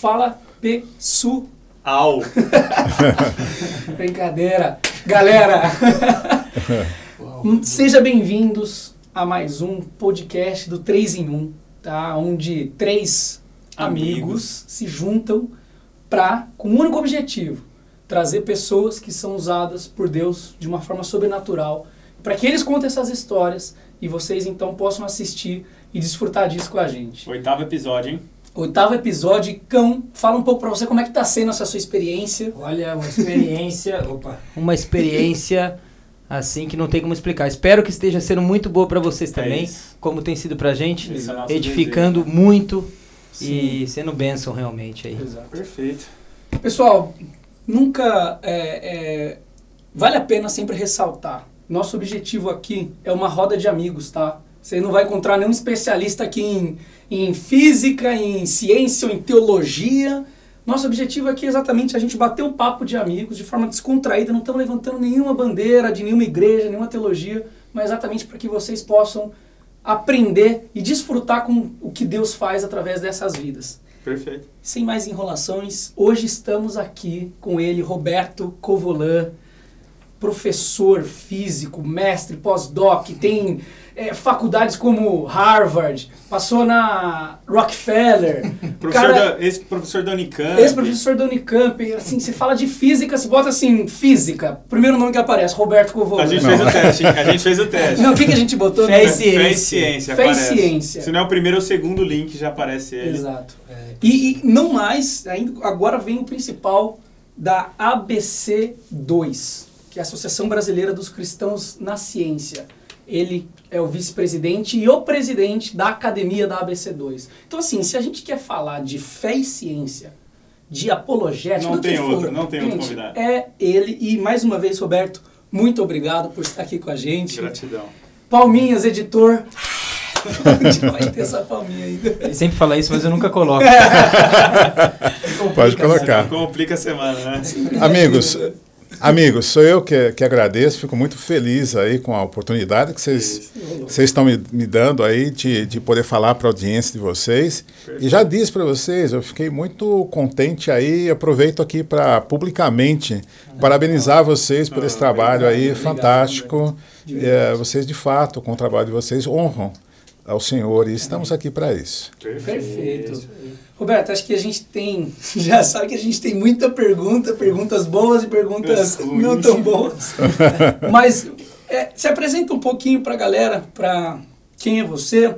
Fala Pessoal. Brincadeira. Galera, seja bem-vindos a mais um podcast do 3 em 1, tá? Onde três amigos, Amigos. se juntam para com um único objetivo, trazer pessoas que são usadas por Deus de uma forma sobrenatural, para que eles contem essas histórias e vocês então possam assistir e desfrutar disso com a gente. Oitavo episódio, hein? Oitavo episódio, Cão, fala um pouco para você como é que tá sendo essa sua experiência. Olha, uma experiência. opa! Uma experiência assim que não tem como explicar. Espero que esteja sendo muito boa para vocês também, isso. como tem sido pra gente, é edificando desejo. muito Sim. e sendo bênção realmente aí. Exato. Perfeito. Pessoal, nunca é, é, vale a pena sempre ressaltar. Nosso objetivo aqui é uma roda de amigos, tá? Você não vai encontrar nenhum especialista aqui em, em física, em ciência ou em teologia. Nosso objetivo aqui é exatamente a gente bater um papo de amigos de forma descontraída, não estamos levantando nenhuma bandeira de nenhuma igreja, nenhuma teologia, mas exatamente para que vocês possam aprender e desfrutar com o que Deus faz através dessas vidas. Perfeito. Sem mais enrolações, hoje estamos aqui com ele, Roberto Covolan, professor físico, mestre, pós-doc, tem é, faculdades como Harvard, passou na Rockefeller, Professor cara, da, esse professor da Unicamp. ex-professor da Unicamp, assim, você fala de física, você bota assim, física, primeiro nome que aparece, Roberto Covolan. A gente Não. fez o teste? A gente fez o teste. Não, o que, que a gente botou? Fé e ciência. Fé e ciência. Fé e aparece. ciência. Se não é o primeiro ou o segundo link, já aparece ele. Exato. E, e não mais, ainda, agora vem o principal da ABC2, que é a Associação Brasileira dos Cristãos na Ciência. Ele é o vice-presidente e o presidente da academia da ABC2. Então, assim, se a gente quer falar de fé e ciência, de apologética, Não do que tem for, outro, não tem outro gente, convidado. É ele. E mais uma vez, Roberto, muito obrigado por estar aqui com a gente. Gratidão. Palminhas, editor. Onde vai ter essa palminha ainda? Ele sempre fala isso, mas eu nunca coloco. Pode colocar. Complica a semana, né? Amigos, amigos, sou eu que, que agradeço, fico muito feliz aí com a oportunidade que vocês, vocês estão me, me dando aí de, de poder falar para a audiência de vocês. E já disse para vocês, eu fiquei muito contente aí, aproveito aqui para publicamente parabenizar vocês por esse trabalho aí obrigado, fantástico. De É, vocês de fato, com o trabalho de vocês, honram ao Senhor e estamos aqui para isso. Perfeito. Roberto, acho que a gente tem, já sabe que a gente tem muita pergunta, perguntas boas e perguntas Ruins. não tão boas. Mas é, se apresenta um pouquinho para a galera, para quem é você,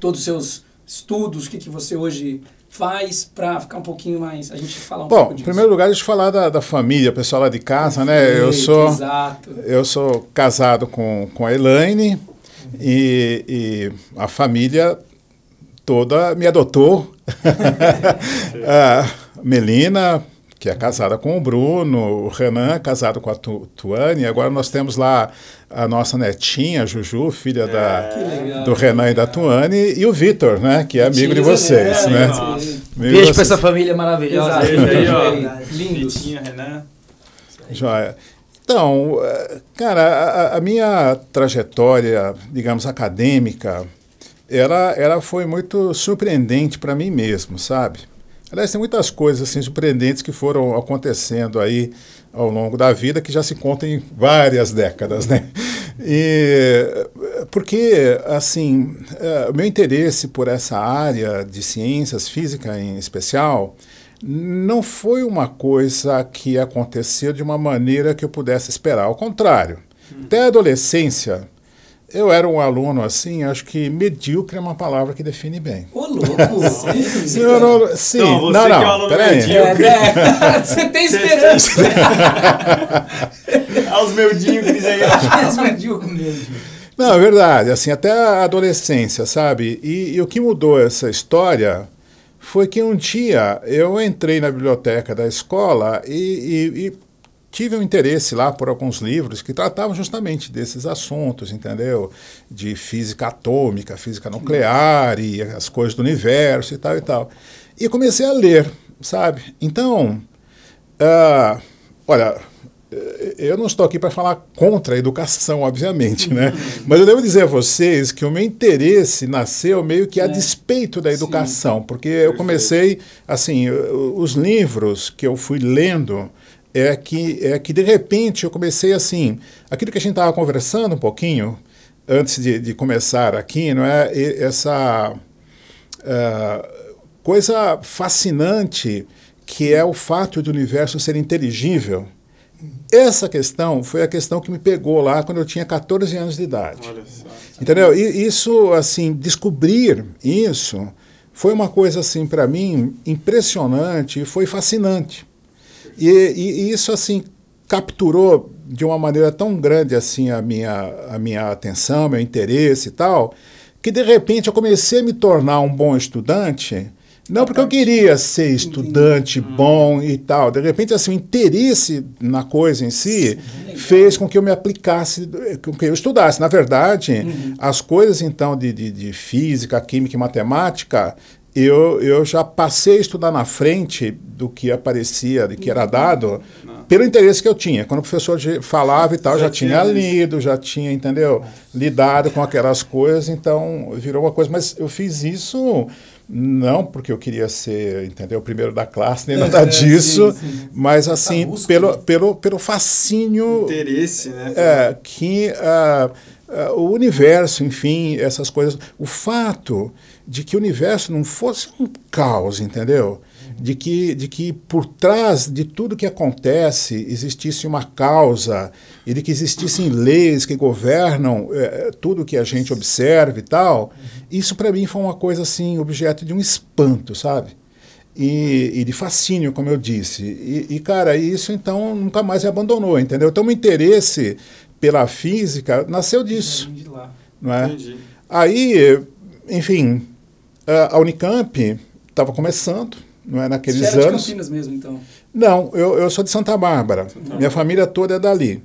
todos os seus estudos, o que, que você hoje faz, para ficar um pouquinho mais, a gente falar um Bom, pouco em disso. primeiro lugar, deixa eu falar da, da família, pessoal lá de casa, né? Eu Perfeito, sou, Exato. eu sou casado com, com a Elaine e, e a família toda me adotou. a Melina, que é casada com o Bruno, o Renan, casado com a Tu- Tuane, agora nós temos lá a nossa netinha, a Juju, filha da, Que legal. do Renan e da Tuane, e o Vitor, né? Que é amigo de vocês, É, né? Beijo pra vocês. essa família maravilhosa. Ritinha, Renan. Joia. Então, eh, cara, a, a minha trajetória, digamos, acadêmica, ela, ela foi muito surpreendente para mim mesmo, sabe? Aliás, tem muitas coisas assim, surpreendentes que foram acontecendo aí ao longo da vida que já se contam em várias décadas, né? E, porque, assim, eh, o meu interesse por essa área de ciências, física em especial, não foi uma coisa que aconteceu de uma maneira que eu pudesse esperar. Ao contrário, até a adolescência, eu era um aluno assim, acho que medíocre é uma palavra que define bem. Ô, louco! Sim, Eu sim, Então, você não, que é um não, aluno peraí. medíocre. É, né? Você tem esperança. Aos meudinhos aí. Esse medíocre mesmo. Não, é verdade, assim, até a adolescência, sabe? E, e o que mudou essa história foi que um dia eu entrei na biblioteca da escola e, e- e tive um interesse lá por alguns livros que tratavam justamente desses assuntos, entendeu? De física atômica, física nuclear e as coisas do universo e tal e tal. E comecei a ler, sabe? Então, ah, olha, eh, eu não estou aqui para falar contra a educação, obviamente, né? Mas eu devo dizer a vocês que o meu interesse nasceu meio que a É. despeito da Sim. educação, porque eu comecei, assim, os livros que eu fui lendo é que, é que de repente eu comecei assim, aquilo que a gente estava conversando um pouquinho antes de, de começar aqui, não é? Essa ah, coisa fascinante que é o fato do universo ser inteligível. Essa questão foi a questão que me pegou lá quando eu tinha 14 anos de idade. Olha só. Entendeu? E isso, assim, descobrir isso foi uma coisa, assim, para mim, impressionante e foi fascinante. E, e- e isso, assim, capturou de uma maneira tão grande, assim, a minha, a minha atenção, meu interesse e tal, que, de repente, eu comecei a me tornar um bom estudante, não porque eu queria ser estudante bom e tal. De repente, assim, o interesse na coisa em si fez com que eu me aplicasse, com que eu estudasse. Na verdade, as coisas, então, de, de, de física, química e matemática, eu, eu já passei a estudar na frente do que aparecia, de que era dado, pelo interesse que eu tinha. Quando o professor falava e tal, já, Já tinha tinha lido, já tinha, entendeu? Lidado com aquelas coisas, então virou uma coisa. Mas eu fiz isso não porque eu queria ser, entendeu, o primeiro da classe, nem nada É, disso, sim, sim. mas assim, busca, pelo, né? pelo, pelo fascínio Interesse, né? é, que ah, ah, o universo, enfim, essas coisas. O fato de que o universo não fosse um caos, entendeu? De que, de que por trás de tudo que acontece existisse uma causa e de que existissem leis que governam eh, tudo que a gente observa e tal, isso para mim foi uma coisa assim, objeto de um espanto, sabe? e, e de fascínio, como eu disse. E, e, cara, isso então nunca mais me abandonou, entendeu? Então, o interesse pela física nasceu disso, não é? Entendi. Aí, enfim, a a Unicamp estava começando, não é? Naqueles Você era de anos. Campinas mesmo, então. Não, eu, eu sou de Santa Bárbara. Minha família toda é dali.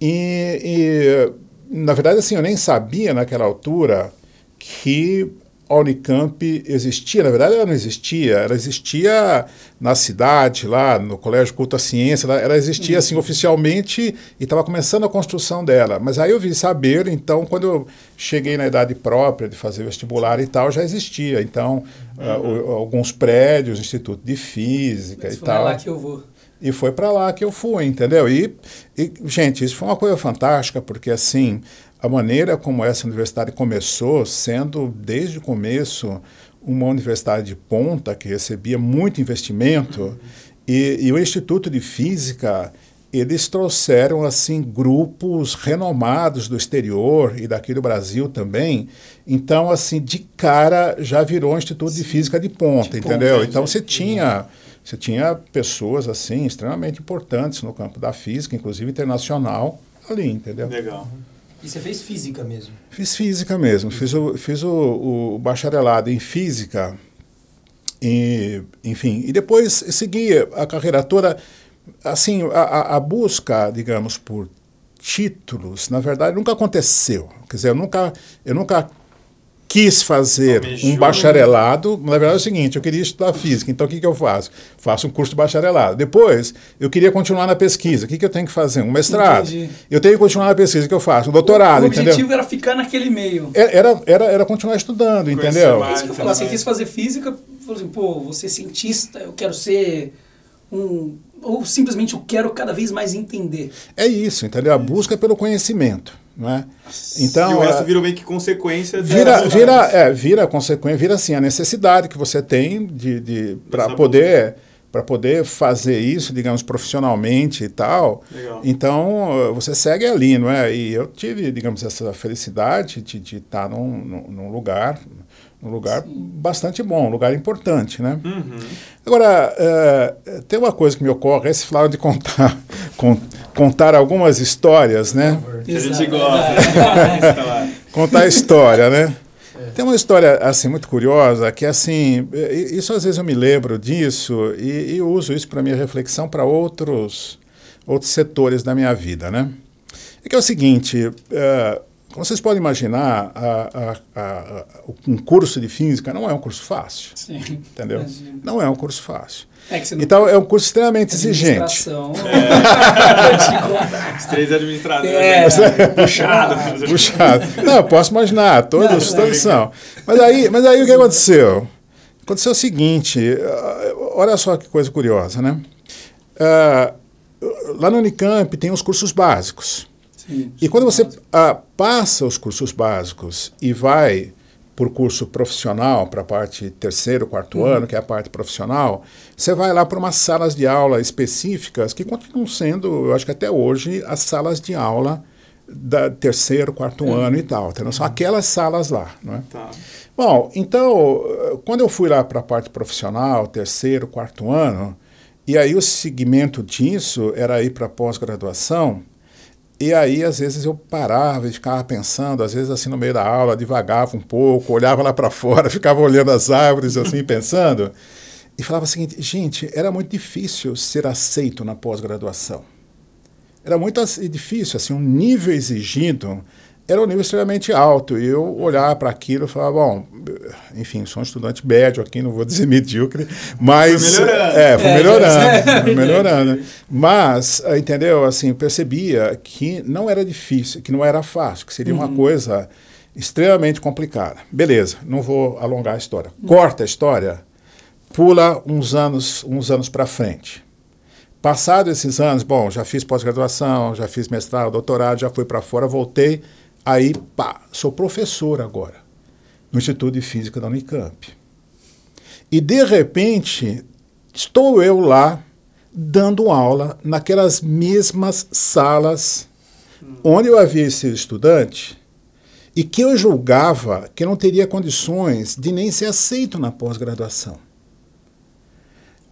E, e, na verdade, assim, eu nem sabia naquela altura que a Unicamp existia. Na verdade, ela não existia. Ela existia na cidade, lá no Colégio Culto à Ciência. Ela, ela existia, assim, oficialmente e estava começando a construção dela. Mas aí eu vim saber, então, quando eu cheguei na idade própria de fazer vestibular e tal, já existia. Então, ah, o- alguns prédios, Instituto de Física Mas e foi tal. lá que eu vou. E foi para lá que eu fui, entendeu? E, e, gente, isso foi uma coisa fantástica, porque assim, a maneira como essa universidade começou, sendo desde o começo uma universidade de ponta que recebia muito investimento, e, e o Instituto de Física, eles trouxeram assim grupos renomados do exterior e daqui do Brasil também. Então, assim, de cara já virou um Instituto de Física de ponta, De ponta, entendeu? né? Então você tinha você tinha pessoas assim extremamente importantes no campo da física, inclusive internacional, ali, entendeu? Legal. E você fez física mesmo? Fiz física mesmo, fiz o, fiz o, o bacharelado em física, e, enfim, e depois segui a carreira toda, assim, a, a- busca, digamos, por títulos, na verdade, nunca aconteceu. Quer dizer, eu nunca, eu nunca quis fazer Almejou. um bacharelado. Na verdade é o seguinte, eu queria estudar física, então o que, que eu faço? Faço um curso de bacharelado. Depois, eu queria continuar na pesquisa. O que, que eu tenho que fazer? Um mestrado. Entendi. Eu tenho que continuar na pesquisa. O que eu faço? Um doutorado, o entendeu? objetivo era ficar naquele meio. Era, era, era continuar estudando, Conhecer entendeu? mais. É isso que eu falo, você quis fazer física, falou assim, pô, vou ser cientista, eu quero ser um... Ou simplesmente eu quero cada vez mais entender. É isso, entendeu? A busca pelo conhecimento, não é? Então, e o resto é, virou meio que consequência vira, vira, é, vira consequência, vira assim a necessidade que você tem de, de para poder para poder fazer isso, digamos, profissionalmente e tal. Legal. Então, você segue ali, não é? E eu tive, digamos, essa felicidade de, de estar num, num- num lugar, num lugar bastante bom, um lugar importante, né? Uhum. Agora, eh, tem uma coisa que me ocorre, esse falaram de contar, con- contar algumas histórias, né? Que a gente gosta. É. Contar a história, né? Tem uma história assim muito curiosa que assim eh, isso às vezes eu me lembro disso e, e uso isso para minha reflexão para outros outros setores da minha vida, né? É que é o seguinte, eh, como vocês podem imaginar, a, a, a, um curso de física não é um curso fácil. Sim. Entendeu? Imagino. Não é um curso fácil. É que você não Então é um curso extremamente exigente. Administração. Os três administradores. É. Puxado. Puxado. Não, posso imaginar, todos, Não, todos são. Mas aí, mas aí o que aconteceu? Aconteceu o seguinte, ah, olha só que coisa curiosa, né? Ah, lá no Unicamp tem os cursos básicos. Sim. E quando você ah, passa os cursos básicos e vai por curso profissional, para a parte terceiro, quarto ano, que é a parte profissional, você vai lá para umas salas de aula específicas que continuam sendo, eu acho que até hoje, as salas de aula da terceiro, quarto ano e tal. Entendeu? São aquelas salas lá, não é? Tá. Bom, então, quando eu fui lá para a parte profissional, terceiro, quarto ano, e aí o segmento disso era ir para pós-graduação, e aí às vezes eu parava e ficava pensando, às vezes assim no meio da aula, divagava um pouco, olhava lá para fora, ficava olhando as árvores assim, pensando, e falava o seguinte, gente, era muito difícil ser aceito na pós-graduação. Era muito difícil, assim, um nível exigido era um nível extremamente alto. E eu olhava para aquilo e falava, bom, enfim, sou um estudante médio aqui, não vou dizer medíocre, mas... Foi melhorando. É, foi É, melhorando, foi melhorando. Mas, eh, entendeu, assim, percebia que não era difícil, que não era fácil, que seria uma coisa extremamente complicada. Beleza, não vou alongar a história. Corta a história, pula uns anos, uns anos para frente. Passado esses anos, bom, já fiz pós-graduação, já fiz mestrado, doutorado, já fui para fora, voltei, aí, pá, sou professor agora, no Instituto de Física da Unicamp. E, de repente, estou eu lá, dando aula naquelas mesmas salas onde eu havia sido estudante e que eu julgava que não teria condições de nem ser aceito na pós-graduação.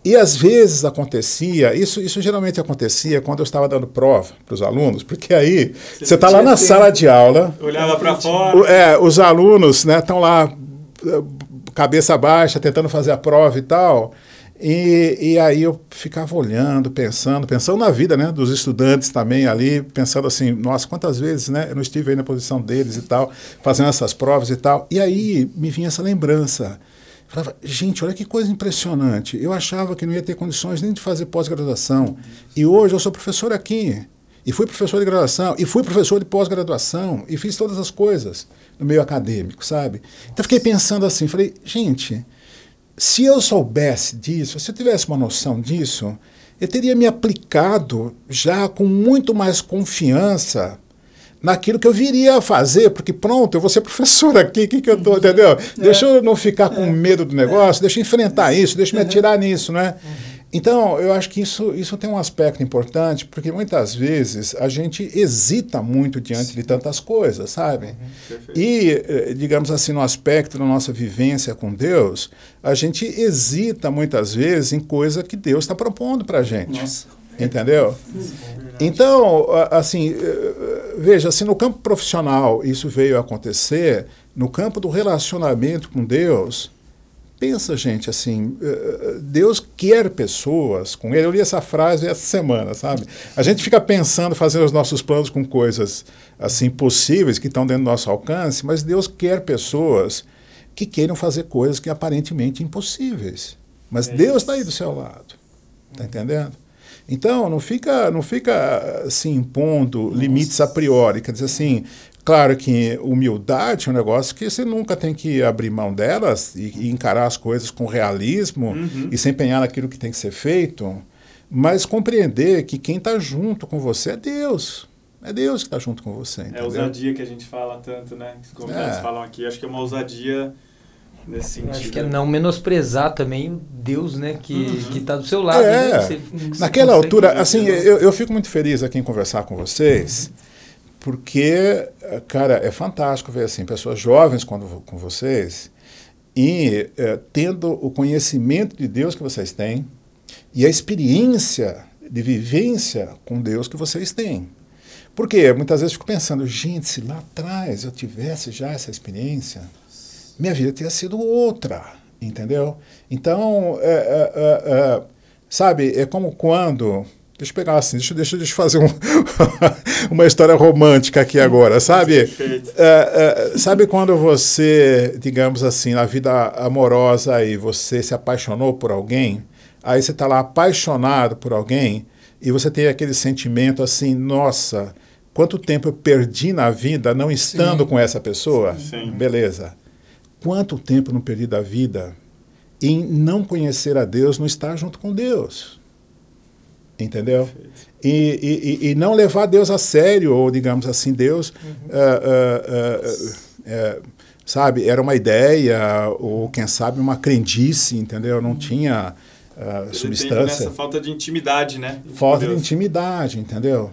E às vezes acontecia, isso, isso geralmente acontecia quando eu estava dando prova para os alunos, porque aí você está lá na tempo. sala de aula, Olhava pra fora. o- é, os alunos estão lá, eh, cabeça baixa, tentando fazer a prova e tal. E, e aí eu ficava olhando, pensando, pensando na vida né, dos estudantes também ali, pensando assim, nossa, quantas vezes né, eu não estive aí na posição deles e tal, fazendo essas provas e tal. E aí me vinha essa lembrança. Falava, gente, olha que coisa impressionante. Eu achava que não ia ter condições nem de fazer pós-graduação. E hoje eu sou professor aqui. E fui professor de graduação, e fui professor de pós-graduação, e fiz todas as coisas no meio acadêmico, sabe? Então fiquei pensando assim, falei, gente, se eu soubesse disso, se eu tivesse uma noção disso, eu teria me aplicado já com muito mais confiança naquilo que eu viria a fazer, porque pronto, eu vou ser professor aqui, o que, que eu tô, entendeu? Deixa eu não ficar com medo do negócio, deixa eu enfrentar isso, deixa eu me atirar nisso, né? Então, eu acho que isso, isso tem um aspecto importante, porque muitas vezes a gente hesita muito diante de tantas coisas, sabe? Perfeito. E, eh, digamos assim, no aspecto da nossa vivência com Deus, a gente hesita muitas vezes em coisa que Deus está propondo para a gente. Nossa. Entendeu? Então, assim, eh, veja, se no campo profissional isso veio a acontecer, no campo do relacionamento com Deus, pensa, gente, assim, eh, Deus quer pessoas com Ele. Eu li essa frase essa semana, sabe? A gente fica pensando, fazendo os nossos planos com coisas, assim, possíveis, que estão dentro do nosso alcance, mas Deus quer pessoas que queiram fazer coisas que aparentemente impossíveis. Mas É Deus está aí do seu lado. Tá entendendo? Então, não fica, não fica assim, impondo limites a priori. Quer dizer assim, claro que humildade é um negócio que você nunca tem que abrir mão delas e, e encarar as coisas com realismo Uhum. e se empenhar naquilo que tem que ser feito, mas compreender que quem está junto com você é Deus. É Deus que está junto com você. É a Entendeu? ousadia que a gente fala tanto, né? Convidados É. falam aqui. Acho que é uma ousadia nesse sentido. Acho que é não menosprezar também o Deus, né, que, Uhum. que tá do seu lado. É. né? Você- você Naquela altura, assim, né? eu, eu fico muito feliz aqui em conversar com vocês, porque, eh, cara, é fantástico ver assim, pessoas jovens quando, com vocês e eh, tendo o conhecimento de Deus que vocês têm e a experiência de vivência com Deus que vocês têm. Porque muitas vezes eu fico pensando, gente, se lá atrás eu tivesse já essa experiência, minha vida teria sido outra, entendeu? Então, é, é, é, é, sabe, é como quando Deixa eu pegar assim, deixa, deixa, deixa eu fazer um, uma história romântica aqui agora, sabe? Perfeito. É, é, sabe quando você, digamos assim, na vida amorosa aí, você se apaixonou por alguém, aí você está lá apaixonado por alguém e você tem aquele sentimento assim, nossa, quanto tempo eu perdi na vida não estando Sim. com essa pessoa? Sim. Beleza. Quanto tempo não perdi da vida em não conhecer a Deus, não estar junto com Deus? Entendeu? E, e, e- não levar Deus a sério, ou digamos assim, Deus, ah, ah, ah, ah, sabe, era uma ideia, ou quem sabe uma crendice, entendeu? Não tinha ah, Ele tem substância. nessa falta de intimidade, né? Falta de intimidade, entendeu?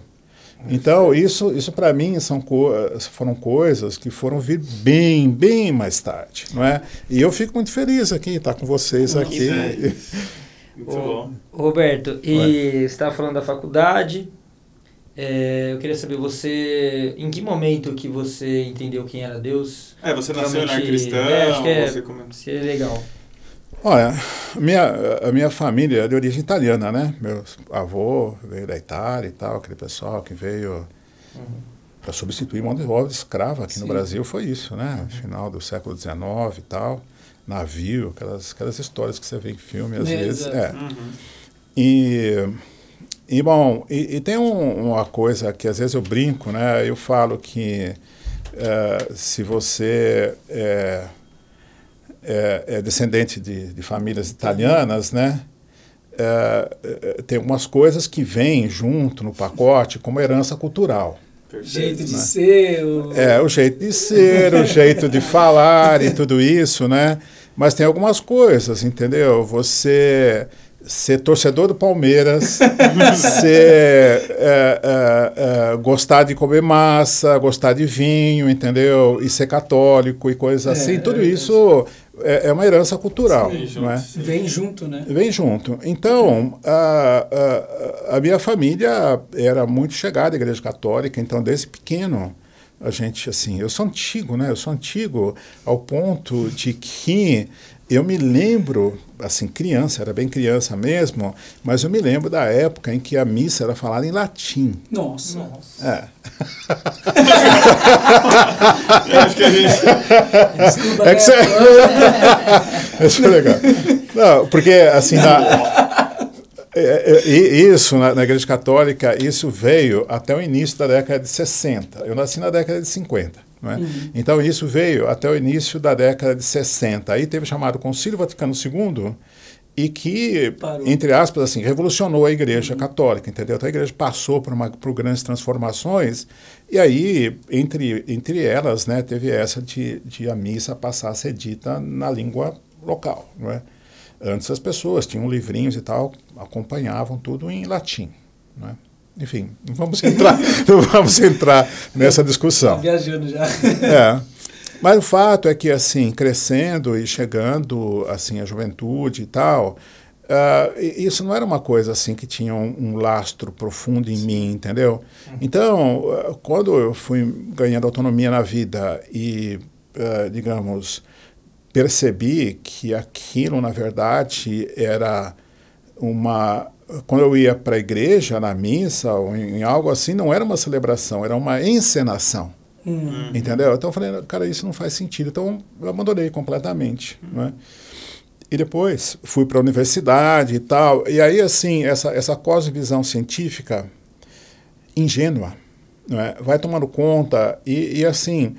Então, isso, isso para mim são co foram coisas que foram vir bem, bem mais tarde, não é? E eu fico muito feliz aqui, estar com vocês Nossa. aqui. Muito bom. Roberto, e você estava falando da faculdade. é, eu queria saber, você. Em que momento que você entendeu quem era Deus? É, você nasceu Realmente, cristão, é, acho que é- você come- é legal. Olha, minha, a minha família é de origem italiana, né? Meu avô veio da Itália e tal, aquele pessoal que veio para substituir mão de obra escrava aqui no Sim. Brasil foi isso, né? No final do século XIX e tal, navio, aquelas, aquelas histórias que você vê em filme às vezes. É. Uhum. E, e bom, e, e tem um- uma coisa que às vezes eu brinco, né? Eu falo que eh, se você é, é- é descendente de, de famílias italianas, né? eh, eh, tem algumas coisas que vêm junto no pacote como herança cultural. Perfeito. Jeito de né? ser. O... É, o jeito de ser, o jeito de falar e tudo isso, né? Mas tem algumas coisas, entendeu? Você ser torcedor do Palmeiras, ser, é, é, é, gostar de comer massa, gostar de vinho, entendeu? E ser católico e coisas É, assim, é tudo verdade. isso é, é uma herança cultural, Sim, não é? junto, sim. Vem junto, né? Vem junto. Então, a, a, a minha família era muito chegada à Igreja Católica, então desde pequeno a gente, assim, eu sou antigo, né? Eu sou antigo ao ponto de que eu me lembro, assim, criança, era bem criança mesmo, mas eu me lembro da época em que a missa era falada em latim. Nossa. É. Eu acho que a gente. Desculpa, É que você... Isso é legal. Não, porque, assim, na... é, é, isso, na, na Igreja Católica, isso veio até o início da década de 60. Eu nasci na década de 50. Não é? Então, isso veio até o início da década de 60. Aí teve o chamado Concílio Vaticano II, e que, Parou. entre aspas, assim, revolucionou a Igreja Católica, entendeu? Então a Igreja passou por, uma, por grandes transformações e aí, entre, entre elas, né, teve essa de, de a missa passar a ser dita na língua local, não é? Antes as pessoas tinham livrinhos e tal, acompanhavam tudo em latim, não é? Enfim, não vamos entrar, não vamos entrar nessa Tá discussão. viajando já. É. Mas o fato é que, assim, crescendo e chegando, assim, a juventude e tal, e- isso não era uma coisa, assim, que tinha um, um lastro profundo em mim, entendeu? Então, ah, quando eu fui ganhando autonomia na vida e, ah, digamos, percebi que aquilo, na verdade, era uma... Quando eu ia para a igreja, na missa, ou em, em algo assim, não era uma celebração, era uma encenação. Hum. Entendeu? Então eu falei, cara, isso não faz sentido. Então eu abandonei completamente. Né? E depois fui para a universidade e tal. E aí, assim, essa, essa cosmovisão científica ingênua não é? vai tomando conta. E, e, assim,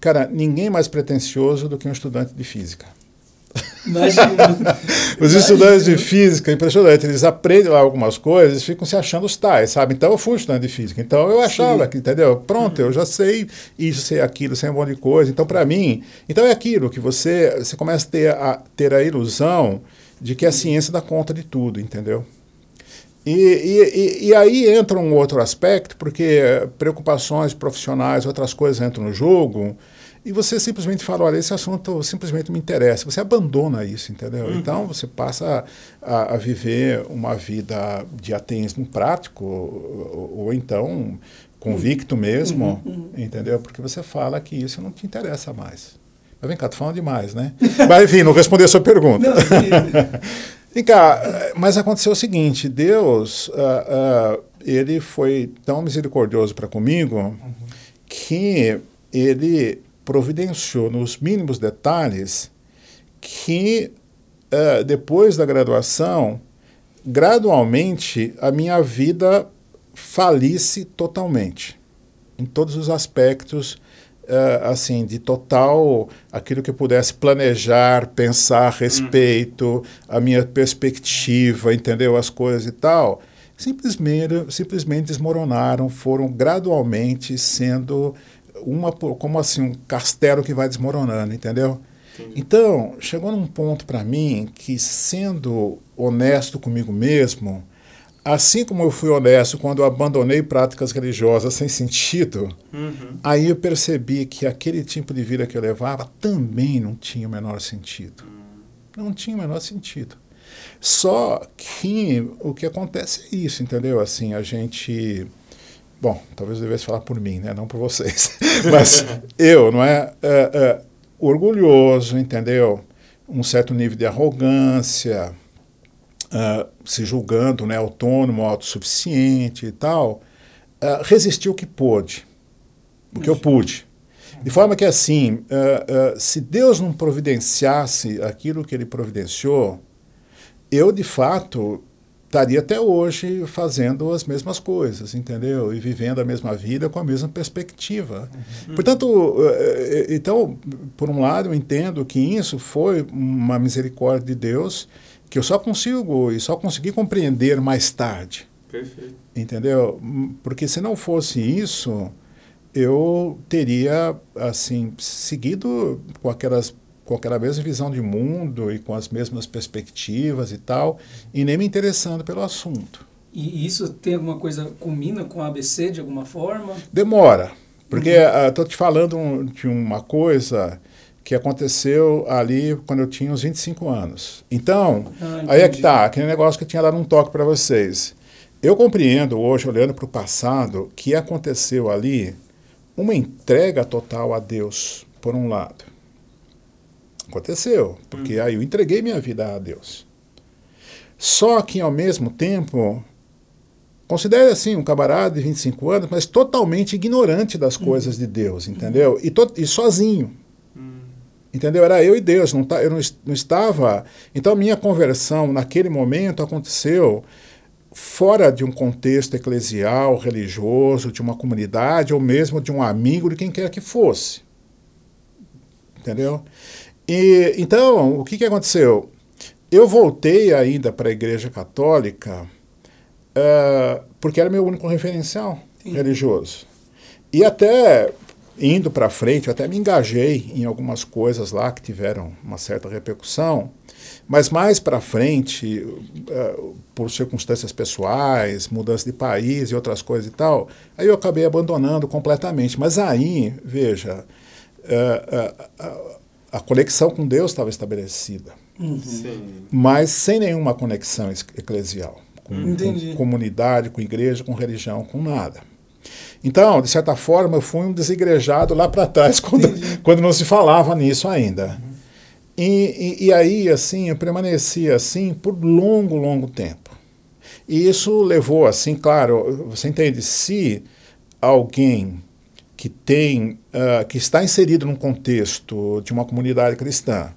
cara, ninguém mais pretencioso do que um estudante de física. Imagina. Os estudantes de física, impressionante, eles aprendem lá algumas coisas e ficam se achando os tais, sabe? Então eu fui estudante de física, então eu achava Sim. que, entendeu? Pronto, eu já sei isso, sei aquilo, sei um monte de coisa. Então, para mim, então é aquilo que você, você começa a ter, a ter a ilusão de que a ciência dá conta de tudo, entendeu? E, e, e, e aí entra um outro aspecto, porque preocupações profissionais, outras coisas entram no jogo, e você simplesmente fala, olha, esse assunto simplesmente me interessa. Você abandona isso, entendeu? Uhum. Então você passa a, a viver uma vida de ateísmo prático, ou, ou então convicto mesmo, entendeu? Porque você fala que isso não te interessa mais. Mas vem cá, tô falando demais, né? Mas enfim, não responder a sua pergunta. Não. Vem cá, mas aconteceu o seguinte: Deus, ah, ah, ele foi tão misericordioso para comigo que ele providenciou nos mínimos detalhes que ah, depois da graduação, gradualmente a minha vida falisse totalmente, em todos os aspectos uh, assim, de total aquilo que eu pudesse planejar, pensar a respeito, a minha perspectiva, entendeu? As coisas e tal, simplesmente, simplesmente desmoronaram, foram gradualmente sendo uma como assim um castelo que vai desmoronando, entendeu? Então, chegou num ponto para mim que, sendo honesto comigo mesmo, assim como eu fui honesto quando eu abandonei práticas religiosas sem sentido, uhum. aí eu percebi que aquele tipo de vida que eu levava também não tinha o menor sentido. Não tinha o menor sentido. Só que o que acontece é isso, entendeu? Assim, a gente. Bom, talvez eu devesse falar por mim, né? não por vocês. Mas eu, não é? é, é orgulhoso, entendeu? Um certo nível de arrogância, uh, se julgando né, autônomo, autossuficiente e tal, uh, resistiu o que pôde, o que eu pude. De forma que, assim, uh, se Deus não providenciasse aquilo que ele providenciou, eu, de fato, estaria até hoje fazendo as mesmas coisas, entendeu? E vivendo a mesma vida com a mesma perspectiva. Uhum. Portanto, então, por um lado, eu entendo que isso foi uma misericórdia de Deus que eu só consigo e só consegui compreender mais tarde. Perfeito. Entendeu? Porque se não fosse isso, eu teria assim seguido com aquelas com aquela mesma visão de mundo e com as mesmas perspectivas e tal, e nem me interessando pelo assunto. E isso tem alguma coisa, combina com a ABC de alguma forma? Demora, porque estou uhum. uh, te falando de uma coisa que aconteceu ali quando eu tinha uns 25 anos. Então, ah, aí é que tá, aquele negócio que eu tinha dado um toque para vocês. Eu compreendo hoje, olhando para o passado, que aconteceu ali uma entrega total a Deus, por um lado. Aconteceu, porque hum. aí eu entreguei minha vida a Deus. Só que, ao mesmo tempo, considere assim um camarada de 25 anos, mas totalmente ignorante das hum. coisas de Deus, entendeu? E, e sozinho. Entendeu? Era eu e Deus, não, tá, eu não, não estava. Então, minha conversão naquele momento aconteceu fora de um contexto eclesial, religioso, de uma comunidade ou mesmo de um amigo, de quem quer que fosse. Entendeu? E então, o que, que aconteceu? Eu voltei ainda para a Igreja Católica uh, porque era meu único referencial Sim. religioso. E até indo para frente, eu até me engajei em algumas coisas lá que tiveram uma certa repercussão, mas mais para frente, uh, por circunstâncias pessoais, mudança de país e outras coisas e tal, aí eu acabei abandonando completamente. Mas aí, veja, uh, a conexão com Deus estava estabelecida, uhum. mas sem nenhuma conexão eclesial, com, com comunidade, com igreja, com religião, com nada. Então, de certa forma, eu fui um desigrejado lá para trás, quando, quando não se falava nisso ainda. Uhum. E, e, e, aí, assim, eu permaneci assim por longo, longo tempo. E isso levou, assim, claro, você entende, se alguém que tem, uh, que está inserido num contexto de uma comunidade cristã,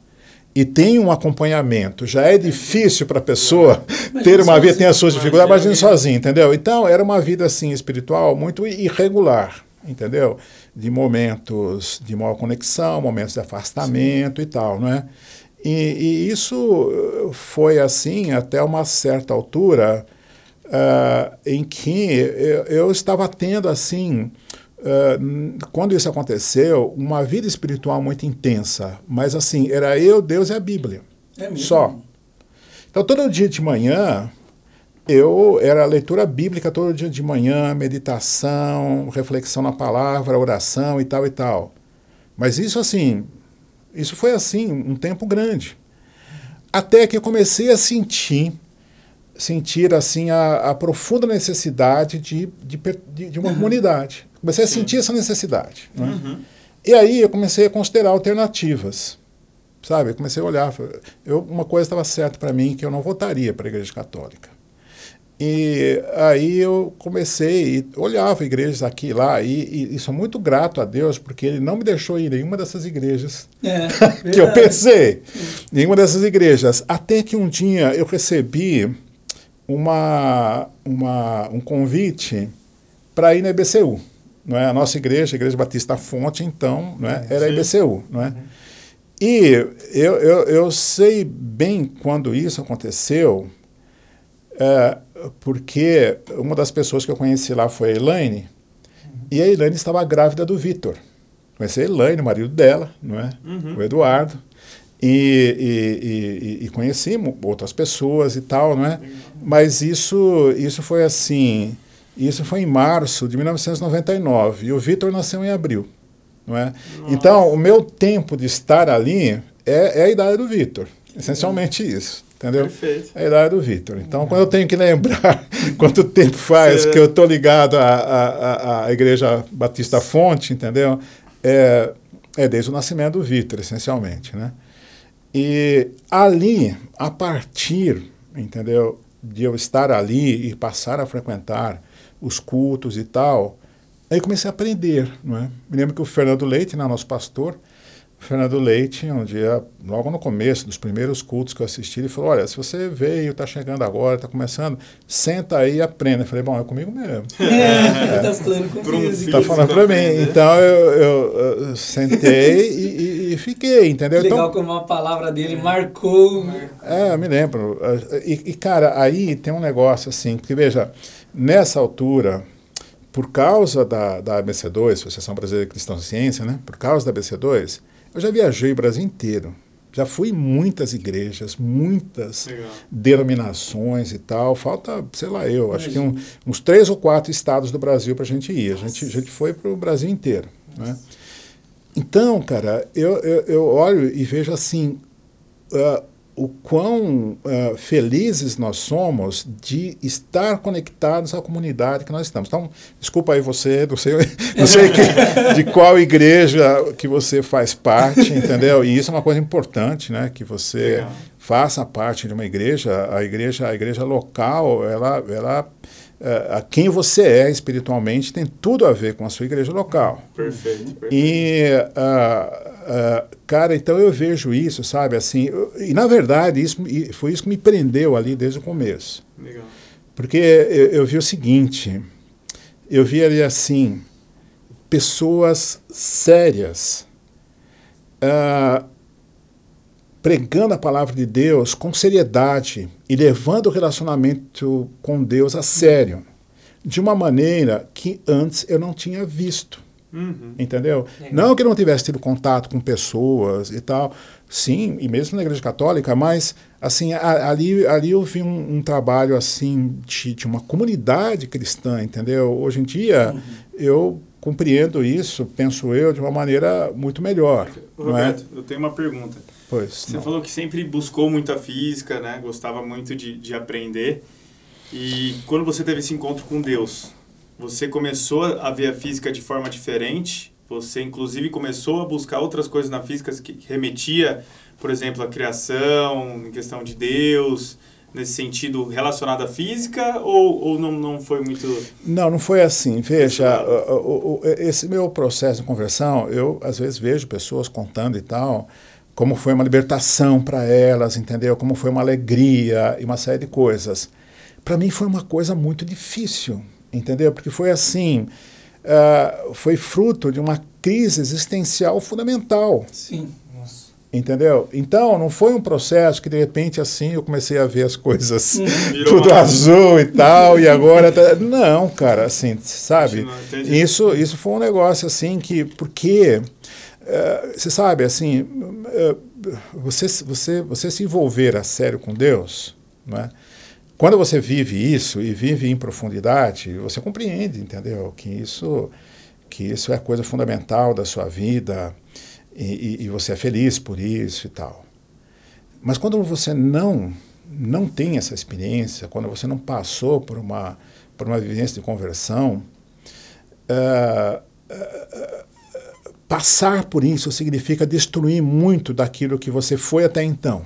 e tem um acompanhamento, já é difícil para a pessoa ter uma vida, tem as suas dificuldades, imagina sozinho, entendeu? Então, era uma vida assim espiritual muito irregular, entendeu? De momentos de maior conexão, momentos de afastamento Sim. e tal, não é? E, e, isso foi assim até uma certa altura uh, em que eu, eu estava tendo assim Uh, quando isso aconteceu, uma vida espiritual muito intensa. Mas assim, era eu, Deus e a Bíblia. É mesmo? Só. Então, todo dia de manhã, eu era leitura bíblica todo dia de manhã, meditação, reflexão na palavra, oração e tal e tal. Mas isso assim, isso foi assim um tempo grande. Até que eu comecei a sentir sentir assim a, a profunda necessidade de, de, de uma comunidade. Comecei Sim. a sentir essa necessidade. Né? Uhum. E aí eu comecei a considerar alternativas. sabe? Eu comecei a olhar. Eu, uma coisa estava certa para mim, que eu não votaria para a Igreja Católica. E aí eu comecei, olhava igrejas aqui e lá, e, e, e, sou muito grato a Deus, porque Ele não me deixou ir em nenhuma dessas igrejas É, que eu pensei. Nenhuma dessas igrejas. Até que um dia eu recebi uma, uma, um convite para ir na IBCU. Não é? A nossa igreja, a Igreja Batista Fonte, então, não é? era a. IBCU. Não é? E eu, eu, eu sei bem quando isso aconteceu, é, porque uma das pessoas que eu conheci lá foi a Elaine, e a Elaine estava grávida do Vitor. Conheci a Elaine, o marido dela, não é? Uhum. o Eduardo, e, e, e, e conheci outras pessoas e tal, não é? Mas isso, isso foi assim, isso foi em março de 1999, e o Vitor nasceu em abril, não é? Então, o meu tempo de estar ali é, é a idade do Vitor, essencialmente isso, entendeu? Perfeito. É a idade do Vitor. Então, quando eu tenho que lembrar quanto tempo faz Você- que eu estou ligado à, à, à- à Igreja Batista Fonte, entendeu? É, é desde o nascimento do Vitor, essencialmente, né? E ali, a partir, entendeu, de eu estar ali e passar a frequentar os cultos e tal, aí comecei a aprender, não é? Me lembro que o Fernando Leite, né, nosso pastor, Fernando Leite, um dia, logo no começo dos primeiros cultos que eu assisti, ele falou, olha, se você veio, está chegando agora, está começando, senta aí e aprenda. Eu falei, bom, é comigo mesmo. É, tá falando com Pra um física. Tá Isso, falando para mim. aprender. Então eu, eu, eu sentei e, e- e fiquei, entendeu? Legal Então, como a palavra dele marcou. é, eu me lembro. E, e, cara, aí tem um negócio assim, porque veja, nessa altura, por causa da, da ABC2, Associação Brasileira de Cristão Ciência, né? Por causa da ABC2, eu já viajei o Brasil inteiro. Já fui em muitas igrejas, muitas Legal. denominações e tal. Falta, sei lá, eu, acho que um- uns três ou quatro estados do Brasil para a gente ir. A gente, a gente foi para o Brasil inteiro. Né? Então, cara, eu, eu, eu olho e vejo assim ah, o quão ah, felizes nós somos de estar conectados à comunidade que nós estamos. Então, desculpa aí você, não sei, não sei que- de qual igreja que você faz parte, entendeu? E isso é uma coisa importante, né? Que você Legal. faça parte de uma igreja. A igreja, a igreja local, ela, ela eh, a quem você é espiritualmente tem tudo a ver com a sua igreja local. Perfeito, perfeito. E, ah, ah, cara, então eu vejo isso, sabe, assim, eu- e na verdade isso, foi isso que me prendeu ali desde o começo. Legal. Porque eu, eu vi o seguinte, eu vi ali assim, pessoas sérias, ah, pregando a palavra de Deus com seriedade e levando o relacionamento com Deus a sério, de uma maneira que antes eu não tinha visto. Uhum. Entendeu? Legal. Não que eu não tivesse tido contato com pessoas e tal, sim, e mesmo na igreja católica, mas assim, a- ali, ali eu vi um, um trabalho assim de, de uma comunidade cristã, entendeu? Hoje em dia eu compreendo isso, penso eu, de uma maneira muito melhor. Não é? Roberto, eu tenho uma pergunta. Pois. Você não. falou que sempre buscou muita física, né? Gostava muito de, de aprender. E quando você teve esse encontro com Deus, você começou a ver a física de forma diferente? Você, inclusive, começou a buscar outras coisas na física que remetia, por exemplo, à criação, em questão de Deus, nesse sentido relacionado à física? Ou, ou não, não foi muito... Não, não foi assim. Veja, o- o- esse meu processo de conversão, eu às vezes vejo pessoas contando e tal, como foi uma libertação para elas, entendeu? Como foi uma alegria e uma série de coisas. Para mim foi uma coisa muito difícil, entendeu? Porque foi assim, ah, foi fruto de uma crise existencial fundamental. Sim. Nossa. Entendeu? Então, não foi um processo que de repente assim eu comecei a ver as coisas tudo uma- azul e tal, e agora. Tá... Não, cara, assim, sabe? Isso, isso foi um negócio assim que. Porque. eh, você sabe, assim. eh, você, você, você se envolver a sério com Deus, não é? Quando você vive isso e vive em profundidade, você compreende, entendeu? Que isso, que isso é coisa fundamental da sua vida e, e- e você é feliz por isso e tal. Mas quando você não não tem essa experiência, quando você não passou por uma por uma vivência de conversão, ah, ah, passar por isso significa destruir muito daquilo que você foi até então.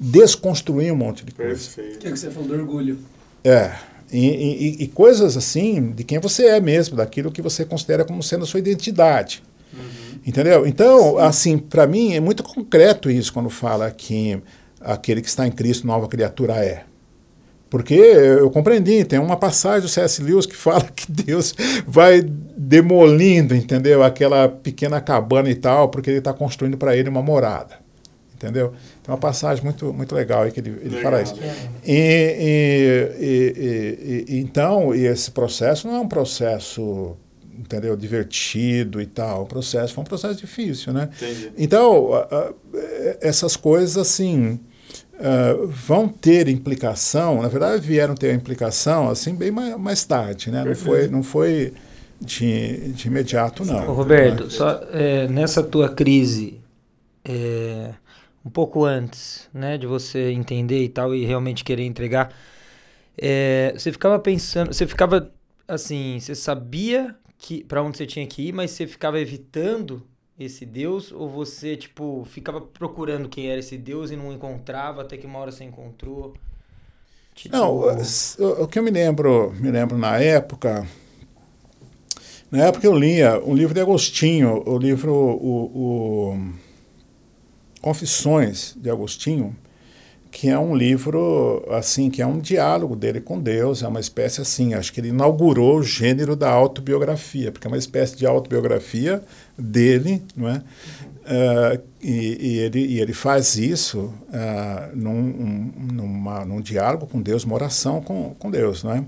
Desconstruir um monte de coisa. Perfeito. Que é o que você falou do orgulho. É. E, e- e coisas assim de quem você é mesmo, daquilo que você considera como sendo a sua identidade. Entendeu? Então, assim, para mim é muito concreto isso quando fala que aquele que está em Cristo, nova criatura é. Porque eu compreendi, tem uma passagem do C.S. Lewis que fala que Deus vai demolindo, entendeu? Aquela pequena cabana e tal, porque ele está construindo para ele uma morada. Entendeu? Tem uma passagem muito, muito legal aí que ele, ele fala isso. E, e- e- e- e- então, e esse processo não é um processo, entendeu, divertido e tal. O processo foi um processo difícil, né? Entendi. Então, a- essas coisas, assim, ah, vão ter implicação, na verdade vieram ter implicação, assim, bem mais, mais tarde, né? Não foi, não foi de, de imediato, Ô, não. Roberto, né? só é, nessa tua crise, é, um pouco antes, né, de você entender e tal e realmente querer entregar, é, você ficava pensando, você ficava assim, você sabia que para onde você tinha que ir, mas você ficava evitando esse Deus ou você tipo ficava procurando quem era esse Deus e não encontrava até que uma hora você encontrou? Não, o, o que eu me lembro, me lembro na época, na época eu lia um livro de Agostinho, o livro o, o Confissões de Agostinho, que é um livro assim, que é um diálogo dele com Deus, é uma espécie assim, acho que ele inaugurou o gênero da autobiografia, porque é uma espécie de autobiografia dele, não é? Ah, e, e ele, e ele faz isso ah, num, um- numa, num diálogo com Deus, uma oração com, com Deus, não é?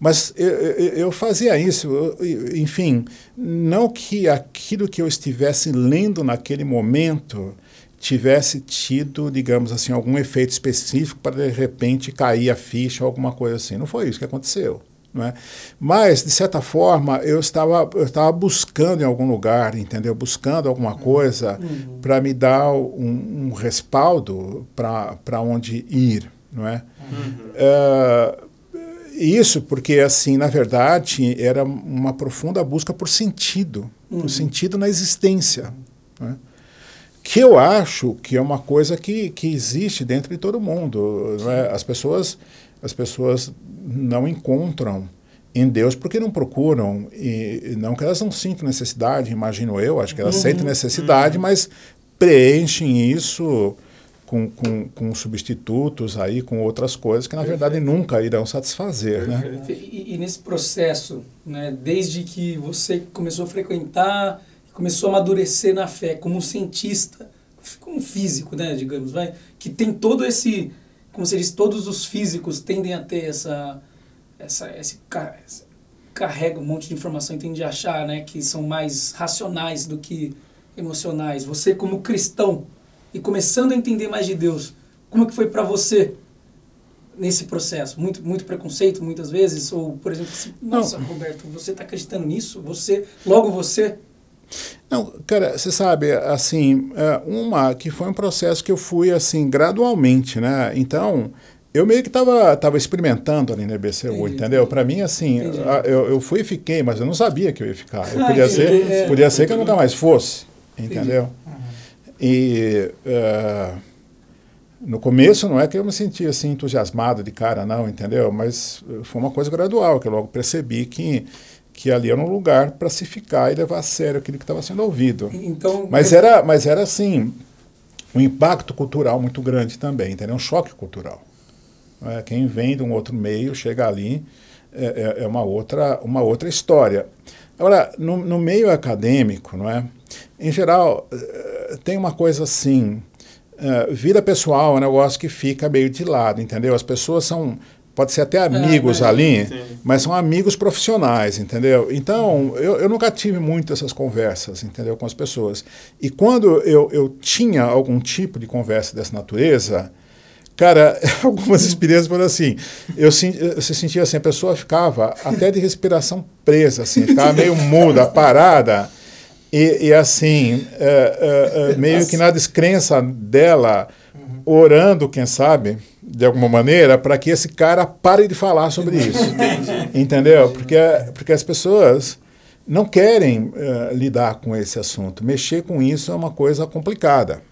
Mas eu, eu, eu fazia isso, eu- enfim, não que aquilo que eu estivesse lendo naquele momento tivesse tido, digamos assim, algum efeito específico para de repente cair a ficha ou alguma coisa assim. Não foi isso que aconteceu. Não é? Mas, de certa forma, eu estava, eu estava buscando em algum lugar, entendeu? Buscando alguma coisa para me dar um, um respaldo para onde ir, não é? Eh, isso porque, assim, na verdade, era uma profunda busca por sentido, por sentido na existência. não é? Que eu acho que é uma coisa que, que existe dentro de todo mundo. não é? As pessoas as pessoas não encontram em Deus porque não procuram e não que elas não sintam necessidade, imagino eu, acho que elas sentem necessidade, mas preenchem isso com, com, com substitutos aí, com outras coisas que na verdade nunca irão satisfazer, né? E, e nesse processo, né, desde que você começou a frequentar, começou a amadurecer na fé como um cientista, como um físico, né, digamos, vai, que tem todo esse, como se diz, todos os físicos tendem a ter essa, essa, esse esse- carrega um monte de informação e tende a achar, né, que são mais racionais do que emocionais. Você como cristão e começando a entender mais de Deus, como que foi para você nesse processo? Muito, muito preconceito, muitas vezes? Ou, por exemplo, assim, nossa, Roberto, você está acreditando nisso? Você, logo você? Não, cara, você sabe, assim, é, uma que foi um processo que eu fui, assim, gradualmente, né? Então, eu meio que estava tava experimentando ali na IBCU, Entendi, entendeu? Para mim, assim, eu, eu fui e fiquei, mas eu não sabia que eu ia ficar. Eu Ah, podia ser, é. podia ser que eu nunca mais fosse, entendeu? E é, no começo não é que eu me sentia assim entusiasmado de cara, não, entendeu? Mas eh, foi uma coisa gradual, que eu logo percebi que, que ali era um lugar para se ficar e levar a sério aquilo que estava sendo ouvido. Então, Mas era, mas era assim, um impacto cultural muito grande também, entendeu? Um choque cultural. é? Quem vem de um outro meio, chega ali, é, é- é uma, outra, uma outra história. Agora, no, no meio acadêmico, não é? em geral, eh, tem uma coisa assim, eh, vida pessoal é um negócio que fica meio de lado, entendeu? As pessoas são, pode ser até amigos mas- ali, mas são amigos profissionais, entendeu? Então, eu, eu nunca tive muito essas conversas, entendeu, com as pessoas. E quando eu, eu tinha algum tipo de conversa dessa natureza, cara, algumas experiências foram assim, eu você sentia assim, a pessoa ficava até de respiração presa, assim, ficava meio muda, parada, e, e assim, é, é, é, meio que na descrença dela, orando, quem sabe, de alguma maneira, para que esse cara pare de falar sobre isso. Entendeu? Porque, porque as pessoas não querem uh, lidar com esse assunto. Mexer com isso é uma coisa complicada.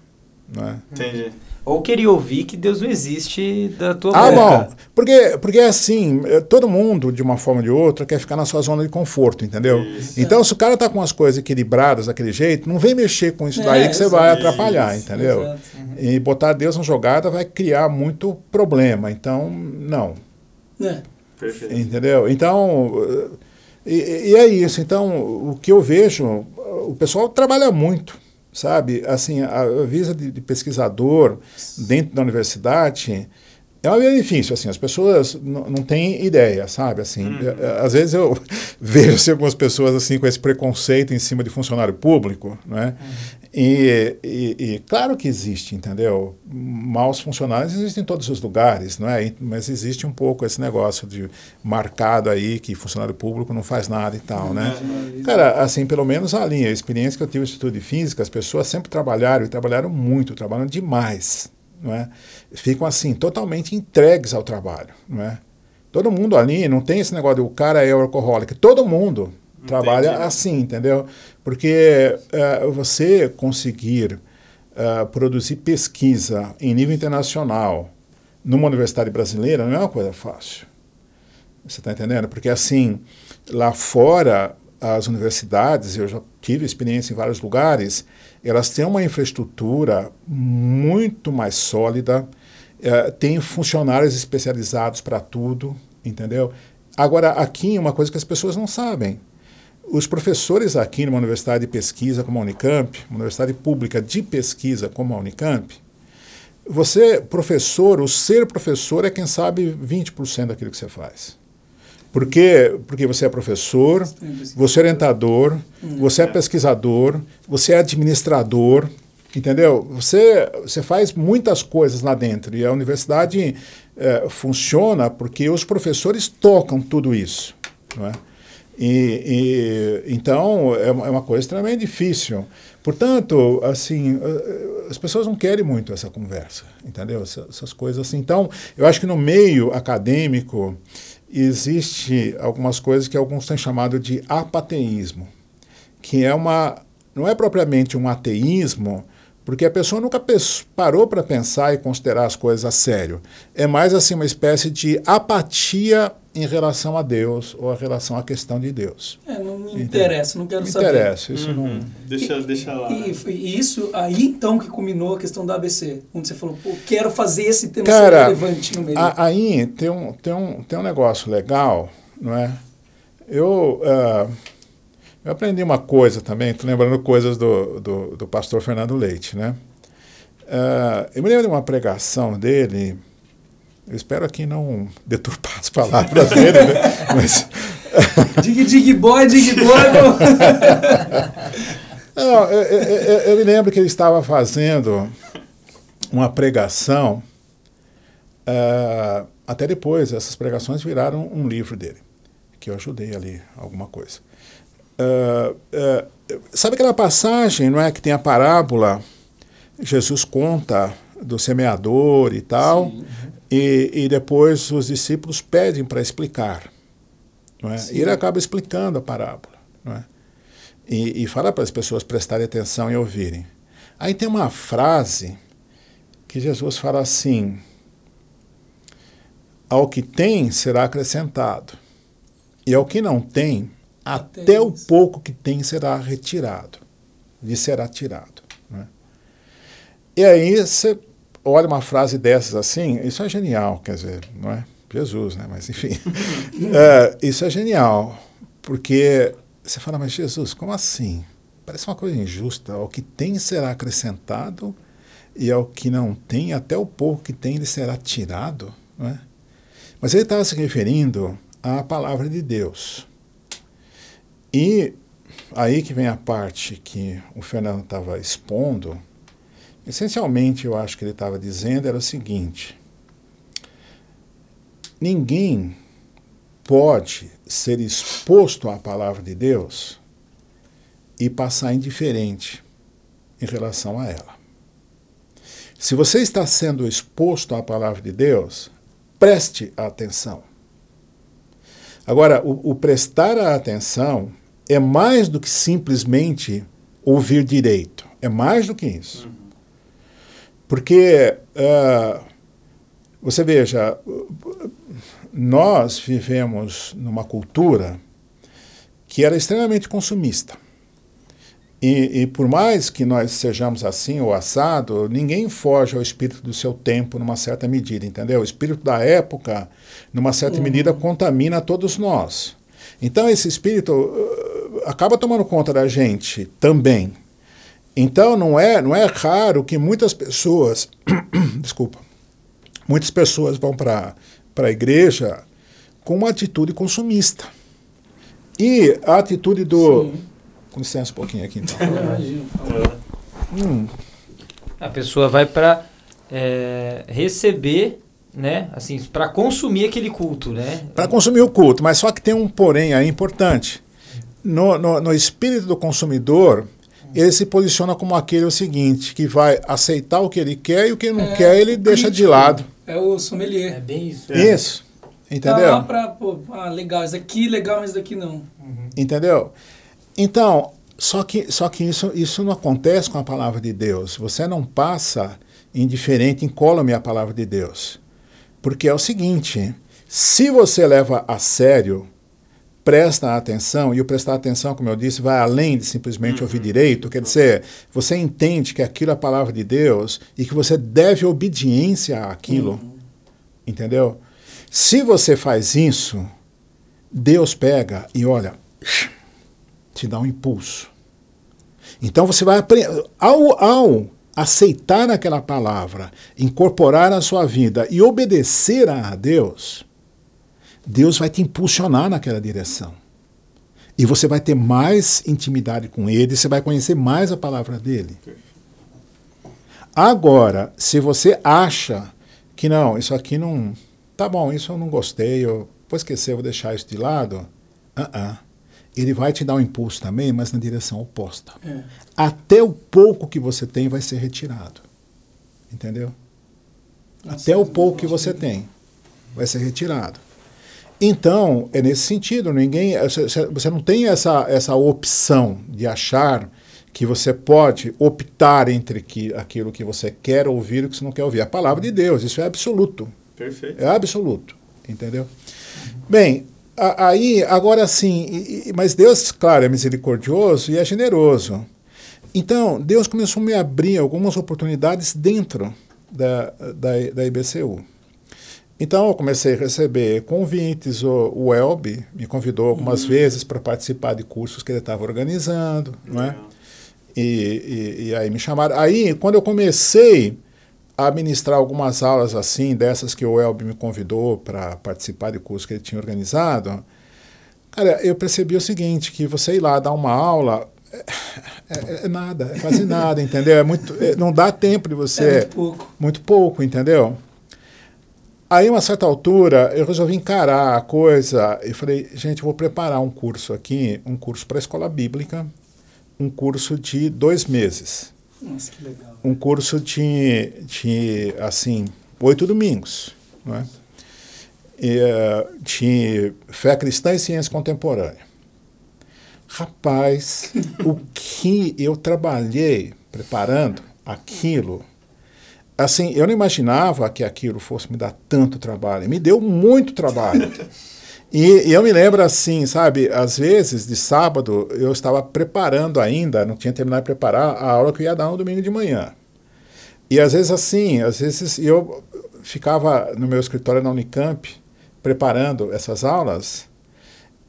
Né? Entendi. Ou queria ouvir que Deus não existe da tua ah, boca. bom. Porque, porque é assim, eh, todo mundo, de uma forma ou de outra, quer ficar na sua zona de conforto, entendeu? Isso. Então, se o cara tá com as coisas equilibradas daquele jeito, não vem mexer com isso É, daí que você vai atrapalhar, Isso, entendeu? exato. E botar Deus na jogada vai criar muito problema. Então, não. É. Perfeito. Entendeu? Então, uh, e, e é isso. Então, o que eu vejo, o pessoal trabalha muito, sabe? Assim, a, visa de, de pesquisador dentro da universidade é um benefício, assim, as pessoas não têm ideia, sabe? Assim, Uhum. eh, eh, às vezes eu vejo assim, algumas pessoas assim com esse preconceito em cima de funcionário público, né? E, e- e claro que existe, entendeu? Maus funcionários existem em todos os lugares, não é? Mas existe um pouco esse negócio de marcado aí que funcionário público não faz nada e tal, né? Cara, assim, pelo menos a linha, a experiência que eu tive no Instituto de Física, as pessoas sempre trabalharam e trabalharam muito, trabalham demais, não é? Ficam assim, totalmente entregues ao trabalho, não é? Todo mundo ali, não tem esse negócio de o cara é alcoólico, todo mundo trabalha Entendi. assim, entendeu? Porque eh, você conseguir eh, produzir pesquisa em nível internacional numa universidade brasileira não é uma coisa fácil. Você está entendendo? Porque assim, lá fora, as universidades, eu já tive experiência em vários lugares, elas têm uma infraestrutura muito mais sólida, eh, tem funcionários especializados para tudo, entendeu? Agora, aqui, uma coisa que as pessoas não sabem. Os professores aqui numa universidade de pesquisa como a Unicamp, uma universidade pública de pesquisa como a Unicamp, você, professor, o ser professor é quem sabe 20% daquilo que você faz. Por quê? Porque você é professor, você é orientador, você é pesquisador, você é administrador, entendeu? Você, você faz muitas coisas lá dentro e a universidade eh, funciona porque os professores tocam tudo isso, não é? E, e, então é uma, é uma coisa extremamente difícil. Portanto, assim, eh, as pessoas não querem muito essa conversa, entendeu? Essas, essas coisas assim. Então, eu acho que no meio acadêmico existe algumas coisas que alguns têm chamado de apateísmo, que é uma não é propriamente um ateísmo, porque a pessoa nunca parou para pensar e considerar as coisas a sério. É mais assim uma espécie de apatia em relação a Deus ou a relação à questão de Deus. É, não me Entendo. interessa, não quero Me saber. interessa, isso Uhum. não. Deixa, deixa lá. E, e isso aí então que culminou a questão da ABC, onde você falou, pô, quero fazer esse tema Cara, ser relevante no meio. A- aí tem um, tem, um, tem um negócio legal, não é? Eu, ah, eu aprendi uma coisa também, estou lembrando coisas do, do, do pastor Fernando Leite, né? Ah, eu me lembro de uma pregação dele, eu espero aqui não deturpar as palavras dele, né? mas Dig dig boy, dig boy. Não, eu, eu- eu- me lembro que ele estava fazendo uma pregação. ah, até depois, essas pregações viraram um livro dele, que eu ajudei ali alguma coisa. Ah, ah, sabe aquela passagem, não é, que tem a parábola? Jesus conta do semeador e tal, Sim. e, e depois os discípulos pedem para explicar. Não é? Sim. E ele acaba explicando a parábola. Não é? e, e fala para as pessoas prestarem atenção e ouvirem. Aí tem uma frase que Jesus fala assim: Ao que tem será acrescentado, e ao que não tem, Até até o pouco que tem será retirado, lhe será tirado. né? E aí você olha uma frase dessas assim, isso é genial, quer dizer, não é Jesus, né? Mas enfim, É, isso é genial, porque você fala, mas Jesus, como assim? Parece uma coisa injusta. Ao que tem será acrescentado e ao que não tem, até o pouco que tem, lhe será tirado. Não é? Mas ele estava se referindo à palavra de Deus. E aí que vem a parte que o Fernando estava expondo. Essencialmente, eu acho que ele estava dizendo era o seguinte: ninguém pode ser exposto à palavra de Deus e passar indiferente em relação a ela. Se você está sendo exposto à palavra de Deus, preste atenção. Agora, o, o prestar a atenção é mais do que simplesmente ouvir direito. É mais do que isso. Porque, uh, você veja, nós vivemos numa cultura que era extremamente consumista. E, e, por mais que nós sejamos assim ou assado, ninguém foge ao espírito do seu tempo numa certa medida, entendeu? O espírito da época, numa certa uhum. medida, contamina todos nós. Então esse espírito acaba tomando conta da gente também. Então não é, não é raro que muitas pessoas, desculpa, muitas pessoas vão para a igreja com uma atitude consumista. E a atitude do. Sim. Com licença um pouquinho aqui então. hum. A pessoa vai para é, receber, né? Assim, para consumir aquele culto, né? Para consumir o culto, mas só que tem um porém aí importante. No, no, no espírito do consumidor, ele se posiciona como aquele o seguinte, que vai aceitar o que ele quer e o que ele não é, quer ele deixa crítico. de lado. É o sommelier. É bem isso. É. Isso. Entendeu? Tá lá pra, pô, ah, legal, isso aqui legal, mas daqui não. Uhum. Entendeu? Então, só que, só que isso, isso não acontece com a palavra de Deus. Você não passa indiferente, incólume a palavra de Deus. Porque é o seguinte, se você leva a sério presta atenção, e o prestar atenção, como eu disse, vai além de simplesmente uhum. ouvir direito, quer dizer, você entende que aquilo é a palavra de Deus e que você deve obediência àquilo, uhum. entendeu? Se você faz isso, Deus pega e olha, te dá um impulso. Então você vai aprender, ao, ao aceitar aquela palavra, incorporar na sua vida e obedecer a Deus, Deus vai te impulsionar naquela direção. E você vai ter mais intimidade com Ele, você vai conhecer mais a palavra dele. Agora, se você acha que não, isso aqui não. Tá bom, isso eu não gostei, eu vou esquecer, vou deixar isso de lado. Uh -uh. Ele vai te dar um impulso também, mas na direção oposta. É. Até o pouco que você tem vai ser retirado. Entendeu? Nossa, Até o pouco que você tem vai ser retirado. Então, é nesse sentido, ninguém, você não tem essa, essa opção de achar que você pode optar entre que, aquilo que você quer ouvir e o que você não quer ouvir. A palavra de Deus, isso é absoluto. Perfeito. É absoluto, entendeu? Bem, a, aí, agora sim, mas Deus, claro, é misericordioso e é generoso. Então, Deus começou a me abrir algumas oportunidades dentro da, da, da IBCU. Então eu comecei a receber convites, o, o Elbe me convidou algumas uhum. vezes para participar de cursos que ele estava organizando, uhum. não é? E, e, e, aí me chamaram. Aí, quando eu comecei a ministrar algumas aulas assim, dessas que o Elbe me convidou para participar de cursos que ele tinha organizado, cara, eu percebi o seguinte, que você ir lá dar uma aula é, é, é nada, é quase nada, entendeu? É muito, é, não dá tempo de você... É muito pouco. Muito pouco, entendeu? Aí, uma certa altura, eu resolvi encarar a coisa e falei, gente, vou preparar um curso aqui, um curso para a escola bíblica, um curso de dois meses. Nossa, que legal. Um curso de, de assim, oito domingos. Não é? E, uh, de fé cristã e ciência contemporânea. Rapaz, o que eu trabalhei preparando aquilo assim, eu não imaginava que aquilo fosse me dar tanto trabalho. Me deu muito trabalho. E, e, eu me lembro assim, sabe, às vezes de sábado eu estava preparando ainda, não tinha terminado de preparar a aula que eu ia dar no domingo de manhã. E às vezes assim, às vezes eu ficava no meu escritório na Unicamp preparando essas aulas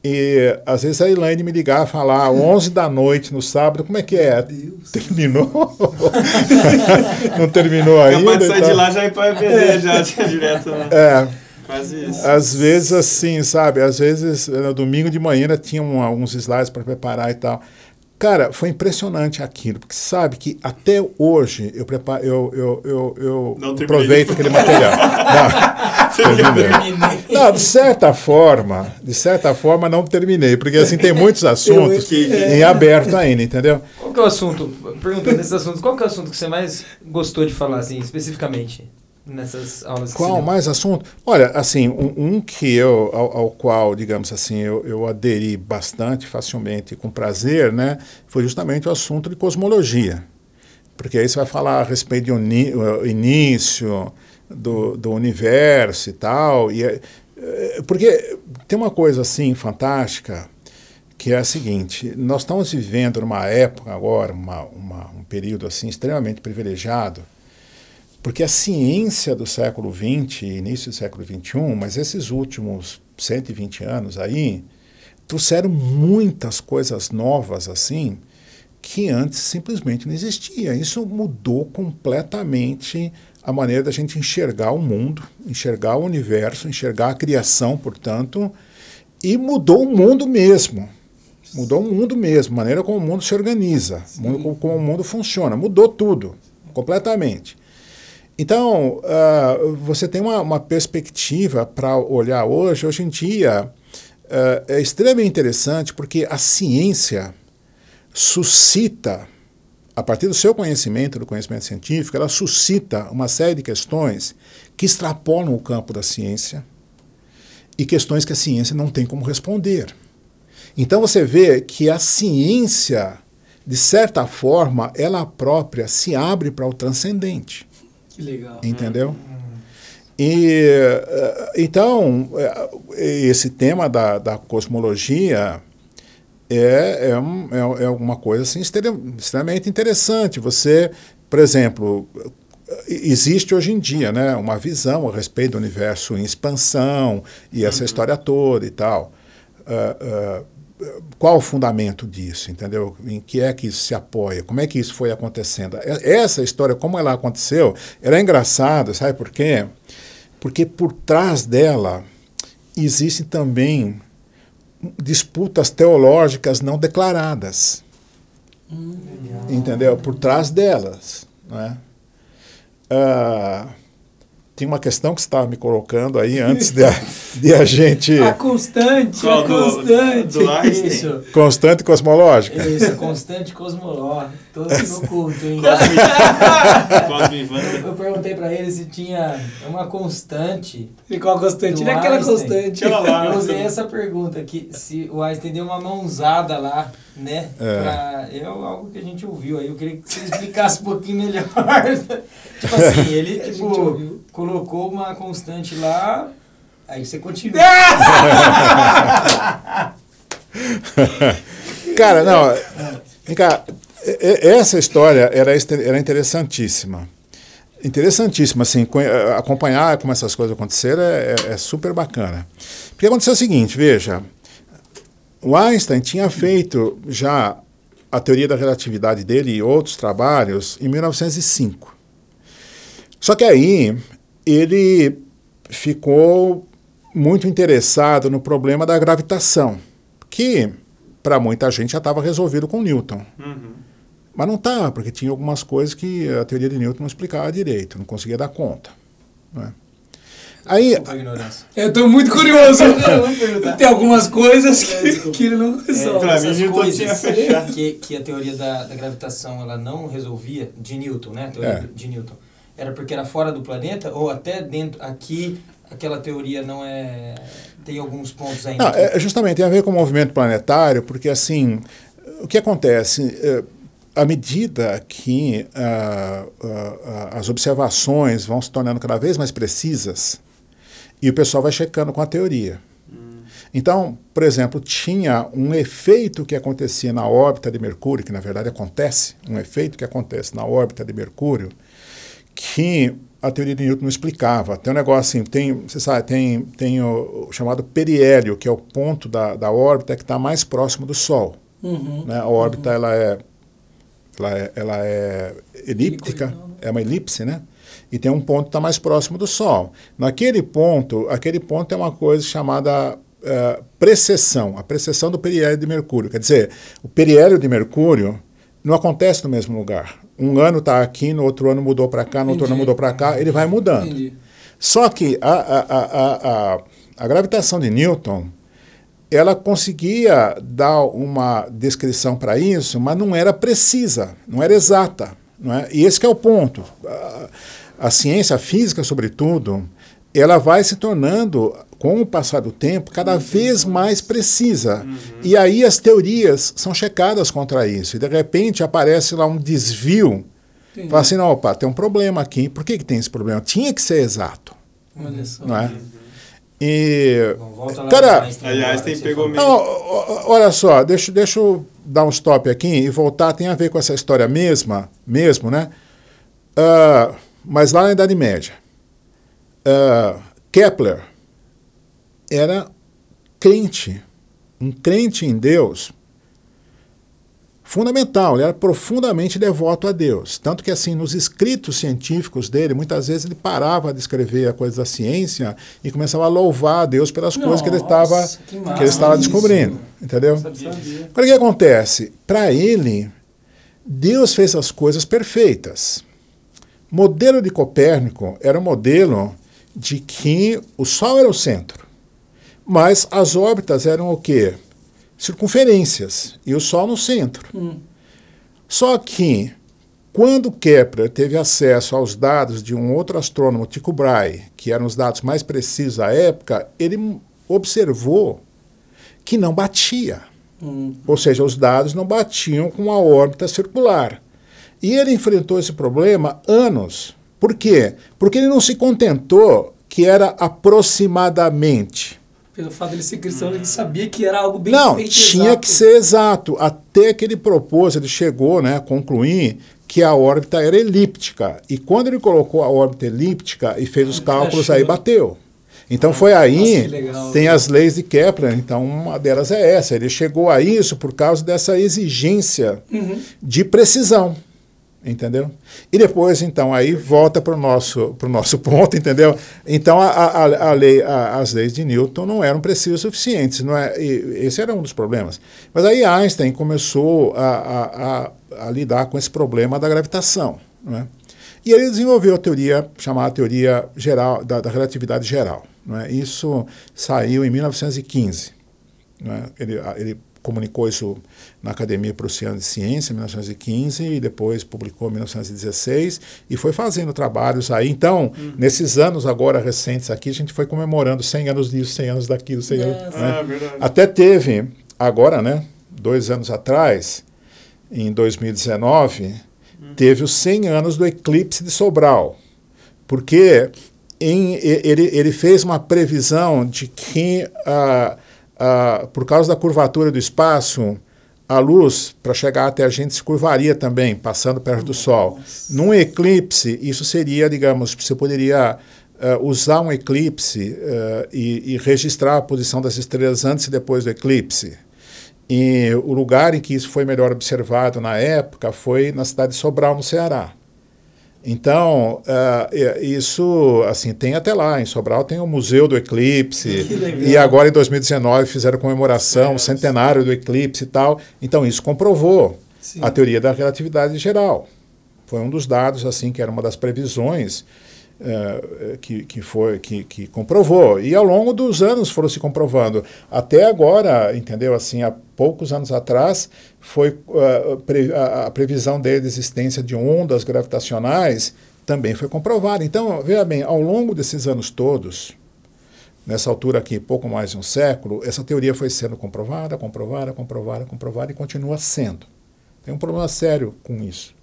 e às vezes a Elaine me ligava e falava, 11 da noite no sábado, como é que é? Terminou? não terminou ainda? Capaz de sair de lá já ir para EPD, já, já direto. Né? É. Quase isso. Às vezes assim, sabe? Às vezes, no domingo de manhã tinha um, alguns slides para preparar e tal. Cara, foi impressionante aquilo, porque você sabe que até hoje eu preparo, eu, eu, eu, eu aproveito aquele material. Não, terminei. não, de certa forma, de certa forma não terminei, porque assim tem muitos assuntos em aberto ainda, entendeu? Qual que é o assunto? Perguntando nesses assuntos, qual que é o assunto que você mais gostou de falar, assim, especificamente? Nessas aulas? Qual mais assunto? Olha, assim, um, um que eu, ao, ao qual, digamos assim, eu, eu aderi bastante facilmente, com prazer, né, foi justamente o assunto de cosmologia. Porque aí você vai falar a respeito do início do, do universo e tal. E, é- é- porque tem uma coisa assim fantástica, que é a seguinte: nós estamos vivendo numa época agora, uma, uma- um período assim extremamente privilegiado, porque a ciência do século XX, início do século XXI, mas esses últimos 120 anos aí, trouxeram muitas coisas novas assim, que antes simplesmente não existia. Isso mudou completamente a maneira da gente enxergar o mundo, enxergar o universo, enxergar a criação, portanto, e mudou o mundo mesmo. Mudou o mundo mesmo, a maneira como o mundo se organiza, mundo- como, como o mundo funciona. Mudou tudo, completamente. Então, ah, você tem uma, uma perspectiva para olhar hoje. Hoje em dia, ah, é extremamente interessante porque a ciência suscita, a partir do seu conhecimento, do conhecimento científico, ela suscita uma série de questões que extrapolam o campo da ciência e questões que a ciência não tem como responder. Então você vê que a ciência, de certa forma, ela própria se abre para o transcendente. Que legal. Entendeu? E eh, então eh, esse tema da, da cosmologia é, é, um- é, é uma coisa assim, extre- extremamente interessante. Você, por exemplo, existe hoje em dia né, uma visão a respeito do universo em expansão e essa história toda e tal. Ah, ah, qual o fundamento disso, entendeu? Em que é que isso se apoia? Como é que isso foi acontecendo? Essa história, como ela aconteceu, era engraçada, sabe por quê? Porque por trás dela existem também disputas teológicas não declaradas, entendeu? Por trás delas, né? Ah, tem uma questão que você estava me colocando aí antes de a, de a gente A constante, Qual a do- constante. do Einstein? Isso, constante cosmológica. isso, constante cosmológico. Tô no culto, hein? Cosme, Cosme e Wanda. Eu perguntei pra ele se tinha uma constante. E qual a constante? Do Não é aquela constante. Eu usei essa pergunta aqui, se o Einstein deu uma mãozada lá, né? É. Pra, é algo que a gente ouviu aí. Eu queria que você explicasse um pouquinho melhor. tipo assim, ele tipo, colocou uma constante lá, aí você continua. Cara, não. Vem cá, essa história era, era interessantíssima. Interessantíssima, assim, co- acompanhar como essas coisas aconteceram é, é- é super bacana. Porque aconteceu o seguinte, veja, o Einstein tinha feito já a teoria da relatividade dele e outros trabalhos em 1905. Só que aí ele ficou muito interessado no problema da gravitação, que para muita gente já estava resolvido com Newton. Uhum. Mas não estava, porque tinha algumas coisas que a teoria de Newton não explicava direito, não conseguia dar conta. né? Aí. Eu tô muito curioso. Tem algumas coisas que, Desculpa. que ele não resolve. pra mim, Newton tinha fechado. que, que a teoria da, da gravitação ela não resolvia, de Newton, né? A teoria É. de Newton. Era porque era fora do planeta ou até dentro, aqui, aquela teoria não é... Tem alguns pontos ainda. Não, é, justamente tem a ver com o movimento planetário, porque assim, o que acontece? É, à medida que ah, ah, ah, as observações vão se tornando cada vez mais precisas, e o pessoal vai checando com a teoria. Então, por exemplo, tinha um efeito que acontecia na órbita de Mercúrio, que na verdade acontece, um efeito que acontece na órbita de Mercúrio, que a teoria de Newton não explicava. Tem um negócio assim, tem, você sabe, tem, tem o, o chamado periélio, que é o ponto da, da órbita que está mais próximo do Sol. Uhum. Né? A órbita ela é, ela é, ela é elíptica, Helicoidal, né? é uma elipse, né? E tem um ponto que está mais próximo do Sol. Naquele ponto, aquele ponto é uma coisa chamada eh, precessão, a precessão do periélio de Mercúrio. Quer dizer, o periélio de Mercúrio não acontece no mesmo lugar. Um ano está aqui, no outro ano mudou para cá, no outro ano Entendi. mudou para cá, ele vai mudando. Entendi. Só que a, a, a, a, gravitação de Newton, ela conseguia dar uma descrição para isso, mas não era precisa, não era exata. Não é? E esse é o ponto. A, ciência a física, sobretudo, ela vai se tornando, com o passar do tempo, cada vez mais precisa. Uhum. E aí as teorias são checadas contra isso. E de repente aparece lá um desvio. Entendi. Fala assim, não, opa, tem um problema aqui. Por que, que tem esse problema? Tinha que ser exato. Olha só. Não é? Uhum. E. Bom, cara, aí Einstein pegou mesmo. olha só, deixa, deixa eu dar um stop aqui e voltar. Tem a ver com essa história mesma, mesmo, né? Uh, mas lá na Idade Média, uh, Kepler era crente, um crente em Deus fundamental, ele era profundamente devoto a Deus. Tanto que, assim, nos escritos científicos dele, muitas vezes ele parava de escrever a coisa da ciência e começava a louvar a Deus pelas Nossa, coisas que ele estava, que, que ele estava descobrindo. Entendeu? o que acontece? Para ele, Deus fez as coisas perfeitas. Modelo de Copérnico era um modelo de que o Sol era o centro, mas as órbitas eram o quê? circunferências e o Sol no centro. Hum. Só que, quando Kepler teve acesso aos dados de um outro astrônomo, Tycho Brahe, que eram os dados mais precisos à época, ele observou que não batia. Hum. Ou seja, os dados não batiam com a órbita circular. E ele enfrentou esse problema anos. Por quê? Porque ele não se contentou que era aproximadamente pelo fato de ele ser cristão, ele sabia que era algo bem Não, feito tinha exato. que ser exato. Até que ele propôs, ele chegou né, a concluir que a órbita era elíptica. E quando ele colocou a órbita elíptica e fez os cálculos, aí bateu. Então foi aí, Nossa, tem as leis de Kepler, então uma delas é essa. Ele chegou a isso por causa dessa exigência uhum. de precisão entendeu? E depois, então, aí volta para o nosso, pro nosso ponto, entendeu? Então, a, a, a lei, a, as leis de Newton não eram precisas suficientes, não é? E esse era um dos problemas. Mas aí Einstein começou a, a, lidar com esse problema da gravitação, não é? E ele desenvolveu a teoria chamada teoria geral da, da relatividade geral. Não é? Isso saiu em 1915. Não é? ele, ele comunicou isso na Academia Prussiana de Ciência em 1915 e depois publicou em 1916 e foi fazendo trabalhos aí. Então, uhum. nesses anos agora recentes aqui, a gente foi comemorando 100 anos disso, 100 anos daquilo, 100 anos, né? ah, Até teve agora, né, dois anos atrás, em 2019, uhum. teve os 100 anos do eclipse de Sobral. Porque em, ele, ele fez uma previsão de que uh, ah, por causa da curvatura do espaço, a luz, para chegar até a gente, se curvaria também, passando perto Nossa. do Sol. Num eclipse, isso seria, digamos, você poderia uh, usar um eclipse uh, e, e, registrar a posição das estrelas antes e depois do eclipse. E o lugar em que isso foi melhor observado na época foi na cidade de Sobral, no Ceará. Então, uh, isso, assim, tem até lá, em Sobral tem o Museu do Eclipse, e agora em 2019 fizeram comemoração, é, o centenário do eclipse e tal. Então, isso comprovou sim. a teoria da relatividade geral. Foi um dos dados, assim, que era uma das previsões uh, que, que, foi, que, que comprovou. E ao longo dos anos foram se comprovando. Até agora, entendeu, assim, há poucos anos atrás, foi uh, a, a, previsão de existência de ondas gravitacionais também foi comprovada. Então, veja bem, ao longo desses anos todos, nessa altura aqui, pouco mais de um século, essa teoria foi sendo comprovada, comprovada, comprovada, comprovada e continua sendo. Tem um problema sério com isso.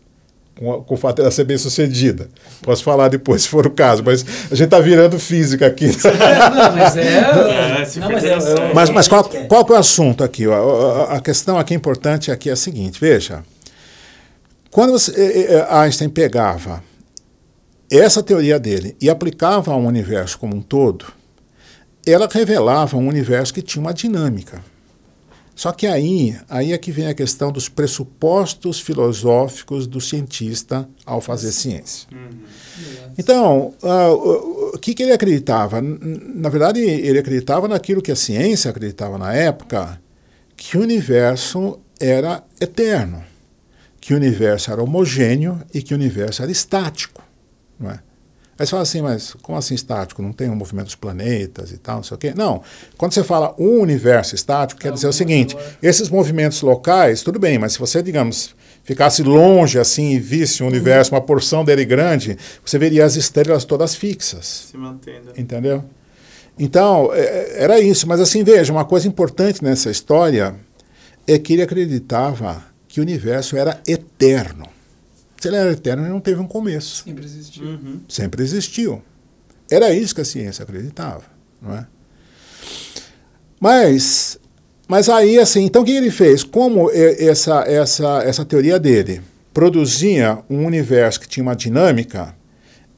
Com, com, o fato dela ser bem sucedida. Posso falar depois, se for o caso, mas a gente está virando física aqui. não, mas é. é não, mas, é, mas, mas qual, qual é o assunto aqui? A, a, questão aqui importante aqui é a seguinte: veja. Quando você, Einstein pegava essa teoria dele e aplicava ao universo como um todo, ela revelava um universo que tinha uma dinâmica. Só que aí, aí é que vem a questão dos pressupostos filosóficos do cientista ao fazer ciência. Uhum. Então, uh, o que, que ele acreditava? Na verdade, ele acreditava naquilo que a ciência acreditava na época, que o universo era eterno, que o universo era homogêneo e que o universo era estático. Não é? Aí você fala assim, mas como assim estático? Não tem o um movimento dos planetas e tal, não sei o quê? Não. Quando você fala um universo estático, quer dizer o seguinte: esses movimentos locais, tudo bem, mas se você, digamos, ficasse longe assim e visse o universo, uma porção dele grande, você veria as estrelas todas fixas. Se mantendo. Entendeu? Então, é, era isso. Mas assim, veja, uma coisa importante nessa história é que ele acreditava que o universo era eterno. Se ele era eterno, ele não teve um começo. Sempre existiu. Uhum. Sempre existiu. Era isso que a ciência acreditava, não é? Mas, mas aí, assim, então o que ele fez? Como essa, essa, essa teoria dele produzia um universo que tinha uma dinâmica,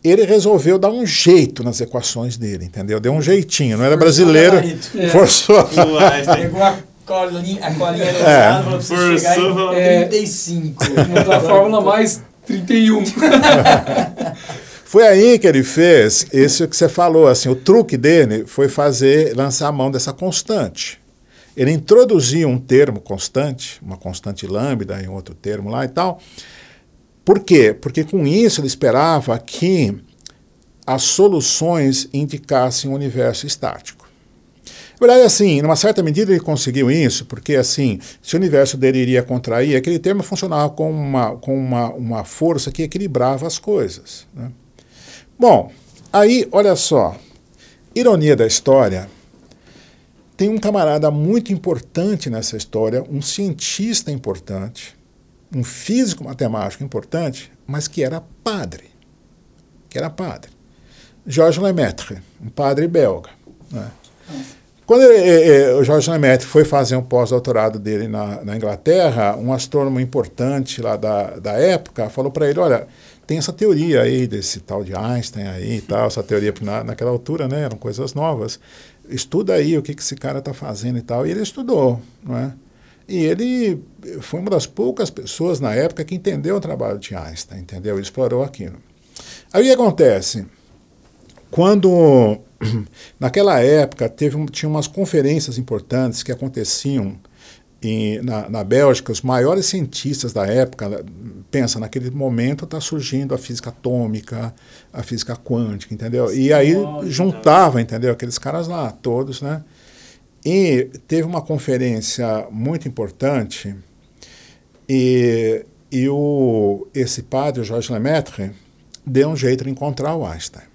ele resolveu dar um jeito nas equações dele, entendeu? Deu um jeitinho, não era brasileiro. É. forçou. Pegou a colinha, a colinha do É. Forçou, chegar falou, em é. 35. Da fórmula mais 31. Foi aí que ele fez isso que você falou, assim, o truque dele foi fazer, lançar a mão dessa constante. Ele introduziu um termo constante, uma constante lambda e um outro termo lá e tal. Por quê? Porque com isso ele esperava que as soluções indicassem um universo estático. Verdade, assim, numa certa medida ele conseguiu isso, porque assim, se o universo dele iria contrair, aquele termo funcionava com uma, com uma, uma força que equilibrava as coisas. Né? Bom, aí, olha só, ironia da história, tem um camarada muito importante nessa história, um cientista importante, um físico matemático importante, mas que era padre. Que era padre. Georges Lemaitre, um padre belga. Né? Quando ele, eh, eh, o Georges Lemaitre foi fazer um pós-doutorado dele na, na, Inglaterra, um astrônomo importante lá da, da época falou para ele, olha, tem essa teoria aí desse tal de Einstein aí e tal, essa teoria na, naquela altura, né, eram coisas novas. Estuda aí o que, que esse cara está fazendo e tal. E ele estudou, não é? E ele foi uma das poucas pessoas na época que entendeu o trabalho de Einstein, entendeu? Ele explorou aquilo. Aí o que acontece? Quando, naquela época, teve, tinha umas conferências importantes que aconteciam em, na, na Bélgica, os maiores cientistas da época, pensa, naquele momento está surgindo a física atômica, a física quântica, entendeu? E aí juntava, entendeu? Aqueles caras lá, todos, né? E teve uma conferência muito importante e, e o, esse padre, o Georges Lemaitre, deu um jeito de encontrar o Einstein.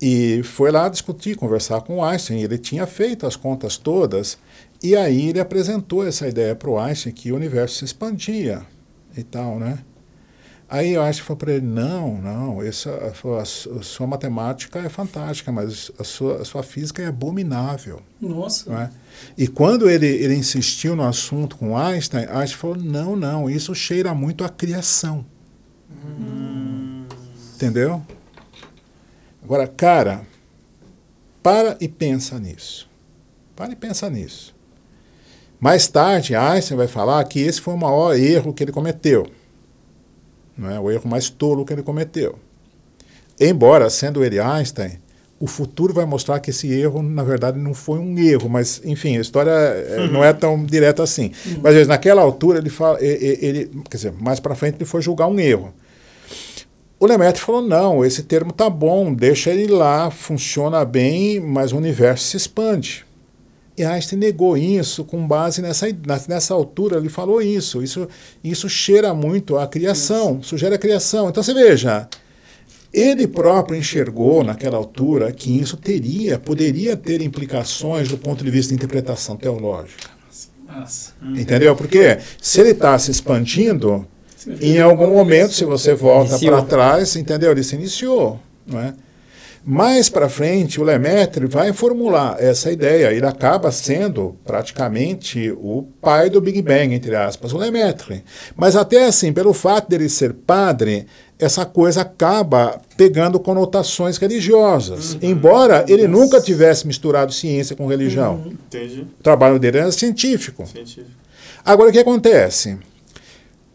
E foi lá discutir, conversar com o Einstein. Ele tinha feito as contas todas e aí ele apresentou essa ideia para o Einstein que o universo se expandia e tal, né? Aí o Einstein falou para ele, não, não, essa, a, sua, a sua matemática é fantástica, mas a sua, a sua física é abominável. Nossa. Não é? E quando ele, ele insistiu no assunto com Einstein, Einstein falou, não, não, isso cheira muito à criação. Hum. Entendeu? Agora, cara, para e pensa nisso. Para e pensa nisso. Mais tarde, Einstein vai falar que esse foi o maior erro que ele cometeu. Não é o erro mais tolo que ele cometeu. Embora, sendo ele Einstein, o futuro vai mostrar que esse erro, na verdade, não foi um erro, mas, enfim, a história uhum. não é tão direta assim. Uhum. Mas, naquela altura, ele, fala, ele, ele quer dizer, mais para frente, ele foi julgar um erro. O Lemaitre falou, não, esse termo tá bom, deixa ele lá, funciona bem, mas o universo se expande. E Einstein negou isso com base nessa, nessa altura, ele falou isso. Isso, isso cheira muito à criação, isso. sugere a criação. Então você veja, ele próprio enxergou naquela altura que isso teria, poderia ter implicações do ponto de vista de interpretação teológica. Entendeu? Porque se ele está se expandindo, em algum momento, se você volta para trás, entendeu? Ele se iniciou, não é? Mais para frente, o Lemaitre vai formular essa ideia. Ele acaba sendo praticamente o pai do Big Bang, entre aspas, o Lemaitre. Mas até assim, pelo fato dele ser padre, essa coisa acaba pegando conotações religiosas. Uhum. Embora ele Nossa. nunca tivesse misturado ciência com religião. Uhum. Entendi. O trabalho dele era científico. científico. Agora, o que acontece?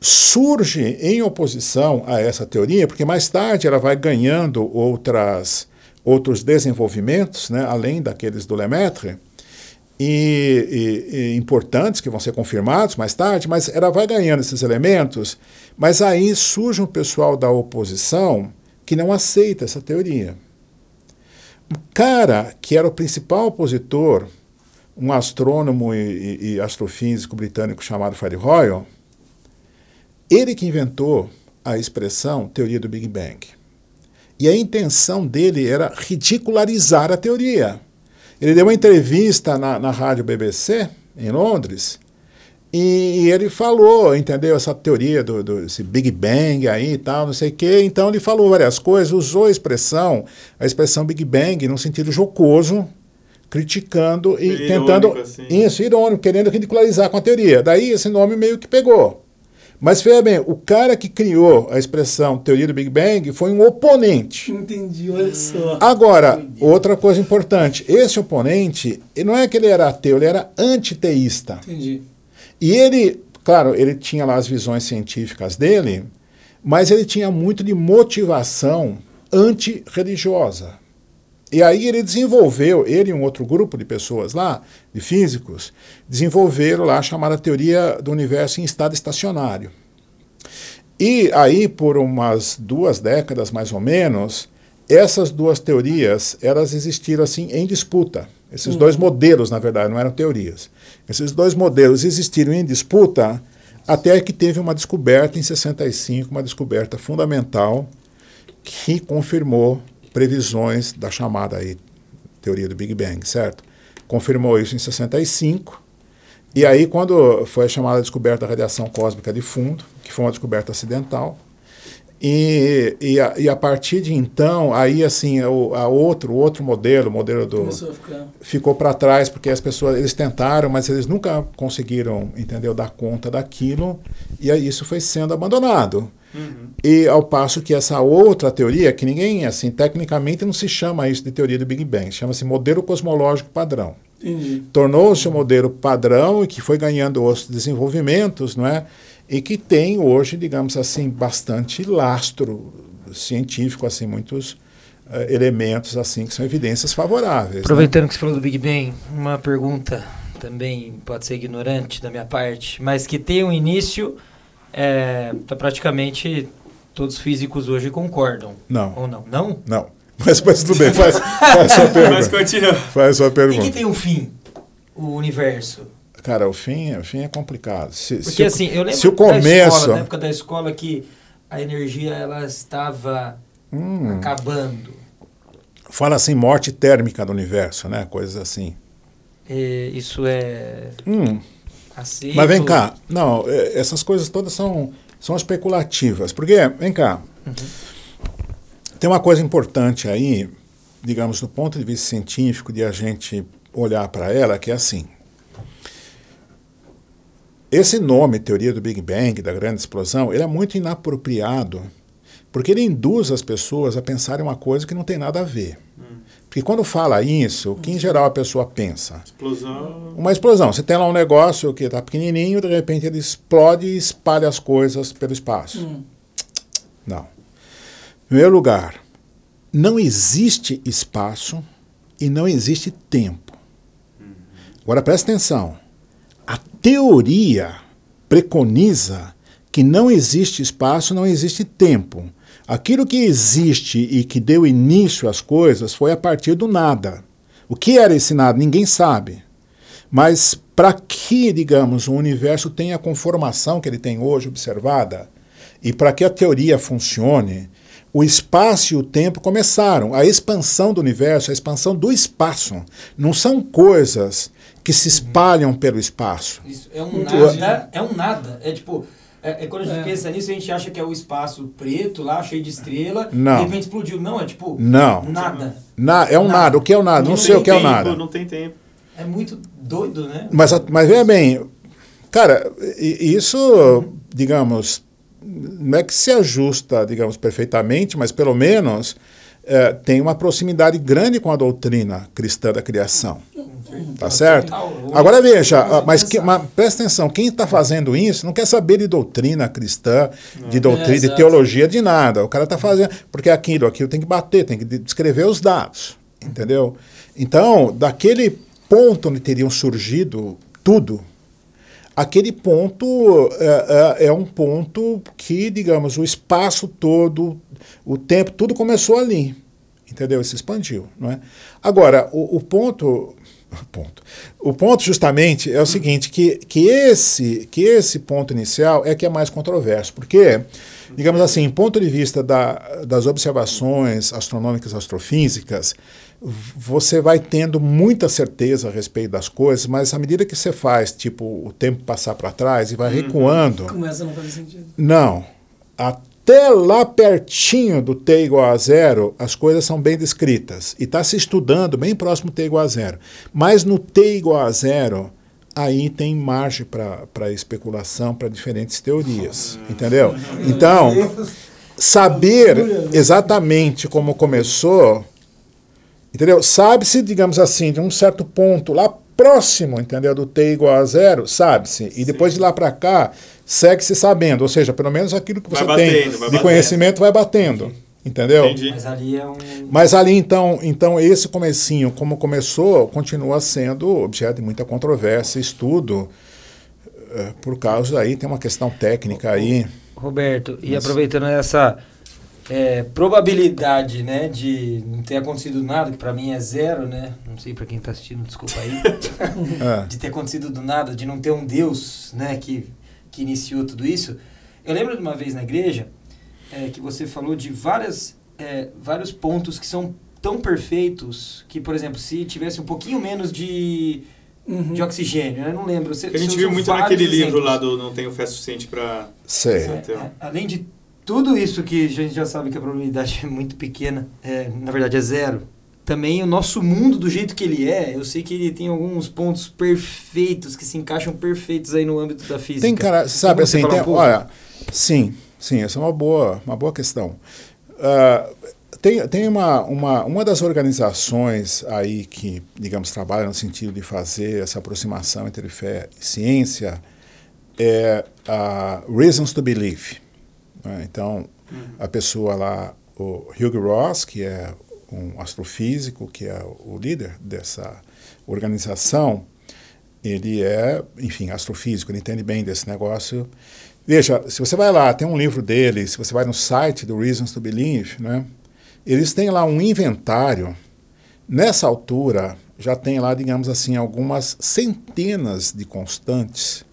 Surge em oposição a essa teoria, porque mais tarde ela vai ganhando outras outros desenvolvimentos, né, além daqueles do Lemaitre, e, e, e, importantes, que vão ser confirmados mais tarde, mas ela vai ganhando esses elementos, mas aí surge um pessoal da oposição que não aceita essa teoria. O cara que era o principal opositor, um astrônomo e, e astrofísico britânico chamado Fred Hoyle, Ele que inventou a expressão teoria do Big Bang. E a intenção dele era ridicularizar a teoria. Ele deu uma entrevista na, na rádio BBC, em Londres, e, ele falou, entendeu, essa teoria do, do Big Bang aí e tal, não sei o quê. Então ele falou várias coisas, usou a expressão, a expressão Big Bang, num sentido jocoso, criticando e tentando. assim. Isso, irônico, querendo ridicularizar com a teoria. Daí esse nome meio que pegou. Mas veja bem, o cara que criou a expressão teoria do Big Bang foi um oponente. Entendi, olha só. Agora, outra coisa importante, esse oponente, não é que ele era ateu, ele era antiteísta. Entendi. E ele, claro, ele tinha lá as visões científicas dele, mas ele tinha muito de motivação antirreligiosa. E aí ele desenvolveu, ele e um outro grupo de pessoas lá, de físicos, desenvolveram lá a chamada teoria do universo em estado estacionário. E aí, por umas duas décadas mais ou menos, essas duas teorias, elas existiram assim em disputa. Esses dois modelos, na verdade, não eram teorias. Esses dois modelos existiram em disputa até que teve uma descoberta em 65, uma descoberta fundamental que confirmou previsões da chamada aí, teoria do Big Bang, certo? Confirmou isso em 65. E aí, quando foi a chamada descoberta da radiação cósmica de fundo, que foi uma descoberta acidental, e, e, a, e a partir de então, aí assim, o a outro, outro modelo, o modelo do, ficou para trás porque as pessoas eles tentaram, mas eles nunca conseguiram, entendeu, dar conta daquilo e aí isso foi sendo abandonado. Uhum. E ao passo que essa outra teoria, que ninguém assim tecnicamente não se chama isso de teoria do Big Bang, chama-se modelo cosmológico padrão. Tornou-se um modelo padrão e que foi ganhando outros desenvolvimentos, não é? E que tem hoje, digamos assim, bastante lastro científico, assim, muitos eh, elementos assim que são evidências favoráveis. né? Aproveitando que você falou do Big Bang, uma pergunta também pode ser ignorante da minha parte, mas que tem um início, é, tá praticamente todos os físicos hoje concordam. Não, Ou não? Não? não. Mas, mas tudo bem, faz, faz sua Mas pergunta. continua. Faz sua E que pergunta. tem um fim? O universo. Cara, o fim, o fim é complicado. Se, se Porque o- assim, eu lembro se o da começo- escola, na época da escola que a energia ela estava Hum, acabando. fala assim, morte térmica do universo, né? Coisas assim. É, isso é Hum, mas vem cá, não, é, essas coisas todas são, são especulativas. Porque, vem cá, tem uma coisa importante aí, digamos, do ponto de vista científico, de a gente olhar para ela, que é assim. Esse nome, teoria do Big Bang, da grande explosão, ele é muito inapropriado, porque ele induz as pessoas a pensarem uma coisa que não tem nada a ver. Porque quando fala isso, o que em geral a pessoa pensa? Explosão. Uma explosão. Você tem lá um negócio que está pequenininho, de repente ele explode e espalha as coisas pelo espaço. Hum. Não. Em primeiro lugar, não existe espaço e não existe tempo. Agora presta atenção. A teoria preconiza que não existe espaço, não existe tempo. Aquilo que existe e que deu início às coisas foi a partir do nada. O que era esse nada? Ninguém sabe. Mas para que, digamos, o universo tenha a conformação que ele tem hoje observada, e para que a teoria funcione, o espaço e o tempo começaram. A expansão do universo, a expansão do espaço, não são coisas que se espalham pelo espaço. Isso é um nada, é um nada. É tipo, é, é quando a gente É. pensa nisso, a gente acha que é o espaço preto lá, cheio de estrela, Não. de repente explodiu. Não, é tipo, Não. nada. Na, é um nada. Nada. O que é o nada? Não, Não sei o que é o nada. Não tem tempo. É muito doido, né? Mas, mas veja bem, cara, isso, digamos, não é que se ajusta, digamos, perfeitamente, mas pelo menos eh, tem uma proximidade grande com a doutrina cristã da criação. Tá certo? Agora veja, ah, mas, que, mas presta atenção, quem está fazendo isso não quer saber de doutrina cristã, de doutrina, É, de exato. teologia, de nada. O cara está fazendo, porque aquilo, aquilo tem que bater, tem que descrever os dados, entendeu? Então, daquele ponto onde teriam surgido tudo, aquele ponto é, é- é um ponto que, digamos, o espaço todo, o tempo, tudo começou ali, entendeu? E se expandiu, não é? Agora, o, o ponto, ponto, O ponto justamente é o seguinte, que, que, esse, que esse ponto inicial é que é mais controverso, porque, digamos assim, ponto de vista da, das observações astronômicas astrofísicas, você vai tendo muita certeza a respeito das coisas, mas à medida que você faz, tipo, o tempo passar para trás e vai recuando... Começa a não fazer sentido. Não. Até lá pertinho do t igual a zero, as coisas são bem descritas. E está se estudando bem próximo do t igual a zero. Mas no t igual a zero, aí tem margem para especulação, para diferentes teorias. Entendeu? Então, saber exatamente como começou, entendeu? Sabe-se, digamos assim, de um certo ponto lá próximo, entendeu, do t igual a zero, sabe-se. E depois de lá para cá, segue-se sabendo, ou seja, pelo menos aquilo que você tem batendo, vai de batendo. conhecimento vai batendo. Entendeu? Entendi. Mas ali é um. Mas ali então, então esse comecinho, como começou, continua sendo objeto de muita controvérsia, estudo, eh, por causa aí tem uma questão técnica aí. Roberto, e aproveitando essa é, probabilidade, né, de não ter acontecido nada, que pra mim é zero, né? Não sei pra quem tá assistindo, desculpa aí. É. de ter acontecido do nada, de não ter um Deus, né, que, que iniciou tudo isso. Eu lembro de uma vez na igreja é, que você falou de várias, é, vários pontos que são tão perfeitos que, por exemplo, se tivesse um pouquinho menos de, Uhum. de oxigênio, né? Não lembro. Você, A gente viu muito naquele livro exemplos. lá do Não Tenho Fé Suficiente para. É, é, além de tudo isso que a gente já sabe que a probabilidade é muito pequena, é, na verdade é zero. Também o nosso mundo, do jeito que ele é, eu sei que ele tem alguns pontos perfeitos, que se encaixam perfeitos aí no âmbito da física. Tem cara, sabe assim, tem- um olha, sim, sim, essa é uma boa, uma boa questão. Ah, tem tem uma, uma, uma das organizações aí que, digamos, trabalha no sentido de fazer essa aproximação entre fé e ciência é a Reasons to Believe. né? Então, a pessoa lá, o Hugh Ross, que é um astrofísico, que é o líder dessa organização, ele é, enfim, astrofísico, ele entende bem desse negócio. Veja, se você vai lá, tem um livro dele, se você vai no site do Reasons to Believe, né, eles têm lá um inventário. Nessa altura, já tem lá, digamos assim, algumas centenas de constantes,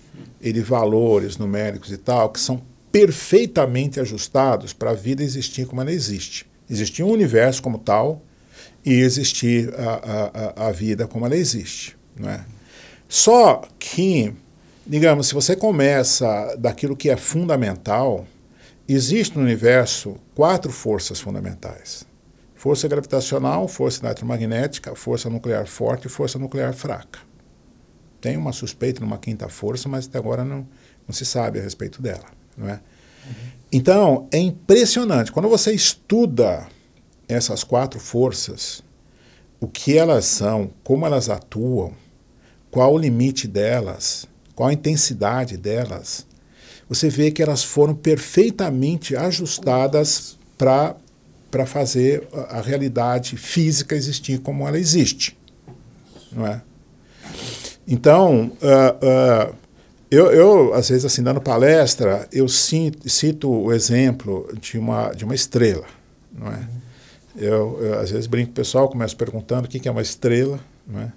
e de valores numéricos e tal, que são perfeitamente ajustados para a vida existir como ela existe. Existir um universo como tal e existir a, a, a- vida como ela existe. Não é? Só que, digamos, se você começa daquilo que é fundamental, existe no universo quatro forças fundamentais: força gravitacional, força eletromagnética, força nuclear forte e força nuclear fraca. Tem uma suspeita numa quinta força, mas até agora não, não se sabe a respeito dela. Não é? Então, é impressionante. Quando você estuda essas quatro forças, o que elas são, como elas atuam, qual o limite delas, qual a intensidade delas, você vê que elas foram perfeitamente ajustadas para fazer a, realidade física existir como ela existe. Não é? Então, ah, ah, eu, eu, às vezes, assim, dando palestra, eu cito, cito o exemplo de uma, de uma estrela. Não é? Eu, eu, às vezes, brinco com o pessoal, começo perguntando o que que é uma estrela. Não é?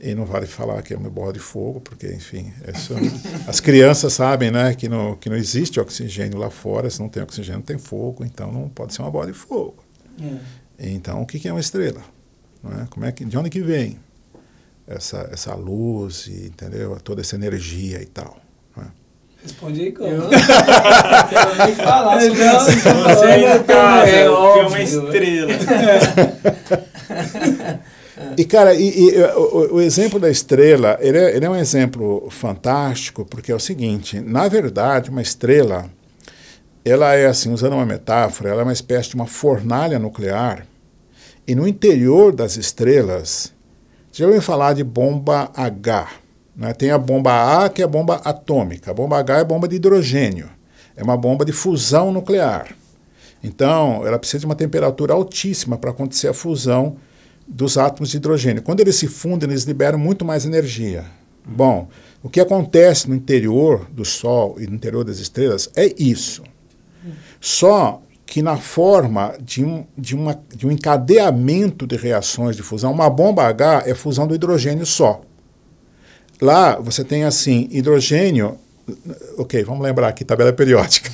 E não vale falar que é uma bola de fogo, porque, enfim, isso, as crianças sabem né, que, não, que não existe oxigênio lá fora, se não tem oxigênio, tem fogo, então não pode ser uma bola de fogo. É. Então, o que que é uma estrela? Não é? Como é que, de onde que vem essa, essa luz, e, entendeu? Toda essa energia e tal. é? Responde aí, como. Eu não quero nem falar sobre Não, isso. Você aí É em casa, que é uma óbvio. estrela. E, cara, e, e, o, o exemplo da estrela, ele é, ele é um exemplo fantástico, porque é o seguinte, na verdade, uma estrela, ela é assim, usando uma metáfora, ela é uma espécie de uma fornalha nuclear, e no interior das estrelas, já ouviu falar de bomba H, né? Tem a bomba A, que é a bomba atômica, a bomba H é a bomba de hidrogênio, é uma bomba de fusão nuclear. Então, ela precisa de uma temperatura altíssima para acontecer a fusão dos átomos de hidrogênio. Quando eles se fundem, eles liberam muito mais energia. Bom, o que acontece no interior do Sol e no interior das estrelas é isso. Só que na forma de um, de, uma, de um encadeamento de reações de fusão, uma bomba H é fusão do hidrogênio só. lá você tem assim, hidrogênio. Ok, vamos lembrar aqui, tabela periódica.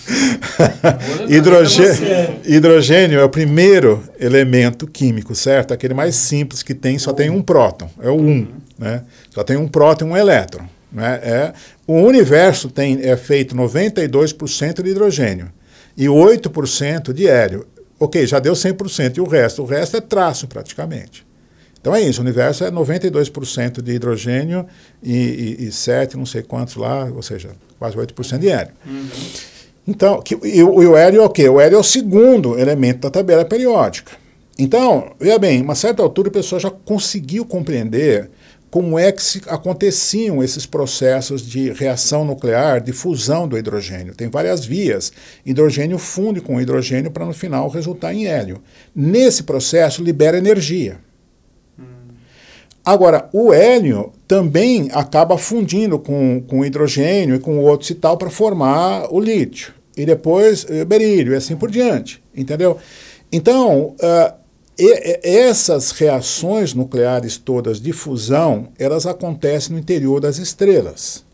hidrogênio, hidrogênio é o primeiro elemento químico, certo? Aquele mais simples que tem, só tem um próton, é o 1. Um, né? Só tem um próton e um elétron. Né? É, o universo tem, é feito 92% de hidrogênio e 8% de hélio. Ok, já deu 100%. E o resto? O resto é traço, praticamente. Então é isso, o universo é 92% de hidrogênio e, e, e 7, não sei quantos lá, ou seja, quase 8% de hélio. Uhum. Então, que, e, o, e o hélio é o quê? O hélio é o segundo elemento da tabela periódica. Então, veja bem, uma certa altura a pessoa já conseguiu compreender como é que aconteciam esses processos de reação nuclear, de fusão do hidrogênio. Tem várias vias. Hidrogênio funde com hidrogênio para no final resultar em hélio. Nesse processo libera energia. Agora, o hélio também acaba fundindo com, com hidrogênio e com outros e tal para formar o lítio. E depois o berílio e assim por diante. Entendeu? Então, uh, e, essas reações nucleares todas de fusão, elas acontecem no interior das estrelas.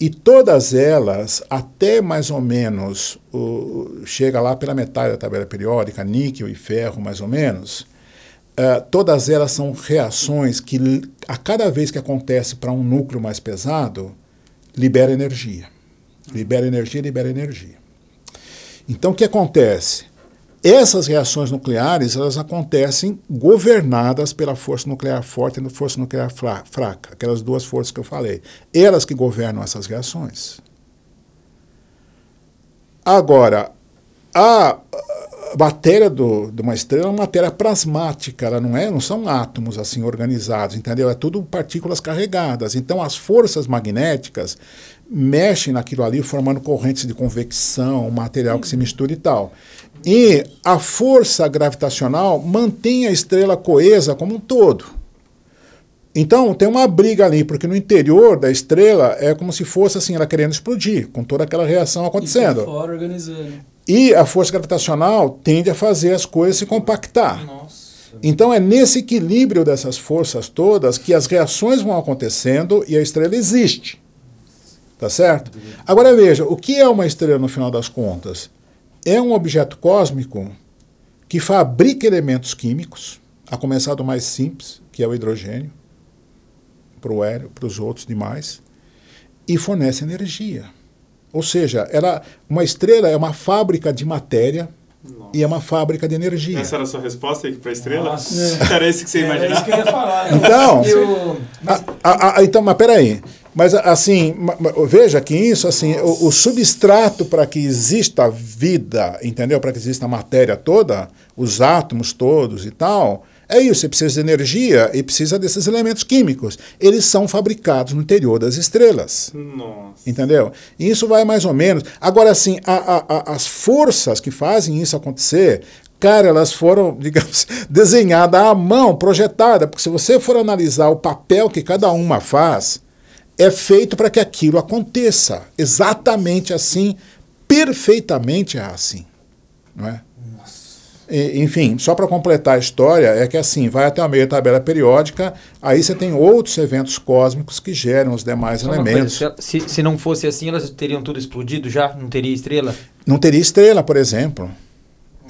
E todas elas, até mais ou menos, uh, chega lá pela metade da tabela periódica, níquel e ferro mais ou menos, uh, todas elas são reações que, a cada vez que acontece para um núcleo mais pesado, libera energia. Libera energia, libera energia. Então o que acontece? Essas reações nucleares elas acontecem governadas pela força nuclear forte e força nuclear fraca, aquelas duas forças que eu falei. Elas que governam essas reações. Agora, a matéria do, de uma estrela é uma matéria plasmática, ela não é, não são átomos assim organizados, entendeu? É tudo partículas carregadas. Então as forças magnéticas mexem naquilo ali, formando correntes de convecção, material que se mistura e tal. E a força gravitacional mantém a estrela coesa como um todo. Então tem uma briga ali, porque no interior da estrela é como se fosse assim, ela querendo explodir, com toda aquela reação acontecendo. E, fora organizando. E a força gravitacional tende a fazer as coisas se compactar. Nossa. Então é nesse equilíbrio dessas forças todas que as reações vão acontecendo e a estrela existe. Tá certo? Agora veja, o que é uma estrela no final das contas? é um objeto cósmico que fabrica elementos químicos, a começar do mais simples, que é o hidrogênio, para o hélio, para os outros demais, e fornece energia. Ou seja, ela, uma estrela é uma fábrica de matéria Nossa. e é uma fábrica de energia. Essa era a sua resposta para a estrela? Nossa. Era isso que você imaginava? Era isso que eu ia falar. Então, eu... a, a, a, então mas peraí. Mas, assim, veja que isso, assim, o, o substrato para que exista vida, entendeu? Para que exista a matéria toda, os átomos todos e tal, é isso. Você precisa de energia e precisa desses elementos químicos. Eles são fabricados no interior das estrelas. Nossa. Entendeu? E isso vai mais ou menos. Agora, assim, a, a, a, as forças que fazem isso acontecer cara, elas foram, digamos, desenhadas à mão, projetadas, porque se você for analisar o papel que cada uma faz, é feito para que aquilo aconteça. Exatamente assim, perfeitamente é assim. Não é? E, enfim, só para completar a história, é que assim, vai até o meio da tabela periódica, aí você tem outros eventos cósmicos que geram os demais só elementos. Coisa, se, se não fosse assim, elas teriam tudo explodido já? Não teria estrela? Não teria estrela, por exemplo.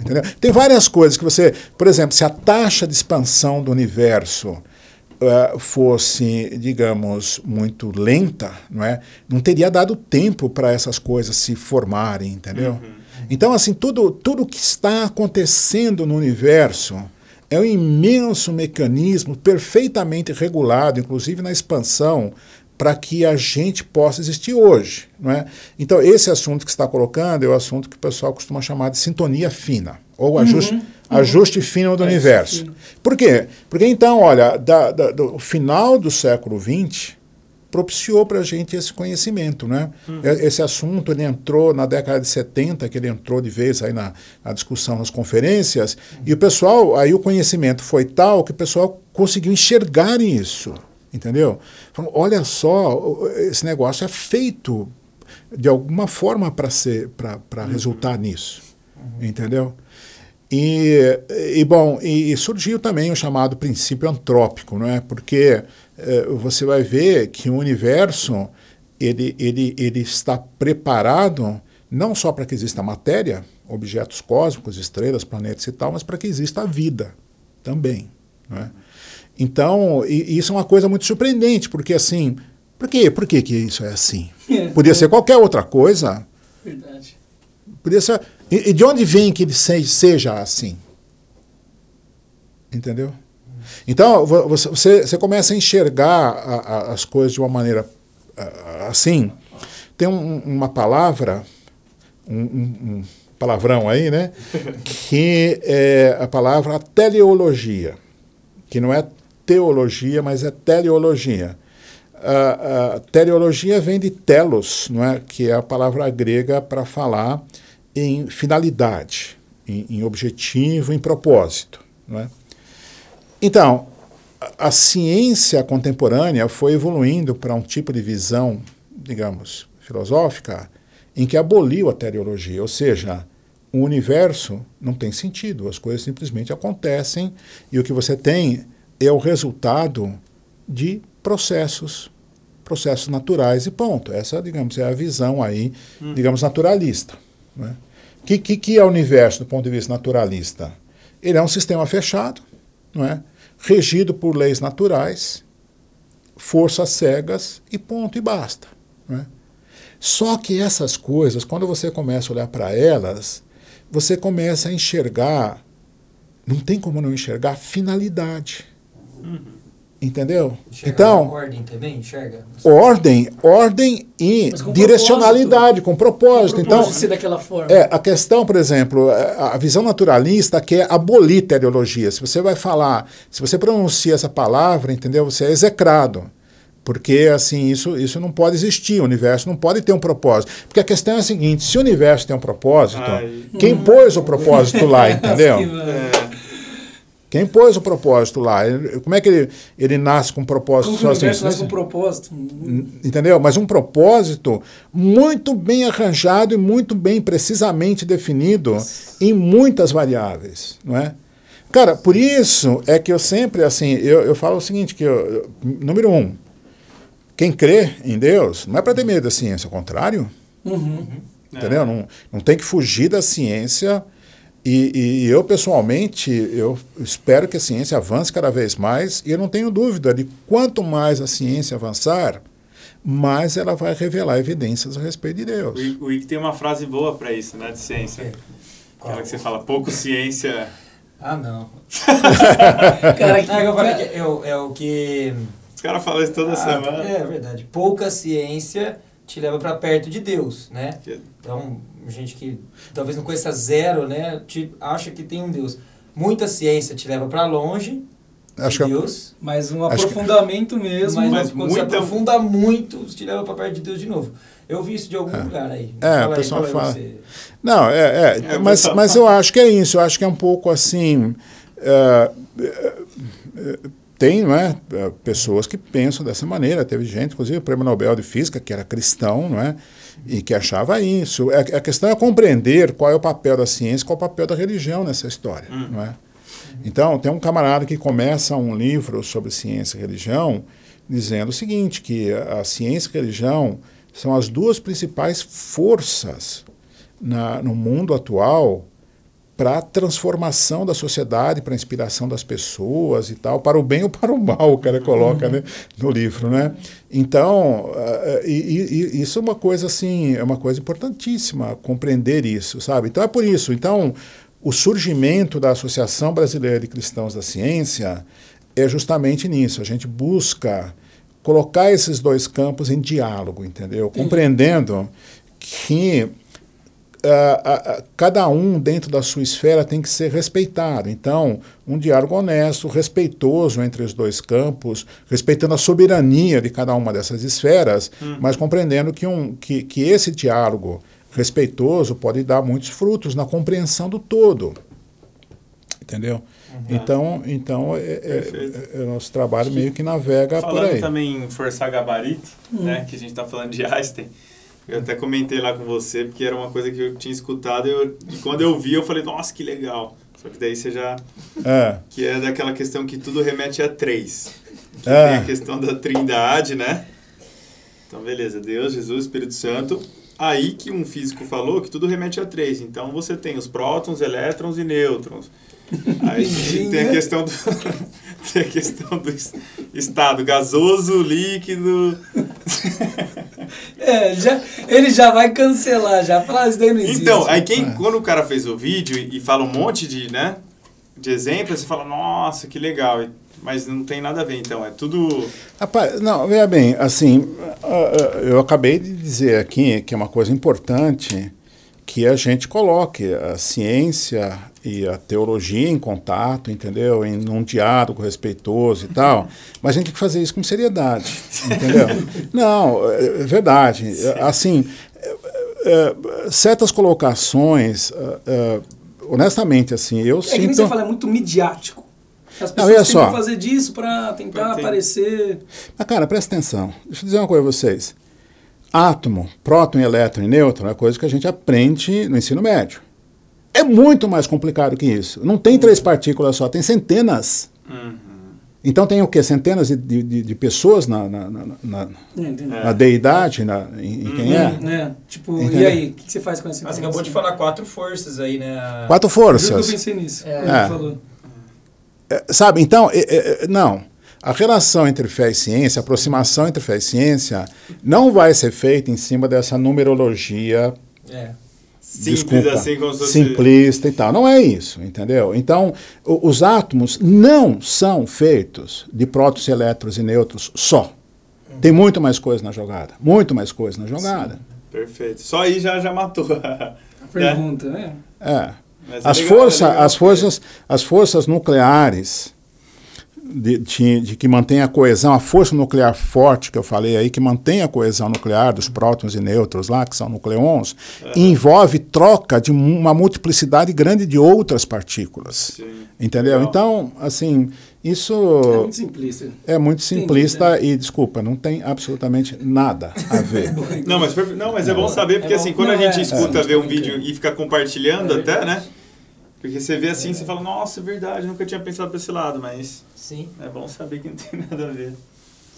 Entendeu? Tem várias coisas que você. Por exemplo, se a taxa de expansão do universo uh, fosse, digamos, muito lenta, não é? Não teria dado tempo para essas coisas se formarem, entendeu? Uhum. Então, assim, tudo tudo que está acontecendo no universo é um imenso mecanismo perfeitamente regulado, inclusive na expansão, para que a gente possa existir hoje, não é? Então, esse assunto que está colocando é o assunto que o pessoal costuma chamar de sintonia fina ou ajuste, uhum, uhum. ajuste fino do ajuste universo. Fino. Por quê? Porque então, olha, da, da, do final do século XX propiciou para a gente esse conhecimento, né? Uhum. Esse assunto ele entrou na década de 70, que ele entrou de vez aí na, na discussão nas conferências, uhum. e o pessoal, aí o conhecimento foi tal que o pessoal conseguiu enxergar isso, entendeu? Falou, olha só, esse negócio é feito de alguma forma para ser para uhum. resultar nisso, entendeu? E, e bom, e, e, surgiu também o chamado princípio antrópico, não é? Porque você vai ver que o universo ele, ele, ele está preparado não só para que exista matéria, objetos cósmicos, estrelas, planetas e tal, mas para que exista a vida também. Não é? Então, e, isso é uma coisa muito surpreendente, porque assim, por quê? Por que, que isso é assim? É, Podia ser qualquer outra coisa. Verdade. Podia ser. E, e de onde vem que ele se, seja assim? Entendeu? Então, você, você começa a enxergar a, a, as coisas de uma maneira assim. Tem um, uma palavra, um, um, palavrão aí, né? que é a palavra teleologia, que não é teologia, mas é teleologia. A, a teleologia vem de telos, não é? que é a palavra grega para falar em finalidade, em, em, objetivo, em propósito. Não é? Então, a, ciência contemporânea foi evoluindo para um tipo de visão, digamos, filosófica, em que aboliu a teleologia, ou seja, o universo não tem sentido, as coisas simplesmente acontecem e o que você tem é o resultado de processos, processos naturais e ponto. Essa, digamos, é a visão aí, hum. digamos, naturalista. O né? que, que, que é o universo do ponto de vista naturalista? Ele é um sistema fechado, não é? regido por leis naturais, forças cegas e ponto e basta. É? Só que essas coisas, quando você começa a olhar para elas, você começa a enxergar, não tem como não enxergar finalidade. Uhum. Entendeu? Enxerga então, ordem também, enxerga? Ordem, ordem e com direcionalidade, com propósito. Com propósito então, ser daquela forma. É, a questão, por exemplo, a visão naturalista quer abolir teleologia. Se você vai falar, se você pronuncia essa palavra, entendeu? Você é execrado. Porque, assim, isso, isso não pode existir. O universo não pode ter um propósito. Porque a questão é a seguinte: se o universo tem um propósito, Ai. quem hum. pôs o propósito lá, entendeu? Quem pôs o propósito lá? Ele, como é que ele, ele nasce com um propósito? Como o universo assim, nasce com um propósito. Entendeu? Mas um propósito muito bem arranjado e muito bem precisamente definido Nossa. em muitas variáveis, não é? Cara, por isso é que eu sempre, assim, eu, eu falo o seguinte, que eu, número um, quem crê em Deus não é para ter medo da ciência, ao contrário. Uhum. Entendeu? É. Não, não tem que fugir da ciência. E, e, eu, pessoalmente, eu espero que a ciência avance cada vez mais. E eu não tenho dúvida de quanto mais a ciência avançar, mais ela vai revelar evidências a respeito de Deus. O Ike tem uma frase boa para isso, né, de ciência. Aquela que você fala, pouco ciência... Ah, não. Cara, que... eu falei que é, é o que caras falam isso toda ah, semana. É verdade. Pouca ciência te leva para perto de Deus, né? Então, gente que talvez não conheça zero, né, te acha que tem um Deus. Muita ciência te leva para longe acho de Deus. Que, mas um aprofundamento que, mesmo. Mas, mas quando muita... você aprofunda muito, te leva para perto de Deus de novo. Eu vi isso de algum é. lugar aí. É, o pessoal aí, fala. Você. Não, é, é, é mas, mas eu acho que é isso. Eu acho que é um pouco assim. Uh, tem não é, é, pessoas que pensam dessa maneira. Teve gente, inclusive o Prêmio Nobel de Física, que era cristão, não é, e que achava isso. A, é, a questão é compreender qual é o papel da ciência, qual é o papel da religião nessa história. Hum. Não é? Então, tem um camarada que começa um livro sobre ciência e religião dizendo o seguinte, que a ciência e a religião são as duas principais forças na, no mundo atual para a transformação da sociedade, para a inspiração das pessoas e tal, para o bem ou para o mal, o cara coloca né, no livro, né? Então, uh, e, e, isso é uma coisa assim, é uma coisa importantíssima, compreender isso, sabe? Então é por isso, então, o surgimento da Associação Brasileira de Cristãos da Ciência é justamente nisso, a gente busca colocar esses dois campos em diálogo, entendeu? Compreendendo que uh, uh, cada um dentro da sua esfera tem que ser respeitado. Então, um diálogo honesto, respeitoso entre os dois campos, respeitando a soberania de cada uma dessas esferas, hum. mas compreendendo que, um, que, que esse diálogo respeitoso pode dar muitos frutos na compreensão do todo. Entendeu? Uhum. Então, então é, é, é, o nosso trabalho meio que navega Falando por aí. também em forçar gabarito, hum. né, que a gente está falando de Einstein, eu até comentei lá com você, porque era uma coisa que eu tinha escutado e, eu, e quando eu vi eu falei, nossa, que legal. Só que daí você já. É. Que é daquela questão que tudo remete a três. Que É. Tem a questão da trindade, né? Então, beleza. Deus, Jesus, Espírito Santo. Aí que um físico falou que tudo remete a três. Então você tem os prótons, elétrons e nêutrons. Aí tem a questão do, tem a questão do es- estado gasoso, líquido. É, já, ele já vai cancelar, já fala isso daí não existe. Então, aí quem, quando o cara fez o vídeo e, fala um monte de, né, de exemplos, você fala, nossa, que legal. Mas não tem nada a ver, então. É tudo. Rapaz, não, veja bem, assim, ah, ah, eu acabei de dizer aqui que é uma coisa importante que a gente coloque a ciência e a teologia em contato, entendeu? Em um diálogo respeitoso e tal, mas a gente tem que fazer isso com seriedade, entendeu? Não, é é verdade. Assim, é, é, certas colocações, honestamente, assim, eu É que nem sinto... você fala, é muito midiático. As Não, pessoas olha tentam só. fazer disso pra tentar ter- aparecer. Mas, cara, presta atenção. Deixa eu dizer uma coisa a vocês. Átomo, próton, elétron e nêutron é coisa que a gente aprende no ensino médio. É muito mais complicado que isso. Não tem três partículas só, tem centenas. Então tem o quê? Centenas de, de, de- de pessoas na, na, na, na- Entendeu? na deidade, na, em, em quem é? É, tipo, e Entendeu? aí, o que que você faz com essa Mas você acabou de falar quatro forças aí, né? Quatro que eu forças. pensei nisso. É. É. falou. É, Sabe, então, é, é, é, não. A relação entre fé e ciência, a aproximação entre fé e ciência, não vai ser feita em cima dessa numerologia É. Simples Desculpa, assim, como se fosse. simplista e tal. Não é isso, entendeu? Então, o- os átomos não são feitos de prótons, elétrons e nêutrons só. Tem muito mais coisa na jogada. Muito mais coisa na jogada. Perfeito. Só aí já, já matou. A pergunta, né? É. É As, legal, força, é legal as, forças, as forças nucleares de, de- de que mantém a coesão, a força nuclear forte que eu falei aí, que mantém a coesão nuclear dos prótons e nêutrons lá, que são nucleons, envolve troca de uma multiplicidade grande de outras partículas. Sim. Entendeu? Legal. Então, assim, É isso muito simplista. é muito Entendi, simplista e, desculpa, não tem absolutamente nada a ver. Não, mas, não, mas é bom saber, porque É assim, bom. quando a Não, gente é, escuta é. ver um vídeo e fica compartilhando É até, né? Porque você vê assim, você fala, nossa, é verdade, nunca tinha pensado pra esse lado, mas Sim. é bom saber que não tem nada a ver.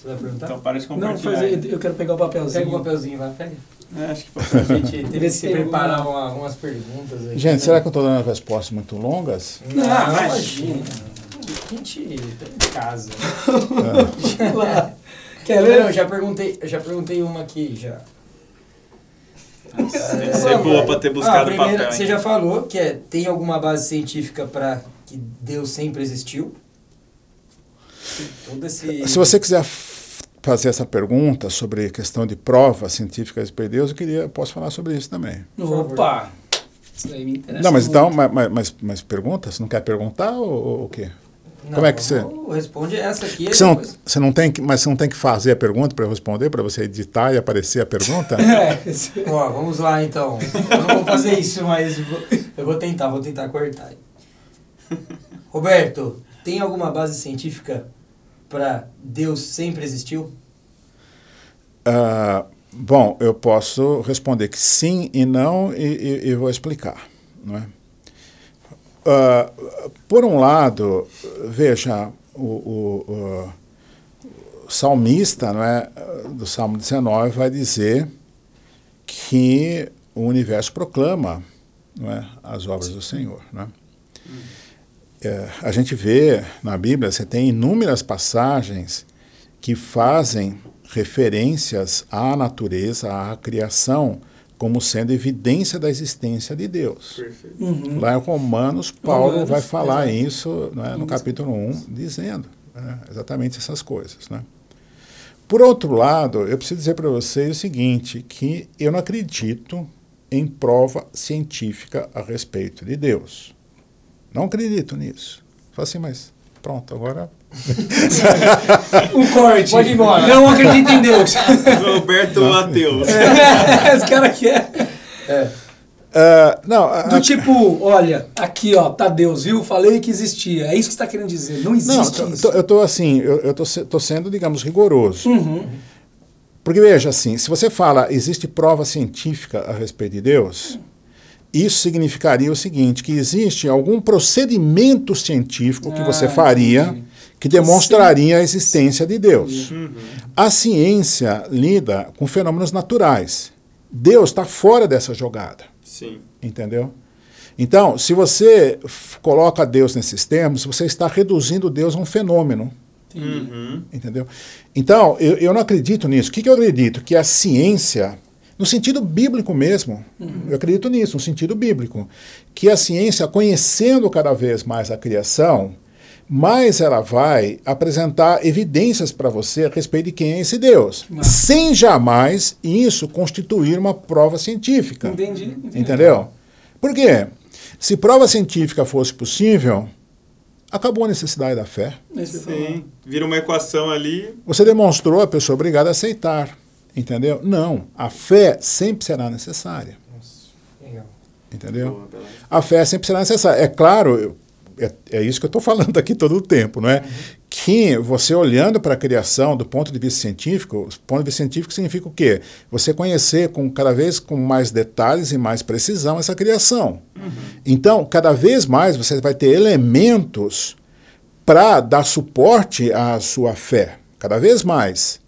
Você vai perguntar? Então para de Não, compartilhar. fazer, eu quero pegar o papelzinho. Pega o papelzinho lá, pega. É, acho que A gente teve que se preparar alguma- uma- umas perguntas aí. Gente, será que eu estou dando respostas muito longas? Não, Ah, imagina. A gente tá em casa. lá. Quer Não, ver? eu já perguntei, eu já perguntei uma aqui já. Isso é boa pra ter Ah, buscado primeira, papel. você hein? já falou que é, tem alguma base científica para que Deus sempre existiu? Todo esse... Se você quiser fazer essa pergunta sobre questão de provas científicas de Deus, eu queria, eu posso falar sobre isso também. Opa! Isso aí me interessa. não, mas muito. então, mas, mas- mas, mas pergunta? Você não quer perguntar ou, ou o quê? Como é que você- não, Responde essa aqui. Você não, você não tem que, mas você não tem que fazer a pergunta para responder, para você editar e aparecer a pergunta? É, Ó, vamos lá então. Eu não vou fazer isso, mas vou- eu vou tentar, vou tentar cortar. Roberto, tem alguma base científica para Deus sempre existiu? Ah, bom, eu posso responder que sim e não e, e- e vou explicar. Não é? Ah, por um lado, veja, o, o- o salmista não é, do Salmo 19 vai dizer que o universo proclama não é, as obras do Senhor. Não é? É, a gente vê na Bíblia, você tem inúmeras passagens que fazem referências à natureza, à criação, como sendo evidência da existência de Deus. Perfeito. Uhum. Lá em Romanos, Paulo Romanos, vai falar exato. isso né, no capítulo 1, dizendo né, exatamente essas coisas. Né. Por outro lado, eu preciso dizer para vocês o seguinte, que eu não acredito em prova científica a respeito de Deus. Não acredito nisso. Fala assim, mas pronto, agora... O corte. Pode ir embora. Não acredito em Deus. Roberto Matheus. Esse cara quer. Ah, não, a- Do tipo, olha, aqui ó, tá Deus, viu? Falei que existia. É isso que você tá querendo dizer. Não não, existe tô- isso. tô- eu estou assim, eu, eu tô, se- tô sendo, digamos, rigoroso. Uhum. Porque veja assim, se você fala existe prova científica a respeito de Deus, Isso significaria o seguinte, que existe algum procedimento científico que Ah, você faria entendi. que demonstraria a existência de Deus. Uhum. A ciência lida com fenômenos naturais. Deus está fora dessa jogada, Sim. entendeu? Então, se você coloca Deus nesses termos, você está reduzindo Deus a um fenômeno, Uhum. entendeu? Então, eu, eu não acredito nisso. O que, que eu acredito? Que a ciência, no sentido bíblico mesmo, eu acredito nisso, no sentido bíblico, que a ciência, conhecendo cada vez mais a criação, mais ela vai apresentar evidências para você a respeito de quem é esse Deus, sem jamais isso constituir uma prova científica. Entendi. entendi. Entendeu? Por quê? Se prova científica fosse possível, acabou a necessidade da fé. Sim. Vira uma equação ali. Você demonstrou, a pessoa é obrigada a aceitar. Entendeu? Não. A fé sempre será necessária. Legal. Entendeu? Boa. A fé sempre será necessária. É claro, eu- é, é isso que eu estou falando aqui todo o tempo, não é? Que você olhando para a criação do ponto de vista científico, o ponto de vista científico significa o quê? Você conhecer com cada vez com mais detalhes e mais precisão essa criação. Então, cada vez mais você vai ter elementos para dar suporte à sua fé, cada vez mais.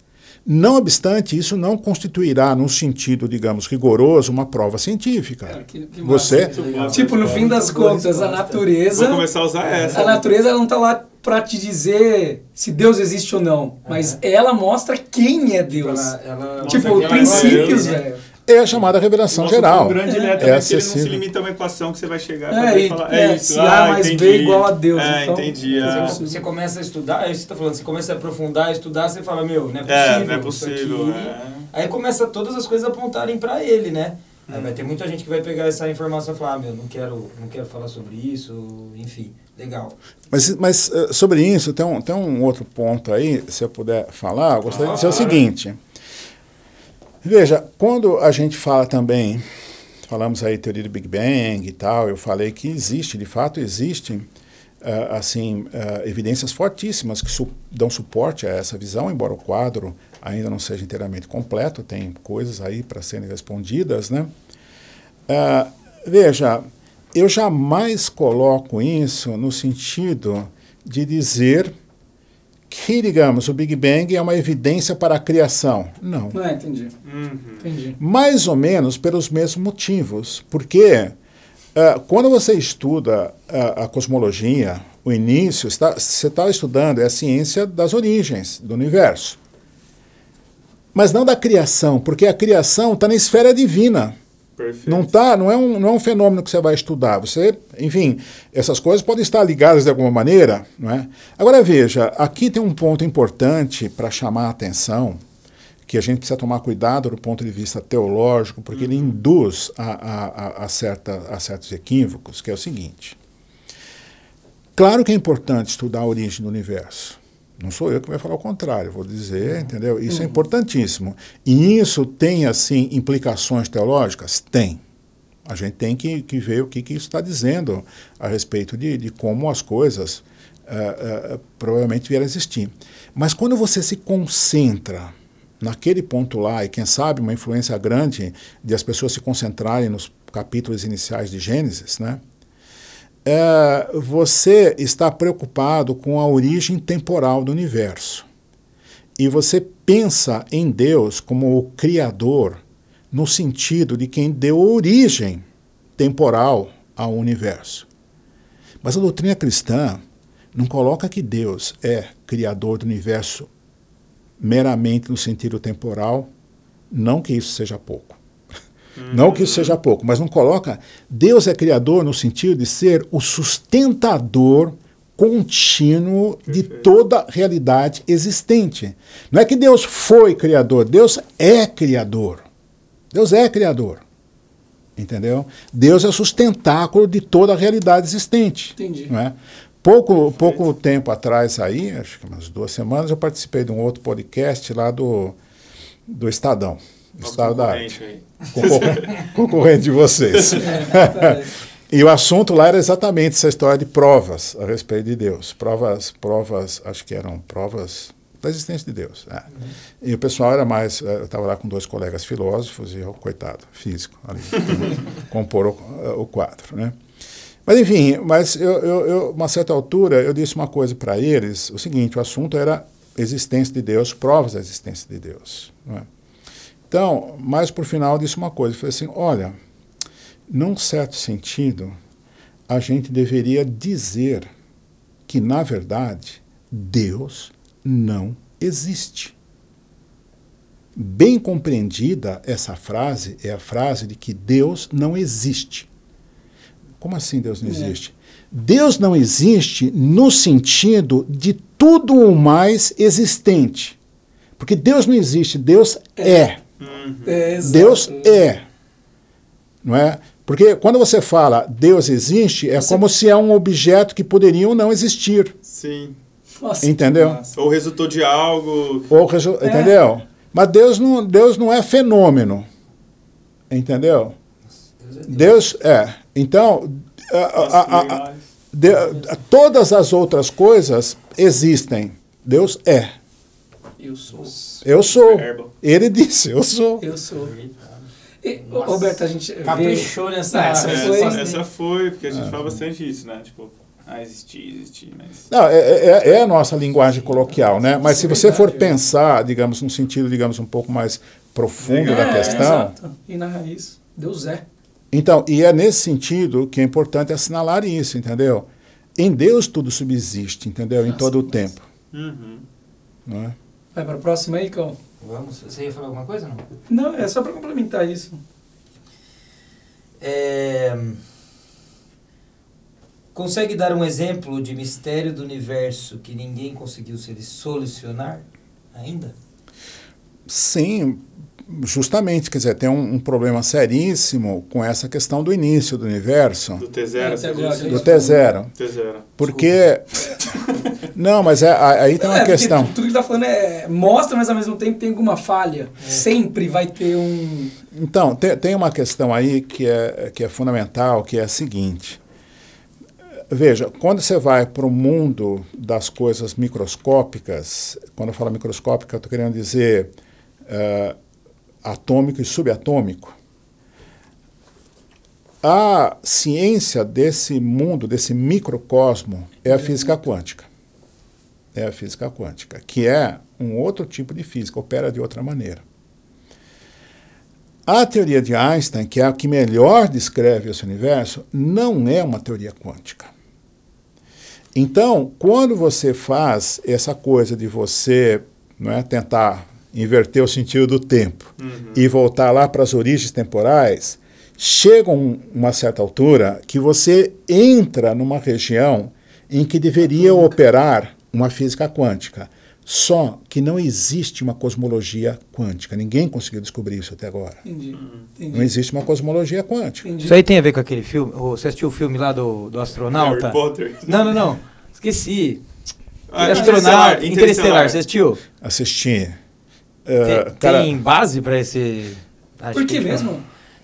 Não obstante, isso não constituirá, num sentido, digamos, rigoroso, uma prova científica. Cara, que- que Você-. Tipo, no fim das contas, a natureza. Vou começar a usar essa. A natureza ela não tá lá pra te dizer se Deus existe ou não, mas ela mostra quem é Deus. Ela, ela tipo, princípios, é, né? velho. É a chamada revelação Nosso geral. pão grande ele é, É também que ele não se limita a uma equação que você vai chegar É, e- falar, é, é isso, se A ah, mais B entendi. igual a Deus, É, então- entendi. ah. Você, você começa a estudar, é isso que você tá falando, você começa a aprofundar, estudar, você fala, meu, não é possível. É, não é isso possível. aqui. é. Aí começa todas as coisas a apontarem pra ele, né? Aí vai ter muita gente que vai pegar essa informação e falar, ah, meu, não quero, não quero falar sobre isso, enfim, legal. Mas, mas eh, sobre isso, tem um, tem um outro ponto aí, se eu puder falar, eu gostaria de dizer o seguinte. Veja, quando a gente fala também, falamos aí teoria do Big Bang e tal, eu falei que existe, de fato existe, ah, assim, ah, evidências fortíssimas que su- dão suporte a essa visão, embora o quadro ainda não seja inteiramente completo, tem coisas aí para serem respondidas, né? Ah, veja, eu jamais coloco isso no sentido de dizer que, digamos, o Big Bang é uma evidência para a criação. Não. Não é, entendi. Uhum. Entendi. Mais ou menos pelos mesmos motivos. Porque ah, quando você estuda ah, a cosmologia, o início, está, você está estudando é a ciência das origens do universo. Mas não da criação, porque a criação está na esfera divina. Perfeito. Não tá, não é um, não é um fenômeno que você vai estudar. Você, enfim, essas coisas podem estar ligadas de alguma maneira, não é? Agora veja, aqui tem um ponto importante para chamar a atenção, que a gente precisa tomar cuidado do ponto de vista teológico, porque ele induz a, a, a, certa, a certos equívocos, que é o seguinte. Claro que é importante estudar a origem do universo. Não sou eu que vai falar o contrário, vou dizer, entendeu? Isso é importantíssimo. E isso tem, assim, implicações teológicas? Tem. A gente tem que, que ver o que, que isso está dizendo a respeito de, de como as coisas uh, uh, provavelmente vieram a existir. Mas quando você se concentra naquele ponto lá, e quem sabe uma influência grande de as pessoas se concentrarem nos capítulos iniciais de Gênesis, né? É, você está preocupado com a origem temporal do universo. E você pensa em Deus como o Criador, no sentido de quem deu origem temporal ao universo. Mas a doutrina cristã não coloca que Deus é Criador do universo meramente no sentido temporal, não que isso seja pouco. Não que isso seja pouco, mas não coloca. Deus é criador no sentido de ser o sustentador contínuo de toda realidade existente. Não é que Deus foi criador, Deus é criador. Deus é criador. Entendeu? Deus é sustentáculo de toda a realidade existente. Entendi. Não é? Pouco, pouco tempo atrás aí, acho que umas duas semanas, eu participei de um outro podcast lá do, do Estadão. Estado da Arte. aí. Concor- Concorrente de vocês. É, E o assunto lá era exatamente essa história de provas a respeito de Deus. Provas, provas, acho que eram provas da existência de Deus. É. Uhum. E o pessoal era mais. Eh, eu estava lá com dois colegas filósofos e eu, coitado, físico, ali, compor o, o, quadro. Né? Mas, enfim, mas eu, eu, eu, uma certa altura, eu disse uma coisa para eles: o seguinte, o assunto era existência de Deus, provas da existência de Deus. É? Então, mas por final, eu disse uma coisa: eu falei assim, olha, num certo sentido, a gente deveria dizer que, na verdade, Deus não existe. Bem compreendida, essa frase é a frase de que Deus não existe. Como assim Deus não é. existe? Deus não existe no sentido de tudo o mais existente. Porque Deus não existe, Deus é. é. É Deus é. Não é? Porque quando você fala Deus existe, é você... como se é um objeto que poderia ou não existir. Sim. Nossa, Entendeu? Ou resultou de algo. Ou resu... é. Entendeu? Mas Deus não, Deus não é fenômeno. Entendeu? Deus é. Deus é. Então, a, a, a, de, todas as outras coisas existem. Deus é. Eu sou. Eu sou. Ele disse, eu sou. Eu sou. E, Roberto, a gente. Caprichou nessa. Essa, essa, foi, essa foi, porque a gente fala bastante isso, né? Tipo, ah, existir, existir, mas... Não, é, é, é, a nossa linguagem coloquial, né? Mas se você for pensar, digamos, num sentido, digamos, um pouco mais profundo da questão... Exato. E na raiz, Deus é. Então, e é nesse sentido que é importante assinalar isso, entendeu? Em Deus tudo subsiste, entendeu? Em todo o tempo. Uhum. Não é? Vai para a próxima aí, Cal. Vamos. Você ia falar alguma coisa, não? Não, é só para complementar isso. É... Consegue dar um exemplo de mistério do universo que ninguém conseguiu se solucionar ainda? Sim, justamente, quer dizer, tem um, um, problema seríssimo com essa questão do início do universo. Do T0. É, do T0. T0. Porque... Não, mas é, aí tem uma é, questão. Tudo que está falando é mostra, mas ao mesmo tempo tem alguma falha. É. Sempre vai ter um... Então, tem, tem uma questão aí que é, que é fundamental, que é a seguinte Veja, quando você vai para o mundo das coisas microscópicas, quando eu falo microscópica, eu estou querendo dizer uh, atômico e subatômico. A ciência desse mundo, desse microcosmo, é a física quântica. É a física quântica, que é um outro tipo de física, opera de outra maneira. A teoria de Einstein, que é a que melhor descreve esse universo, não é uma teoria quântica. Então, quando você faz essa coisa de você não é, tentar inverter o sentido do tempo uhum. e voltar lá para as origens temporais, chega um, uma certa altura que você entra numa região em que deveria operar uma física quântica. Só que não existe uma cosmologia quântica. Ninguém conseguiu descobrir isso até agora. Entendi. Entendi. Não existe uma cosmologia quântica. Entendi. Isso aí tem a ver com aquele filme? Você assistiu o filme lá do, do astronauta? Harry Potter. Não, não, não. Esqueci. Ah, astronauta Interestelar. Você assistiu? Assisti. Uh, tem, cara... tem base para esse. Por que, que mesmo?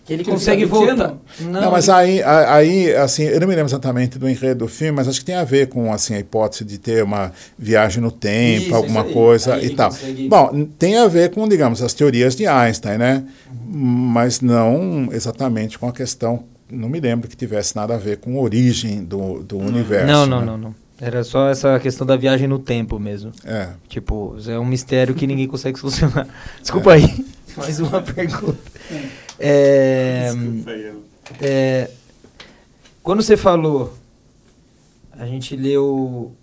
Que ele que consegue ele voltar. Não, não, mas aí, aí, assim, eu não me lembro exatamente do enredo do filme, mas acho que tem a ver com assim, a hipótese de ter uma viagem no tempo, isso, alguma isso coisa aí e tal. Consegue... Bom, tem a ver com, digamos, as teorias de Einstein, né? Uhum. Mas não exatamente com a questão. Não me lembro que tivesse nada a ver com a origem do, do universo. Não, não, né? não, não. Era só essa questão da viagem no tempo mesmo. É. Tipo, é um mistério que ninguém consegue solucionar. Desculpa é. aí. Mais uma pergunta. É, é, quando você falou, a gente leu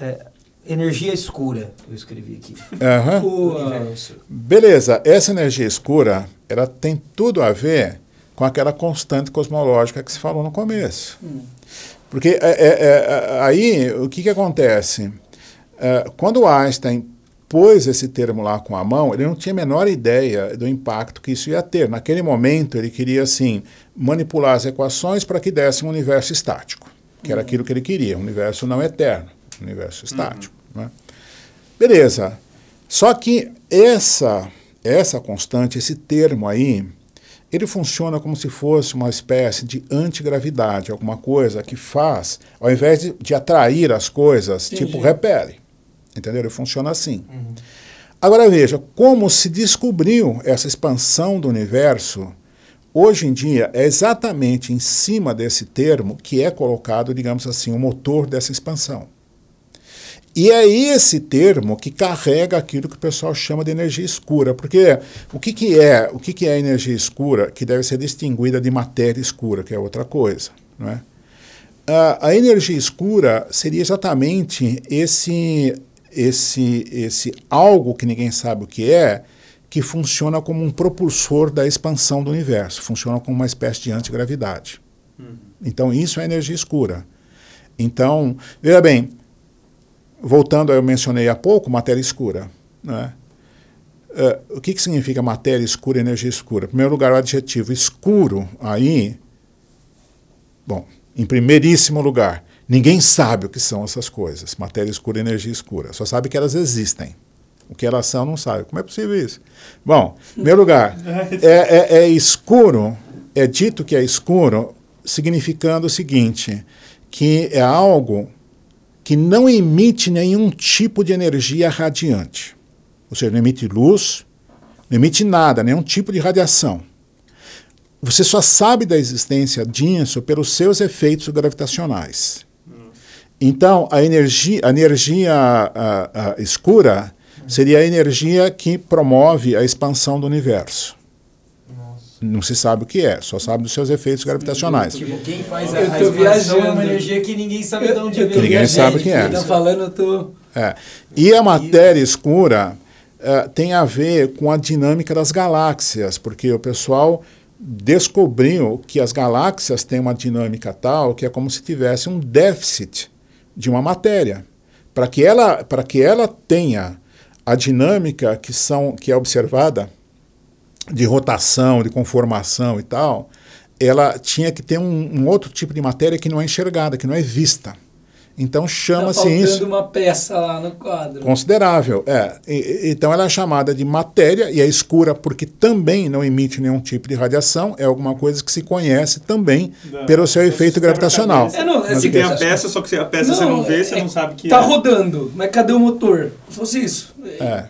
é, energia escura, eu escrevi aqui. Uhum. Beleza, essa energia escura, ela tem tudo a ver com aquela constante cosmológica que se falou no começo. Hum. Porque é, é, é, aí o que, que acontece? É, quando Einstein pôs esse termo lá com a mão, ele não tinha a menor ideia do impacto que isso ia ter. Naquele momento, ele queria, assim, manipular as equações para que desse um universo estático, que era aquilo que ele queria, um universo não eterno, um universo estático. Uhum. Né? Beleza. Só que essa, essa constante, esse termo aí, ele funciona como se fosse uma espécie de antigravidade, alguma coisa que faz, ao invés de, de atrair as coisas, Entendi. tipo repele. Entendeu? Ele funciona assim. Agora veja, como se descobriu essa expansão do universo, hoje em dia é exatamente em cima desse termo que é colocado, digamos assim, o motor dessa expansão. E é esse termo que carrega aquilo que o pessoal chama de energia escura, porque o que, que é o que, que é energia escura que deve ser distinguida de matéria escura, que é outra coisa, não é? A, a energia escura seria exatamente esse esse esse algo que ninguém sabe o que é, que funciona como um propulsor da expansão do universo, funciona como uma espécie de antigravidade. Então isso é energia escura. Então, veja bem, voltando, eu mencionei há pouco, matéria escura. Né? Uh, o que, que significa matéria escura e energia escura? Em primeiro lugar, o adjetivo escuro aí, bom, em primeiríssimo lugar, ninguém sabe o que são essas coisas, matéria escura e energia escura, só sabe que elas existem. O que elas são, não sabe. Como é possível isso? Bom, em primeiro lugar, é, é, é escuro, é dito que é escuro, significando o seguinte, que é algo que não emite nenhum tipo de energia radiante. Ou seja, não emite luz, não emite nada, nenhum tipo de radiação. Você só sabe da existência disso pelos seus efeitos gravitacionais. Então, a energia, a energia a, a escura seria a energia que promove a expansão do universo. Não se sabe o que é, só sabe dos seus efeitos gravitacionais. Tipo, quem faz a, Eu a tô expansão é uma viajando. energia que ninguém sabe de onde tô Ninguém sabe o que é. Tá falando, eu tô... É. E a matéria escura eh, tem a ver com a dinâmica das galáxias, porque o pessoal descobriu que as galáxias têm uma dinâmica tal que é como se tivesse um déficit de uma matéria. Para que ela, para que ela tenha a dinâmica que, são, que é observada de rotação, de conformação e tal, ela tinha que ter um, um outro tipo de matéria que não é enxergada, que não é vista. Então Tá chama-se faltando isso uma peça lá no quadro. considerável. É. E- então ela é chamada de matéria e é escura porque também não emite nenhum tipo de radiação. É alguma coisa que se conhece também Da- pelo seu efeito você gravitacional. É, não, é Você assim, tem a peça, só que a peça você não vê, você é- não sabe que Tá é. rodando, mas cadê o motor? Se fosse isso. É.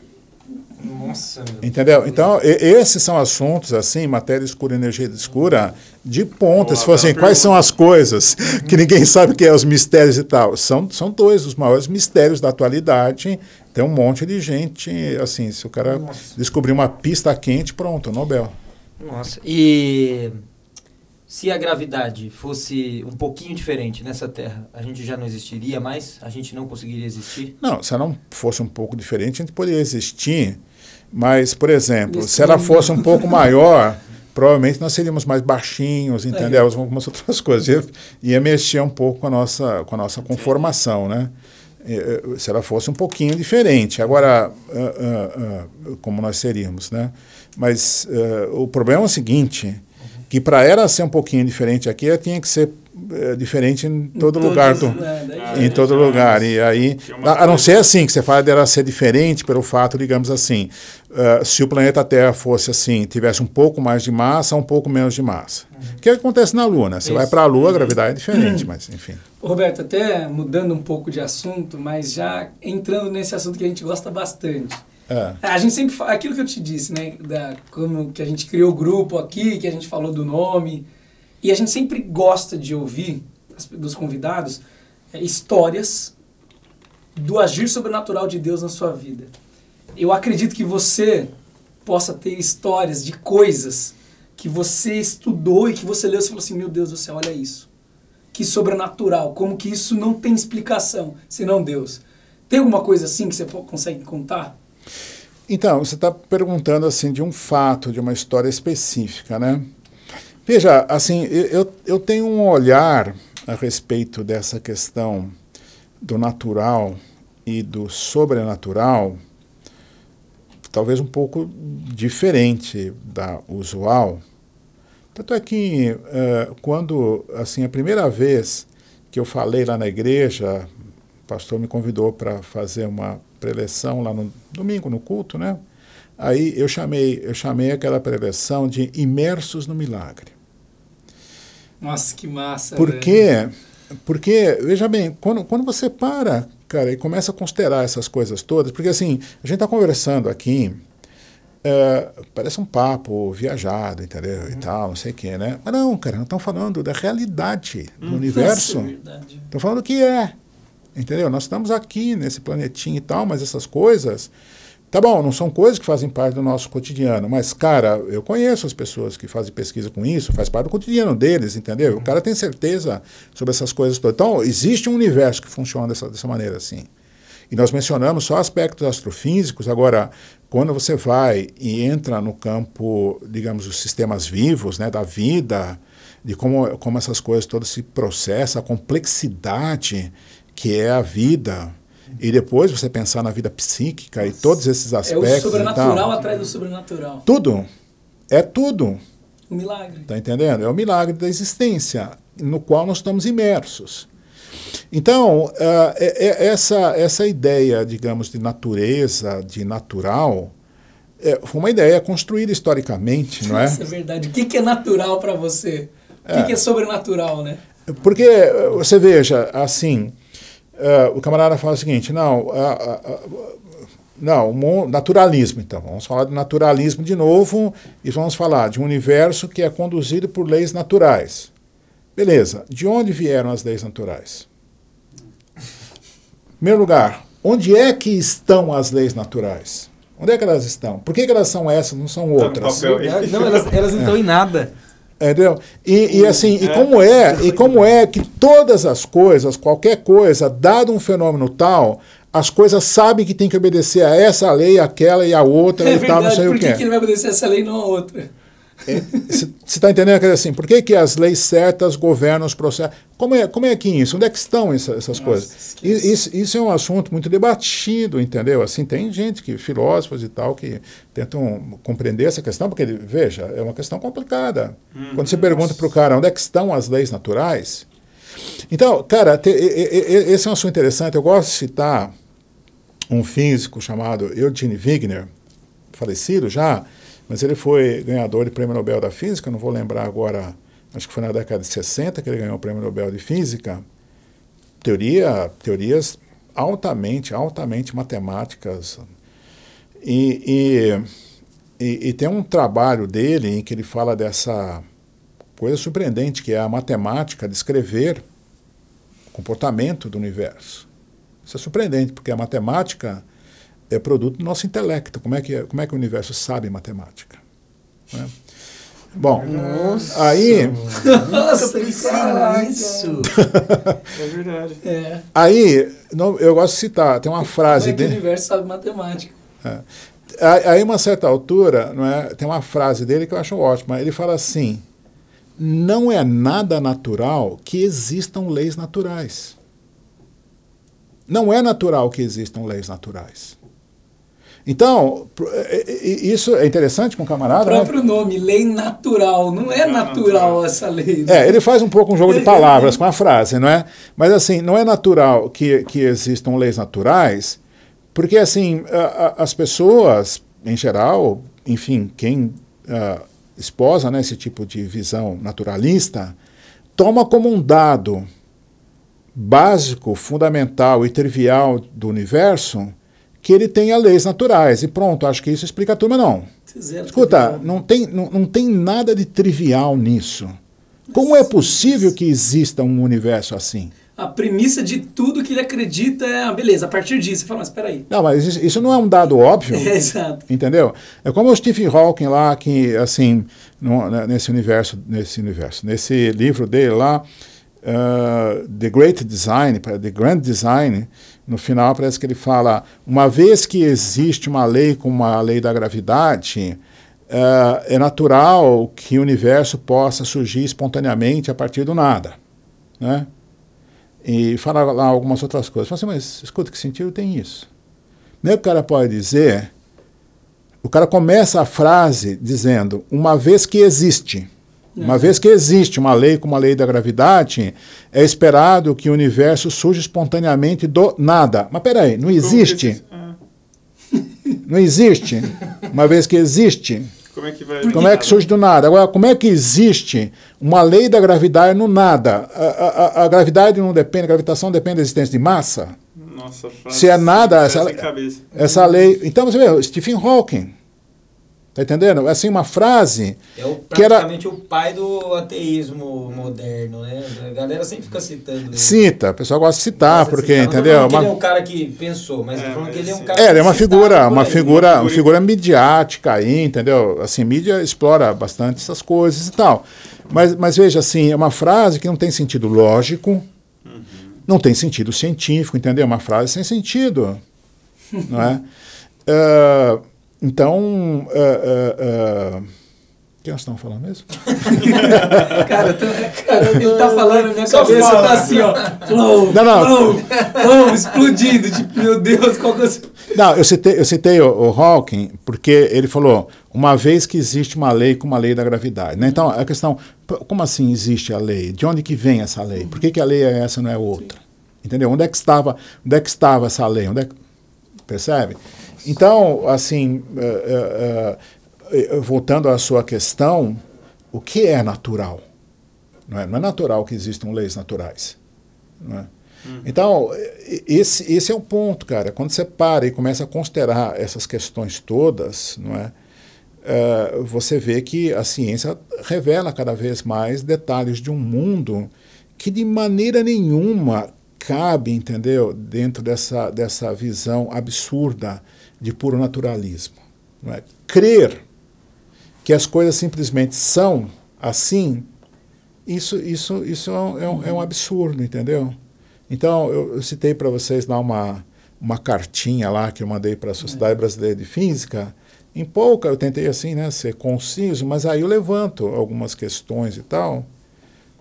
Nossa, meu. Entendeu? Então, esses são assuntos, assim, matéria escura e energia escura, de ponta. Boa, Se for assim, quais são as coisas que ninguém sabe o que é os mistérios e tal? São, são dois dos maiores mistérios da atualidade. Tem um monte de gente, assim, se o cara Nossa. descobrir uma pista quente, pronto, Nobel. Nossa. E se a gravidade fosse um pouquinho diferente nessa Terra, a gente já não existiria mais? A gente não conseguiria existir? Não, se ela não fosse um pouco diferente, a gente poderia existir, mas, por exemplo, Nesse se ela fosse um pouco maior, provavelmente nós seríamos mais baixinhos, entendeu? Algumas outras coisas. Ia, ia mexer um pouco com a nossa, com a nossa conformação, né? Eh, Se ela fosse um pouquinho diferente. Agora, ah, ah, ah, como nós seríamos, né? Mas eh, o problema é o seguinte, que para ela ser um pouquinho diferente aqui, ela tinha que ser eh, diferente em todo Todos, lugar do, né, Ah, em todo lugar. E aí, é a, a não ser assim, que você fala dela ser diferente pelo fato, digamos assim, ah, se o planeta Terra fosse assim, tivesse um pouco mais de massa, um pouco menos de massa. O que acontece na Lua, né? Você vai Isso. para a Lua, a gravidade é diferente, mas enfim. Roberto, até mudando um pouco de assunto, mas já entrando nesse assunto que a gente gosta bastante. É. A gente sempre fala, aquilo que eu te disse, né, da como que a gente criou o grupo aqui, que a gente falou do nome, e a gente sempre gosta de ouvir dos convidados é, histórias do agir sobrenatural de Deus na sua vida. Eu acredito que você possa ter histórias de coisas que você estudou e que você leu e falou assim, meu Deus do céu, olha isso. Que sobrenatural, como que isso não tem explicação, senão Deus. Tem alguma coisa assim que você consegue contar? Então, você está perguntando assim de um fato, de uma história específica, né? Veja, assim, eu, eu- tenho um olhar a respeito dessa questão do natural e do sobrenatural, talvez um pouco diferente da usual. Tanto é que eh, quando, assim, a primeira vez que eu falei lá na igreja, o pastor me convidou para fazer uma preleção lá no domingo no culto, né? Aí eu chamei, eu chamei aquela preleção de imersos no milagre. Nossa, que massa. Por velho. quê? Porque, veja bem, quando, quando você para cara, e começa a considerar essas coisas todas, porque assim, a gente está conversando aqui, é, parece um papo viajado, entendeu? Uhum. E tal, não sei o quê, né? Mas não, cara, nós estamos falando da realidade do universo. Uhum. Nossa, é. Estamos falando o que é. Entendeu? Nós estamos aqui nesse planetinho e tal, mas essas coisas. Tá bom, não são coisas que fazem parte do nosso cotidiano, mas, cara, eu conheço as pessoas que fazem pesquisa com isso, faz parte do cotidiano deles, entendeu? O cara tem certeza sobre essas coisas todas. Então, existe um universo que funciona dessa, dessa maneira assim. E nós mencionamos só aspectos astrofísicos, agora, quando você vai e entra no campo, digamos, dos sistemas vivos, né, da vida, de como, como essas coisas todas se processam, a complexidade que é a vida, e depois você pensar na vida psíquica e todos esses É aspectos. o e sobrenatural atrás do sobrenatural. Tudo. É tudo. Um milagre. Tá entendendo? É o milagre da existência no qual nós estamos imersos. Então, ah, é- é- essa, essa ideia, digamos, de natureza, de natural, é, foi uma ideia construída historicamente, não é? Isso é verdade. O que, que é natural para você? O que, que é sobrenatural, né? Porque você veja, assim, eh, o camarada fala o seguinte, não, ah, não, mo- naturalismo, então, vamos falar de naturalismo de novo e vamos falar de um universo que é conduzido por leis naturais. Beleza, de onde vieram as leis naturais? Em primeiro lugar, onde é que estão as leis naturais? Onde é que elas estão? Por que, que elas são essas, não são Tá no outras? Não, elas, elas não estão em nada. Entendeu? E, e assim, e É. como é, e como é que todas as coisas, qualquer coisa, dado um fenômeno tal, as coisas sabem que tem que obedecer a essa lei, aquela e a outra É e tal, não verdade. sei Por o que, quê. que ele vai obedecer essa lei e não a outra? Você está entendendo? Quer dizer assim, por que, que as leis certas governam os processos? Como é, como é que isso? Onde é que estão essa- essas coisas? E- esquece. Isso, isso é um assunto muito debatido, entendeu? Assim, tem gente que, filósofos e tal, que tentam compreender essa questão, porque, veja, é uma questão complicada. Quando você pergunta para o cara onde é que estão as leis naturais. Então, cara, te- esse é um assunto interessante. Eu gosto de citar um físico chamado Eugene Wigner, falecido já, mas ele foi ganhador de prêmio Nobel da Física, não vou lembrar agora, acho que foi na década de 60 que ele ganhou o prêmio Nobel de Física. Teoria, teorias altamente, altamente matemáticas. E, e, e, e tem um trabalho dele em que ele fala dessa coisa surpreendente que é a matemática descrever o comportamento do universo. Isso é surpreendente, porque a matemática é produto do nosso intelecto. Como é que, como é que o universo sabe matemática? né? Bom, aí, Nossa, pensei caraca. nisso. É verdade. É. aí não, eu gosto de citar, tem uma frase Como é que o dele. universo sabe matemática? Aí, uma certa altura, não é, tem uma frase dele que eu acho ótima. Ele fala assim: não é nada natural que existam leis naturais. Não é natural que existam leis naturais. Então, pro- é- é- isso é interessante com o O camarada. né? próprio nome, lei natural. Não é natural essa lei. né? É, ele faz um pouco um jogo de palavras com a frase, não é? Mas assim, não é natural que, que existam leis naturais, porque assim, a- a- as pessoas, em geral, enfim, quem ah, esposa né, esse tipo de visão naturalista, toma como um dado básico, fundamental e trivial do universo que ele tenha leis naturais. E pronto, acho que isso explica tudo, mas não. Zero Escuta, trivial. não tem, não, não tem nada de trivial nisso. Como é possível que exista um universo assim? A premissa de tudo que ele acredita é, ah, beleza, a partir disso. Você fala, mas peraí. Não, mas isso, isso não é um dado óbvio, É, exato. entendeu? É como o Stephen Hawking lá, que, assim, no- né, nesse universo, nesse universo, nesse livro dele lá, uh, The Great Design, The Grand Design, no final parece que ele fala, uma vez que existe uma lei como a lei da gravidade, uh, é natural que o universo possa surgir espontaneamente a partir do nada, né? E fala lá algumas outras coisas. Fala assim, mas escuta, que sentido tem isso? Nem o cara pode dizer, o cara começa a frase dizendo, uma vez que existe, uma vez que existe uma lei como a lei da gravidade, é esperado que o universo surja espontaneamente do nada. Mas peraí, não existe? Ah, Não existe? Uma vez que existe, Como é que vai. como é que surge do nada? Agora, como é que existe uma lei da gravidade no nada? A, a- a- gravidade não depende, a gravitação depende da existência de massa? Nossa, Se é nada, essa, essa lei. Então, você vê, Stephen Hawking. Tá entendendo? Assim, uma frase. É o, Que era- praticamente o pai do ateísmo moderno, né? A galera sempre fica citando ele. Cita, o pessoal gosta de citar, Gosta de porque, citar. Não tô entendeu? Uma- ele é um cara que pensou, mas É, falando que ele é um cara É, ele é uma citava figura, uma aí. figura, uma figura- midiática aí, entendeu? Assim, mídia explora bastante essas coisas e tal. Mas, mas veja, assim, é uma frase que não tem sentido lógico, não tem sentido científico, entendeu? É uma frase sem sentido, não é? Ah, então, ah, ah, o que nós estamos falando mesmo? Cara, eu tô- cara, ele tá falando, minha Só cabeça fala. tá assim, ó. Flow, Não, não. flow, flow, explodindo. Tipo, meu Deus, qual que é o... Não, eu citei, eu citei o, o Hawking porque ele falou, uma vez que existe uma lei como a lei da gravidade. Né? Então, a questão, como assim existe a lei? De onde que vem essa lei? Por que, que a lei é essa e não é outra? Entendeu? Onde é que estava, onde é que estava essa lei? Onde é que- percebe? Então, assim, eh, eh, eh, voltando à sua questão, o que é natural? Não é, não é natural que existam leis naturais. Não é? Então, e- esse, esse é o ponto, cara. Quando você para e começa a considerar essas questões todas, não é? Eh, você vê que a ciência revela cada vez mais detalhes de um mundo que de maneira nenhuma cabe, entendeu, dentro dessa, dessa visão absurda de puro naturalismo. Não é? Crer que as coisas simplesmente são assim, isso, isso, isso é um, é um- é um absurdo, entendeu? Então, eu, eu citei para vocês lá uma, uma cartinha lá que eu mandei para a Sociedade Brasileira de Física. Em pouca, eu tentei assim, né, ser conciso, mas aí eu levanto algumas questões e tal.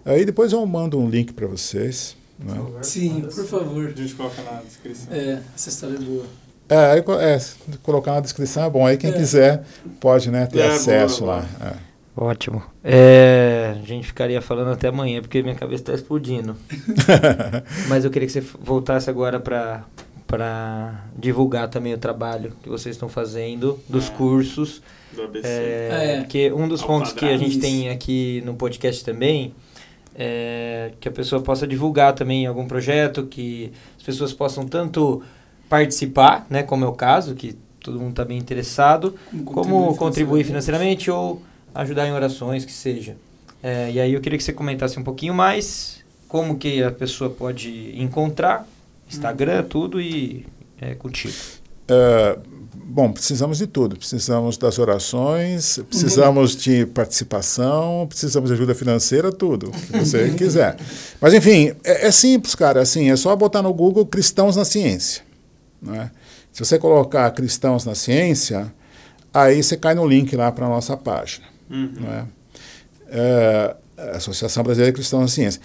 Aí depois eu mando um link para vocês. Né? Sim, por favor. A gente coloca na descrição. É, essa história é boa. É, é, colocar na descrição é bom. Aí quem É. quiser pode né, ter É, boa, acesso boa. lá. É. Ótimo. É, a gente ficaria falando até amanhã, porque minha cabeça está explodindo. Mas eu queria que você voltasse agora para divulgar também o trabalho que vocês estão fazendo, dos É. cursos. Do ABC. É, É. Porque um dos Ao pontos que a quadrado. gente Isso. tem aqui no podcast também é que a pessoa possa divulgar também algum projeto, que as pessoas possam tanto participar, né, como é o caso, que todo mundo está bem interessado, como contribuir financeiramente ou ajudar em orações, que seja. É, e aí eu queria que você comentasse um pouquinho mais como que a pessoa pode encontrar, Instagram, tudo e é contigo. É, bom, precisamos de tudo. Precisamos das orações, precisamos de participação, precisamos de ajuda financeira, tudo que você quiser. Mas enfim, é, é simples, cara. Assim, é só botar no Google cristãos na ciência. Né? Se você colocar cristãos na ciência, aí você cai no link lá para a nossa página. Uhum. não é? É, Associação Brasileira de Cristãos na Ciência.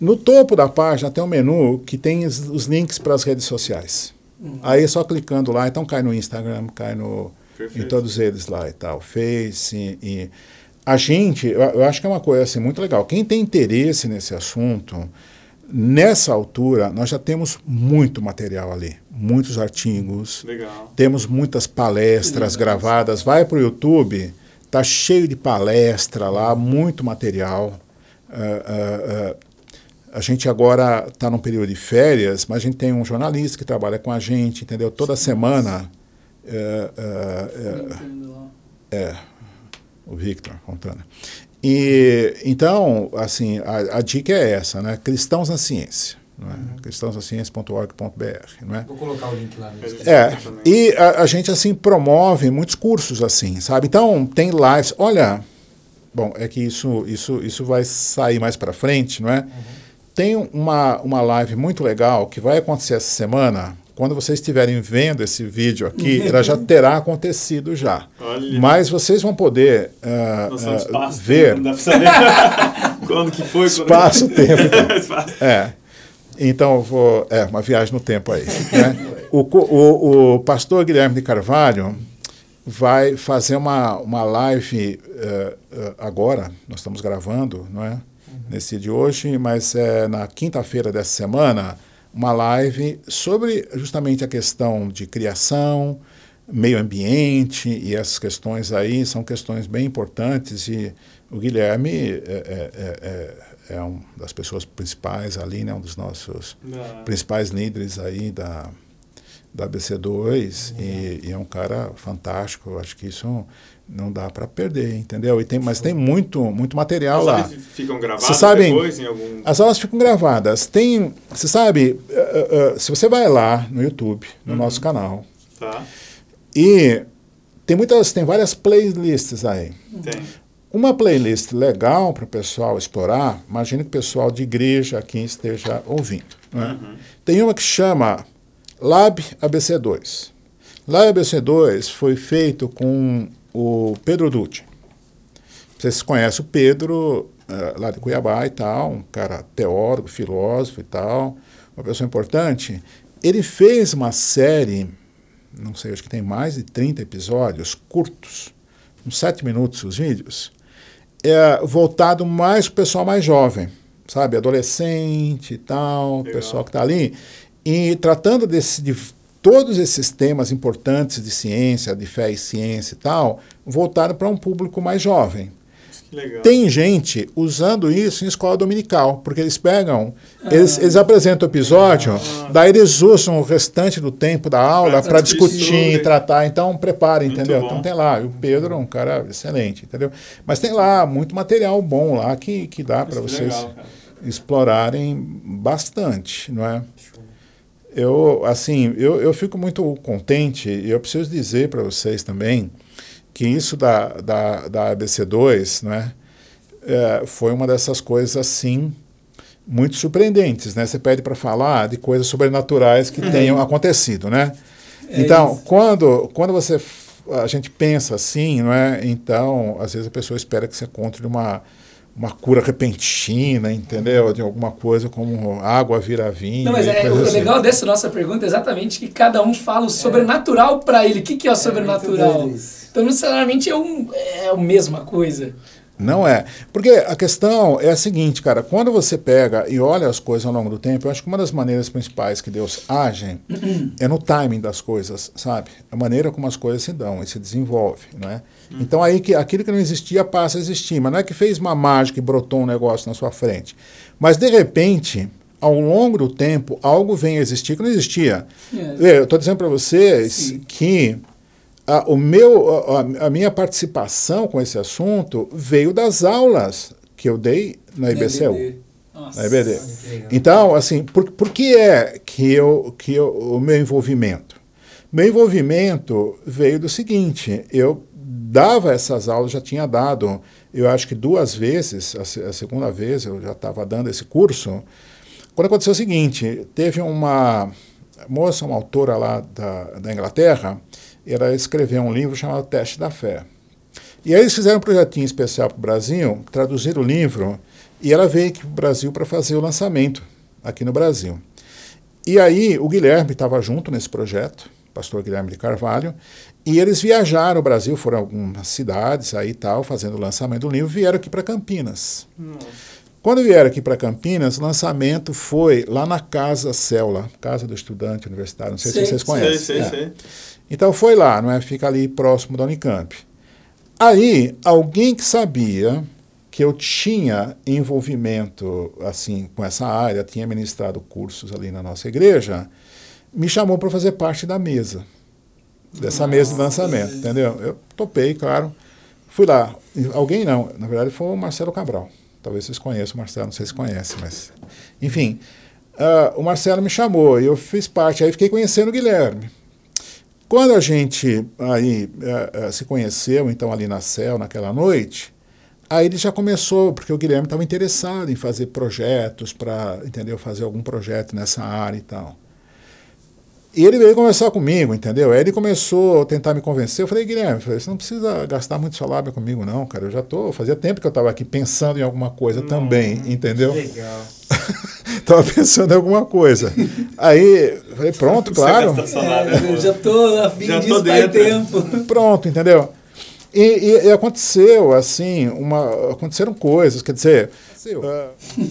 No topo da página tem um menu que tem os, links para as redes sociais. Aí é só clicando lá, então cai no Instagram, cai no, em todos eles lá e tal, Face e, e- a gente, eu, eu acho que é uma coisa assim, muito legal. Quem tem interesse nesse assunto, nessa altura, nós já temos muito material ali, muitos artigos, Legal. temos muitas palestras gravadas. Vai para o YouTube, tá cheio de palestra lá, muito material. Ah, ah, ah, a gente agora está num período de férias, mas a gente tem um jornalista que trabalha com a gente, entendeu? Toda semana. eh, eh, Comentando lá. é, o Victor Fontana. E então, assim, a, a dica é essa, né? Cristãos na ciência, não é? cristãosnaciência.org.br, não é? Vou colocar o link lá no É. É, Também. e a, a gente assim promove muitos cursos assim, sabe? Então tem lives. Olha, bom, é que isso isso isso vai sair mais para frente, não é? Tem uma uma live muito legal que vai acontecer essa semana. Quando vocês estiverem vendo esse vídeo aqui, ela já terá acontecido já. Olha. Mas vocês vão poder ah, de espaço. ver Não dá pra saber quando que foi. quando- espaço, tempo. então. Espaço. É. Então, eu vou. É, uma viagem no tempo aí. Né? O, o, o pastor Guilherme de Carvalho vai fazer uma, uma live eh, eh, agora, nós estamos gravando, não é? Nesse dia de hoje, mas é na quinta-feira dessa semana, uma live sobre justamente a questão de criação, meio ambiente e essas questões aí são questões bem importantes e o Guilherme é, é, é, é, é uma das pessoas principais ali, né, um dos nossos Ah, principais líderes aí da, da ABC2 e, e é um cara fantástico. Eu acho que isso não dá para perder, entendeu? E tem, mas tem muito, muito material As lá. ficam gravadas depois em algum... As aulas ficam gravadas. Tem, você sabe, eh, eh, se você vai lá no YouTube, no nosso canal, Tá, e tem muitas, tem várias playlists aí. tem. Uma playlist legal para o pessoal explorar, imagine que o pessoal de igreja aqui esteja ouvindo. né? Tem uma que chama Lab ABC2. Lab ABC2 foi feito com o Pedro Dutti. Vocês conhecem o Pedro, eh, lá de Cuiabá e tal, um cara teórico, filósofo e tal, uma pessoa importante. Ele fez uma série, não sei, acho que tem mais de 30 episódios curtos, uns sete minutos os vídeos, é, voltado mais para o pessoal mais jovem, sabe? Adolescente e tal, Legal. pessoal que está ali. E tratando desse, de todos esses temas importantes de ciência, de fé e ciência e tal, voltado para um público mais jovem. Legal. Tem gente usando isso em escola dominical, porque eles pegam, Ah. eles, eles apresentam o episódio, daí eles usam o restante do tempo da aula para discutir e tratar. Então, prepara, Muito entendeu? bom. Então tem lá, e o Pedro é um cara excelente, entendeu? Mas tem lá muito material bom lá que, que dá para é vocês legal, explorarem bastante, não é? Eu, assim, eu, eu fico muito contente e eu preciso dizer para vocês também que isso da, da, da ABC2, né, é, foi uma dessas coisas, assim, muito surpreendentes, né? Você pede para falar de coisas sobrenaturais que tenham acontecido, né? É então, isso. quando, quando você a gente pensa assim, não é? Então, às vezes a pessoa espera que você encontre uma uma cura repentina, entendeu? De alguma coisa como água vira vinho. Não, mas é, coisa o assim. legal dessa nossa pergunta é exatamente que cada um fala o sobrenatural pra ele. O que, que é o sobrenatural? doido isso. então, não necessariamente é, um, é a mesma coisa. Não é. Porque a questão é a seguinte, cara, quando você pega e olha as coisas ao longo do tempo, eu acho que uma das maneiras principais que Deus age é no timing das coisas, sabe? A maneira como as coisas se dão e se desenvolve, não é? Então aí que aquilo que não existia passa a existir, mas não é que fez uma mágica e brotou um negócio na sua frente. Mas de repente, ao longo do tempo, algo vem a existir que não existia. É. Eu estou dizendo para vocês Sim. que a, o meu, a, a minha participação com esse assunto veio das aulas que eu dei na IBCU. Nossa. Na legal. Então, assim, por, por que é que, eu, que eu, o meu envolvimento? Meu envolvimento veio do seguinte, eu dava essas aulas, já tinha dado, eu acho que duas vezes, a, a segunda vez eu já estava dando esse curso, quando aconteceu o seguinte, teve uma moça, uma autora lá da, da Inglaterra, ela escreveu um livro chamado Teste da Fé. E aí eles fizeram um projetinho especial para o Brasil, traduziram o livro, e ela veio aqui para o Brasil para fazer o lançamento aqui no Brasil. E aí o Guilherme estava junto nesse projeto, pastor Guilherme de Carvalho, e eles viajaram o Brasil, foram algumas cidades aí e tal, fazendo o lançamento do livro, vieram aqui para Campinas. Quando vieram aqui para Campinas, o lançamento foi lá na Casa Célula, Casa do Estudante Universitário, não sei Sei, se vocês conhecem. Sei, sei, É. sei. Então foi lá, não é? Fica ali próximo da Unicamp. Aí, alguém que sabia que eu tinha envolvimento assim com essa área, tinha ministrado cursos ali na nossa igreja, me chamou para fazer parte da mesa. Dessa mesa de lançamento, entendeu? Eu topei, claro. Fui lá. Alguém não, na verdade foi o Marcelo Cabral. Talvez vocês conheçam o Marcelo, não sei se conhecem, mas. Enfim, ah, o Marcelo me chamou e eu fiz parte. Aí fiquei conhecendo o Guilherme. Quando a gente aí eh, eh, se conheceu, então ali na CEL, naquela noite, aí ele já começou, porque o Guilherme estava interessado em fazer projetos para, entendeu, fazer algum projeto nessa área e tal. E ele veio conversar comigo, entendeu? Aí ele começou a tentar me convencer. Eu falei, Guilherme, eu falei, você não precisa gastar muito sua lábia comigo, não, cara. Eu já tô, fazia tempo que eu estava aqui pensando em alguma coisa também, entendeu? Legal. Estava pensando em alguma coisa. Aí, eu falei, pronto, claro. É, eu já tô afim Já tô disso faz dentro. tempo. Pronto, entendeu? E, e- e aconteceu, assim, uma, aconteceram coisas, quer dizer, aconteceu.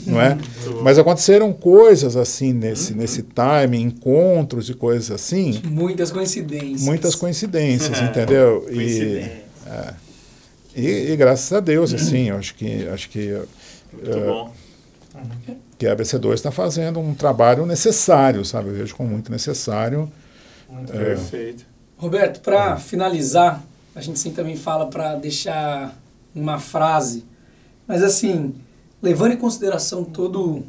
não é? Mas aconteceram coisas assim nesse, nesse time, encontros e coisas assim. Muitas coincidências. Muitas coincidências, entendeu? E, Coincidência. é, e, e graças a Deus, assim, eu acho que, acho que, Muito É. bom. que a ABC2 está fazendo um trabalho necessário, sabe? Eu vejo como muito necessário. Muito É. Perfeito. Roberto, para finalizar, a gente sempre também fala para deixar uma frase, mas assim, levando em consideração todo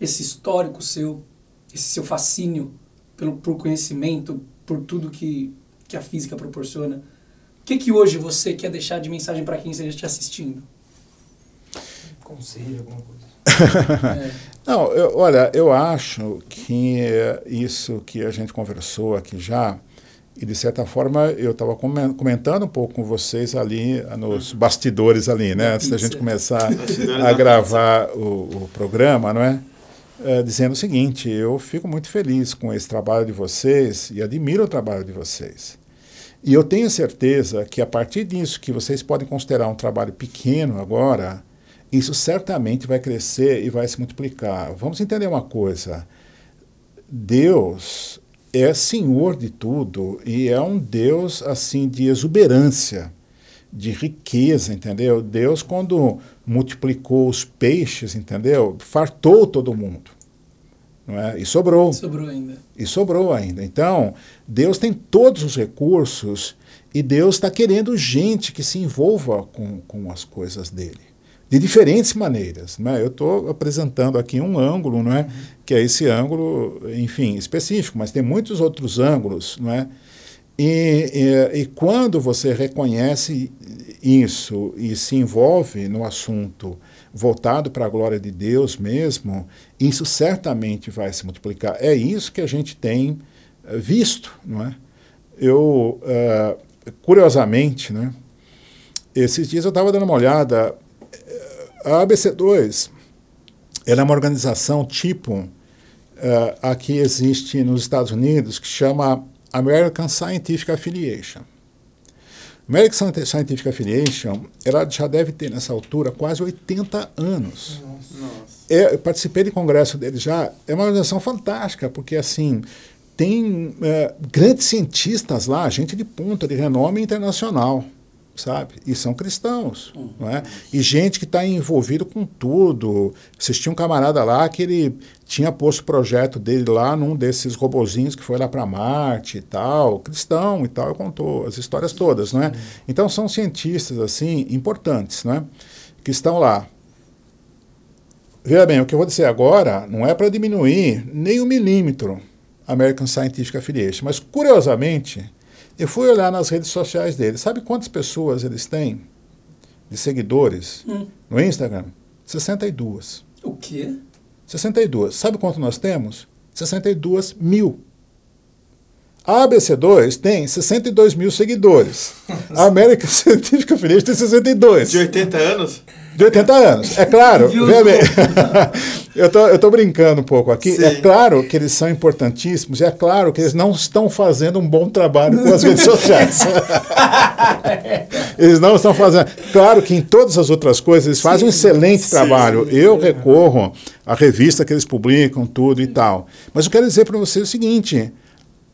esse histórico seu, esse seu fascínio pelo por conhecimento, por tudo que, que a física proporciona, o que que hoje você quer deixar de mensagem para quem esteja te assistindo? Conselho, alguma coisa. É, Não, eu- olha, eu acho que é, isso que a gente conversou aqui já, e de certa forma eu estava comentando um pouco com vocês ali nos bastidores ali, né? Antes da gente começar a gravar o, o programa, não é? É, dizendo o seguinte, eu fico muito feliz com esse trabalho de vocês e admiro o trabalho de vocês. E eu tenho certeza que a partir disso que vocês podem considerar um trabalho pequeno agora, isso certamente vai crescer e vai se multiplicar. Vamos entender uma coisa: Deus é senhor de tudo e é um Deus assim de exuberância, de riqueza, entendeu? Deus quando multiplicou os peixes, entendeu? Fartou todo mundo. Não é? E sobrou sobrou ainda. e sobrou ainda. Então, Deus tem todos os recursos e Deus está querendo gente que se envolva com, com as coisas dele. De diferentes maneiras. Né? Eu estou apresentando aqui um ângulo, não é? que é esse ângulo, enfim, específico, mas tem muitos outros ângulos. Não é? E, e, e quando você reconhece isso e se envolve no assunto voltado para a glória de Deus mesmo, isso certamente vai se multiplicar. É isso que a gente tem eh, visto, não é? Eu, eh, curiosamente, né, esses dias eu estava dando uma olhada, a ABC2, ela é uma organização tipo eh, a que existe nos Estados Unidos, que chama American Scientific Affiliation. American Scientific Affiliation, ela já deve ter nessa altura quase 80 anos. Nossa. É, eu participei de congresso dele já. É uma organização fantástica, porque assim tem é, grandes cientistas lá, gente de ponta, de renome internacional, sabe? E são cristãos, não é? E gente que está envolvido com tudo. Assisti um camarada lá que ele tinha posto o projeto dele lá num desses robozinhos que foi lá para Marte e tal, cristão e tal, contou as histórias todas, não é? Então são cientistas assim importantes, não é? Que estão lá. Veja bem, o que eu vou dizer agora não é para diminuir nem um milímetro a American Scientific Affiliation, mas curiosamente, eu fui olhar nas redes sociais deles. Sabe quantas pessoas eles têm de seguidores Hum. no Instagram? 62. O quê? 62. Sabe quanto nós temos? 62 mil. A ABC2 tem 62 mil seguidores. A American Scientific Affiliation tem 62. De 80 anos? De 80 anos. É claro, veja bem. eu, tô, eu tô brincando um pouco aqui. Sim. É claro que eles são importantíssimos, e é claro que eles não estão fazendo um bom trabalho com as redes sociais. eles não estão fazendo. Claro que em todas as outras coisas eles fazem um Sim, excelente sim, trabalho. eu recorro à revista que eles publicam, tudo e tal. Mas eu quero dizer para você o seguinte: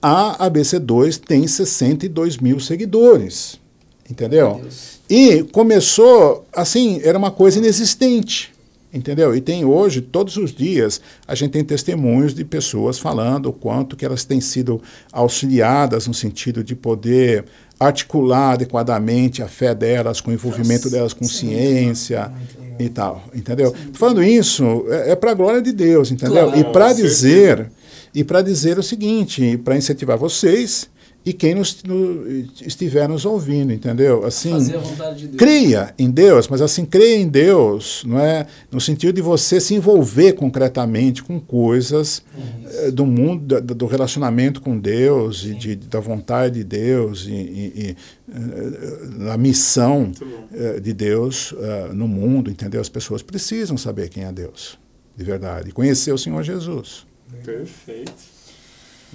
a ABC2 tem 62 mil seguidores. Entendeu? Deus. E começou, assim, era uma coisa inexistente, entendeu? E tem hoje, todos os dias, a gente tem testemunhos de pessoas falando o quanto que elas têm sido auxiliadas no sentido de poder articular adequadamente a fé delas, com o envolvimento Nossa, delas com é muito ciência Muito legal. e tal, entendeu? Tô falando isso é, é para a glória de Deus, entendeu? Claro, e para dizer e para dizer o seguinte, para incentivar vocês e quem nos, no- estiver nos ouvindo, entendeu? Assim, Fazer a vontade de Deus. creia em Deus, mas assim, creia em Deus, não é? No sentido de você se envolver concretamente com coisas eh, do mundo, da- do relacionamento com Deus e de, da vontade de Deus e, e, e eh, a missão eh, de Deus eh, no mundo, entendeu? As pessoas precisam saber quem é Deus, de verdade, e conhecer o Senhor Jesus. Perfeito.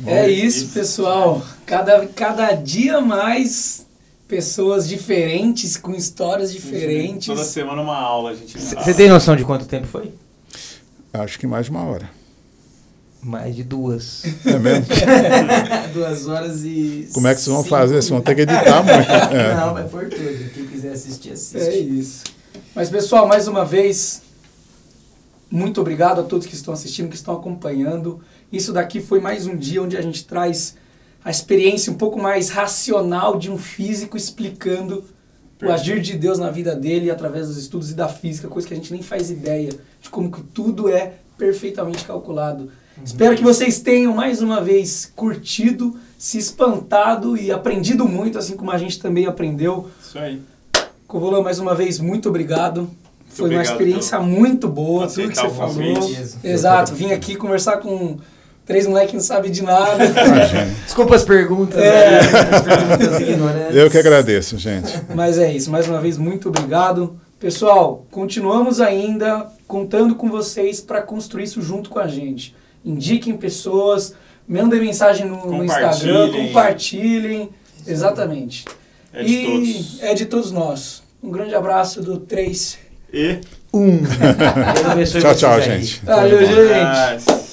É isso, pessoal. Cada, cada dia mais pessoas diferentes, com histórias diferentes. Toda semana uma aula a gente Você tem noção de quanto tempo foi? Acho que mais de uma hora. Mais de duas. É mesmo? duas horas e. Como é que vocês vão cinco fazer? Vocês vão ter que editar muito. É. Não, vai por tudo. Quem quiser assistir, assiste. É isso. Mas, pessoal, mais uma vez, muito obrigado a todos que estão assistindo, que estão acompanhando. Isso daqui foi mais um dia onde a gente traz a experiência um pouco mais racional de um físico explicando o agir de Deus na vida dele através dos estudos e da física, coisa que a gente nem faz ideia de como que tudo é perfeitamente calculado. Espero que vocês tenham mais uma vez curtido, se espantado e aprendido muito, assim como a gente também aprendeu. Isso aí. Covolã, mais uma vez, muito obrigado. Foi uma obrigado experiência muito boa, tudo que você falou. convite. Exato, vim aqui conversar com três moleques que não sabem de nada. Imagina. Desculpa as perguntas. É. né? As perguntas ignorantes. Eu que agradeço, gente. Mas é isso, mais uma vez, muito obrigado. Pessoal, continuamos ainda contando com vocês para construir isso junto com a gente. Indiquem pessoas, mandem mensagem no, no Instagram, Compartilhem. Exatamente. É de e todos. é de todos nós. Um grande abraço do 3. E. Um. Deus abençoe Tchau, tchau, gente. Valeu, gente.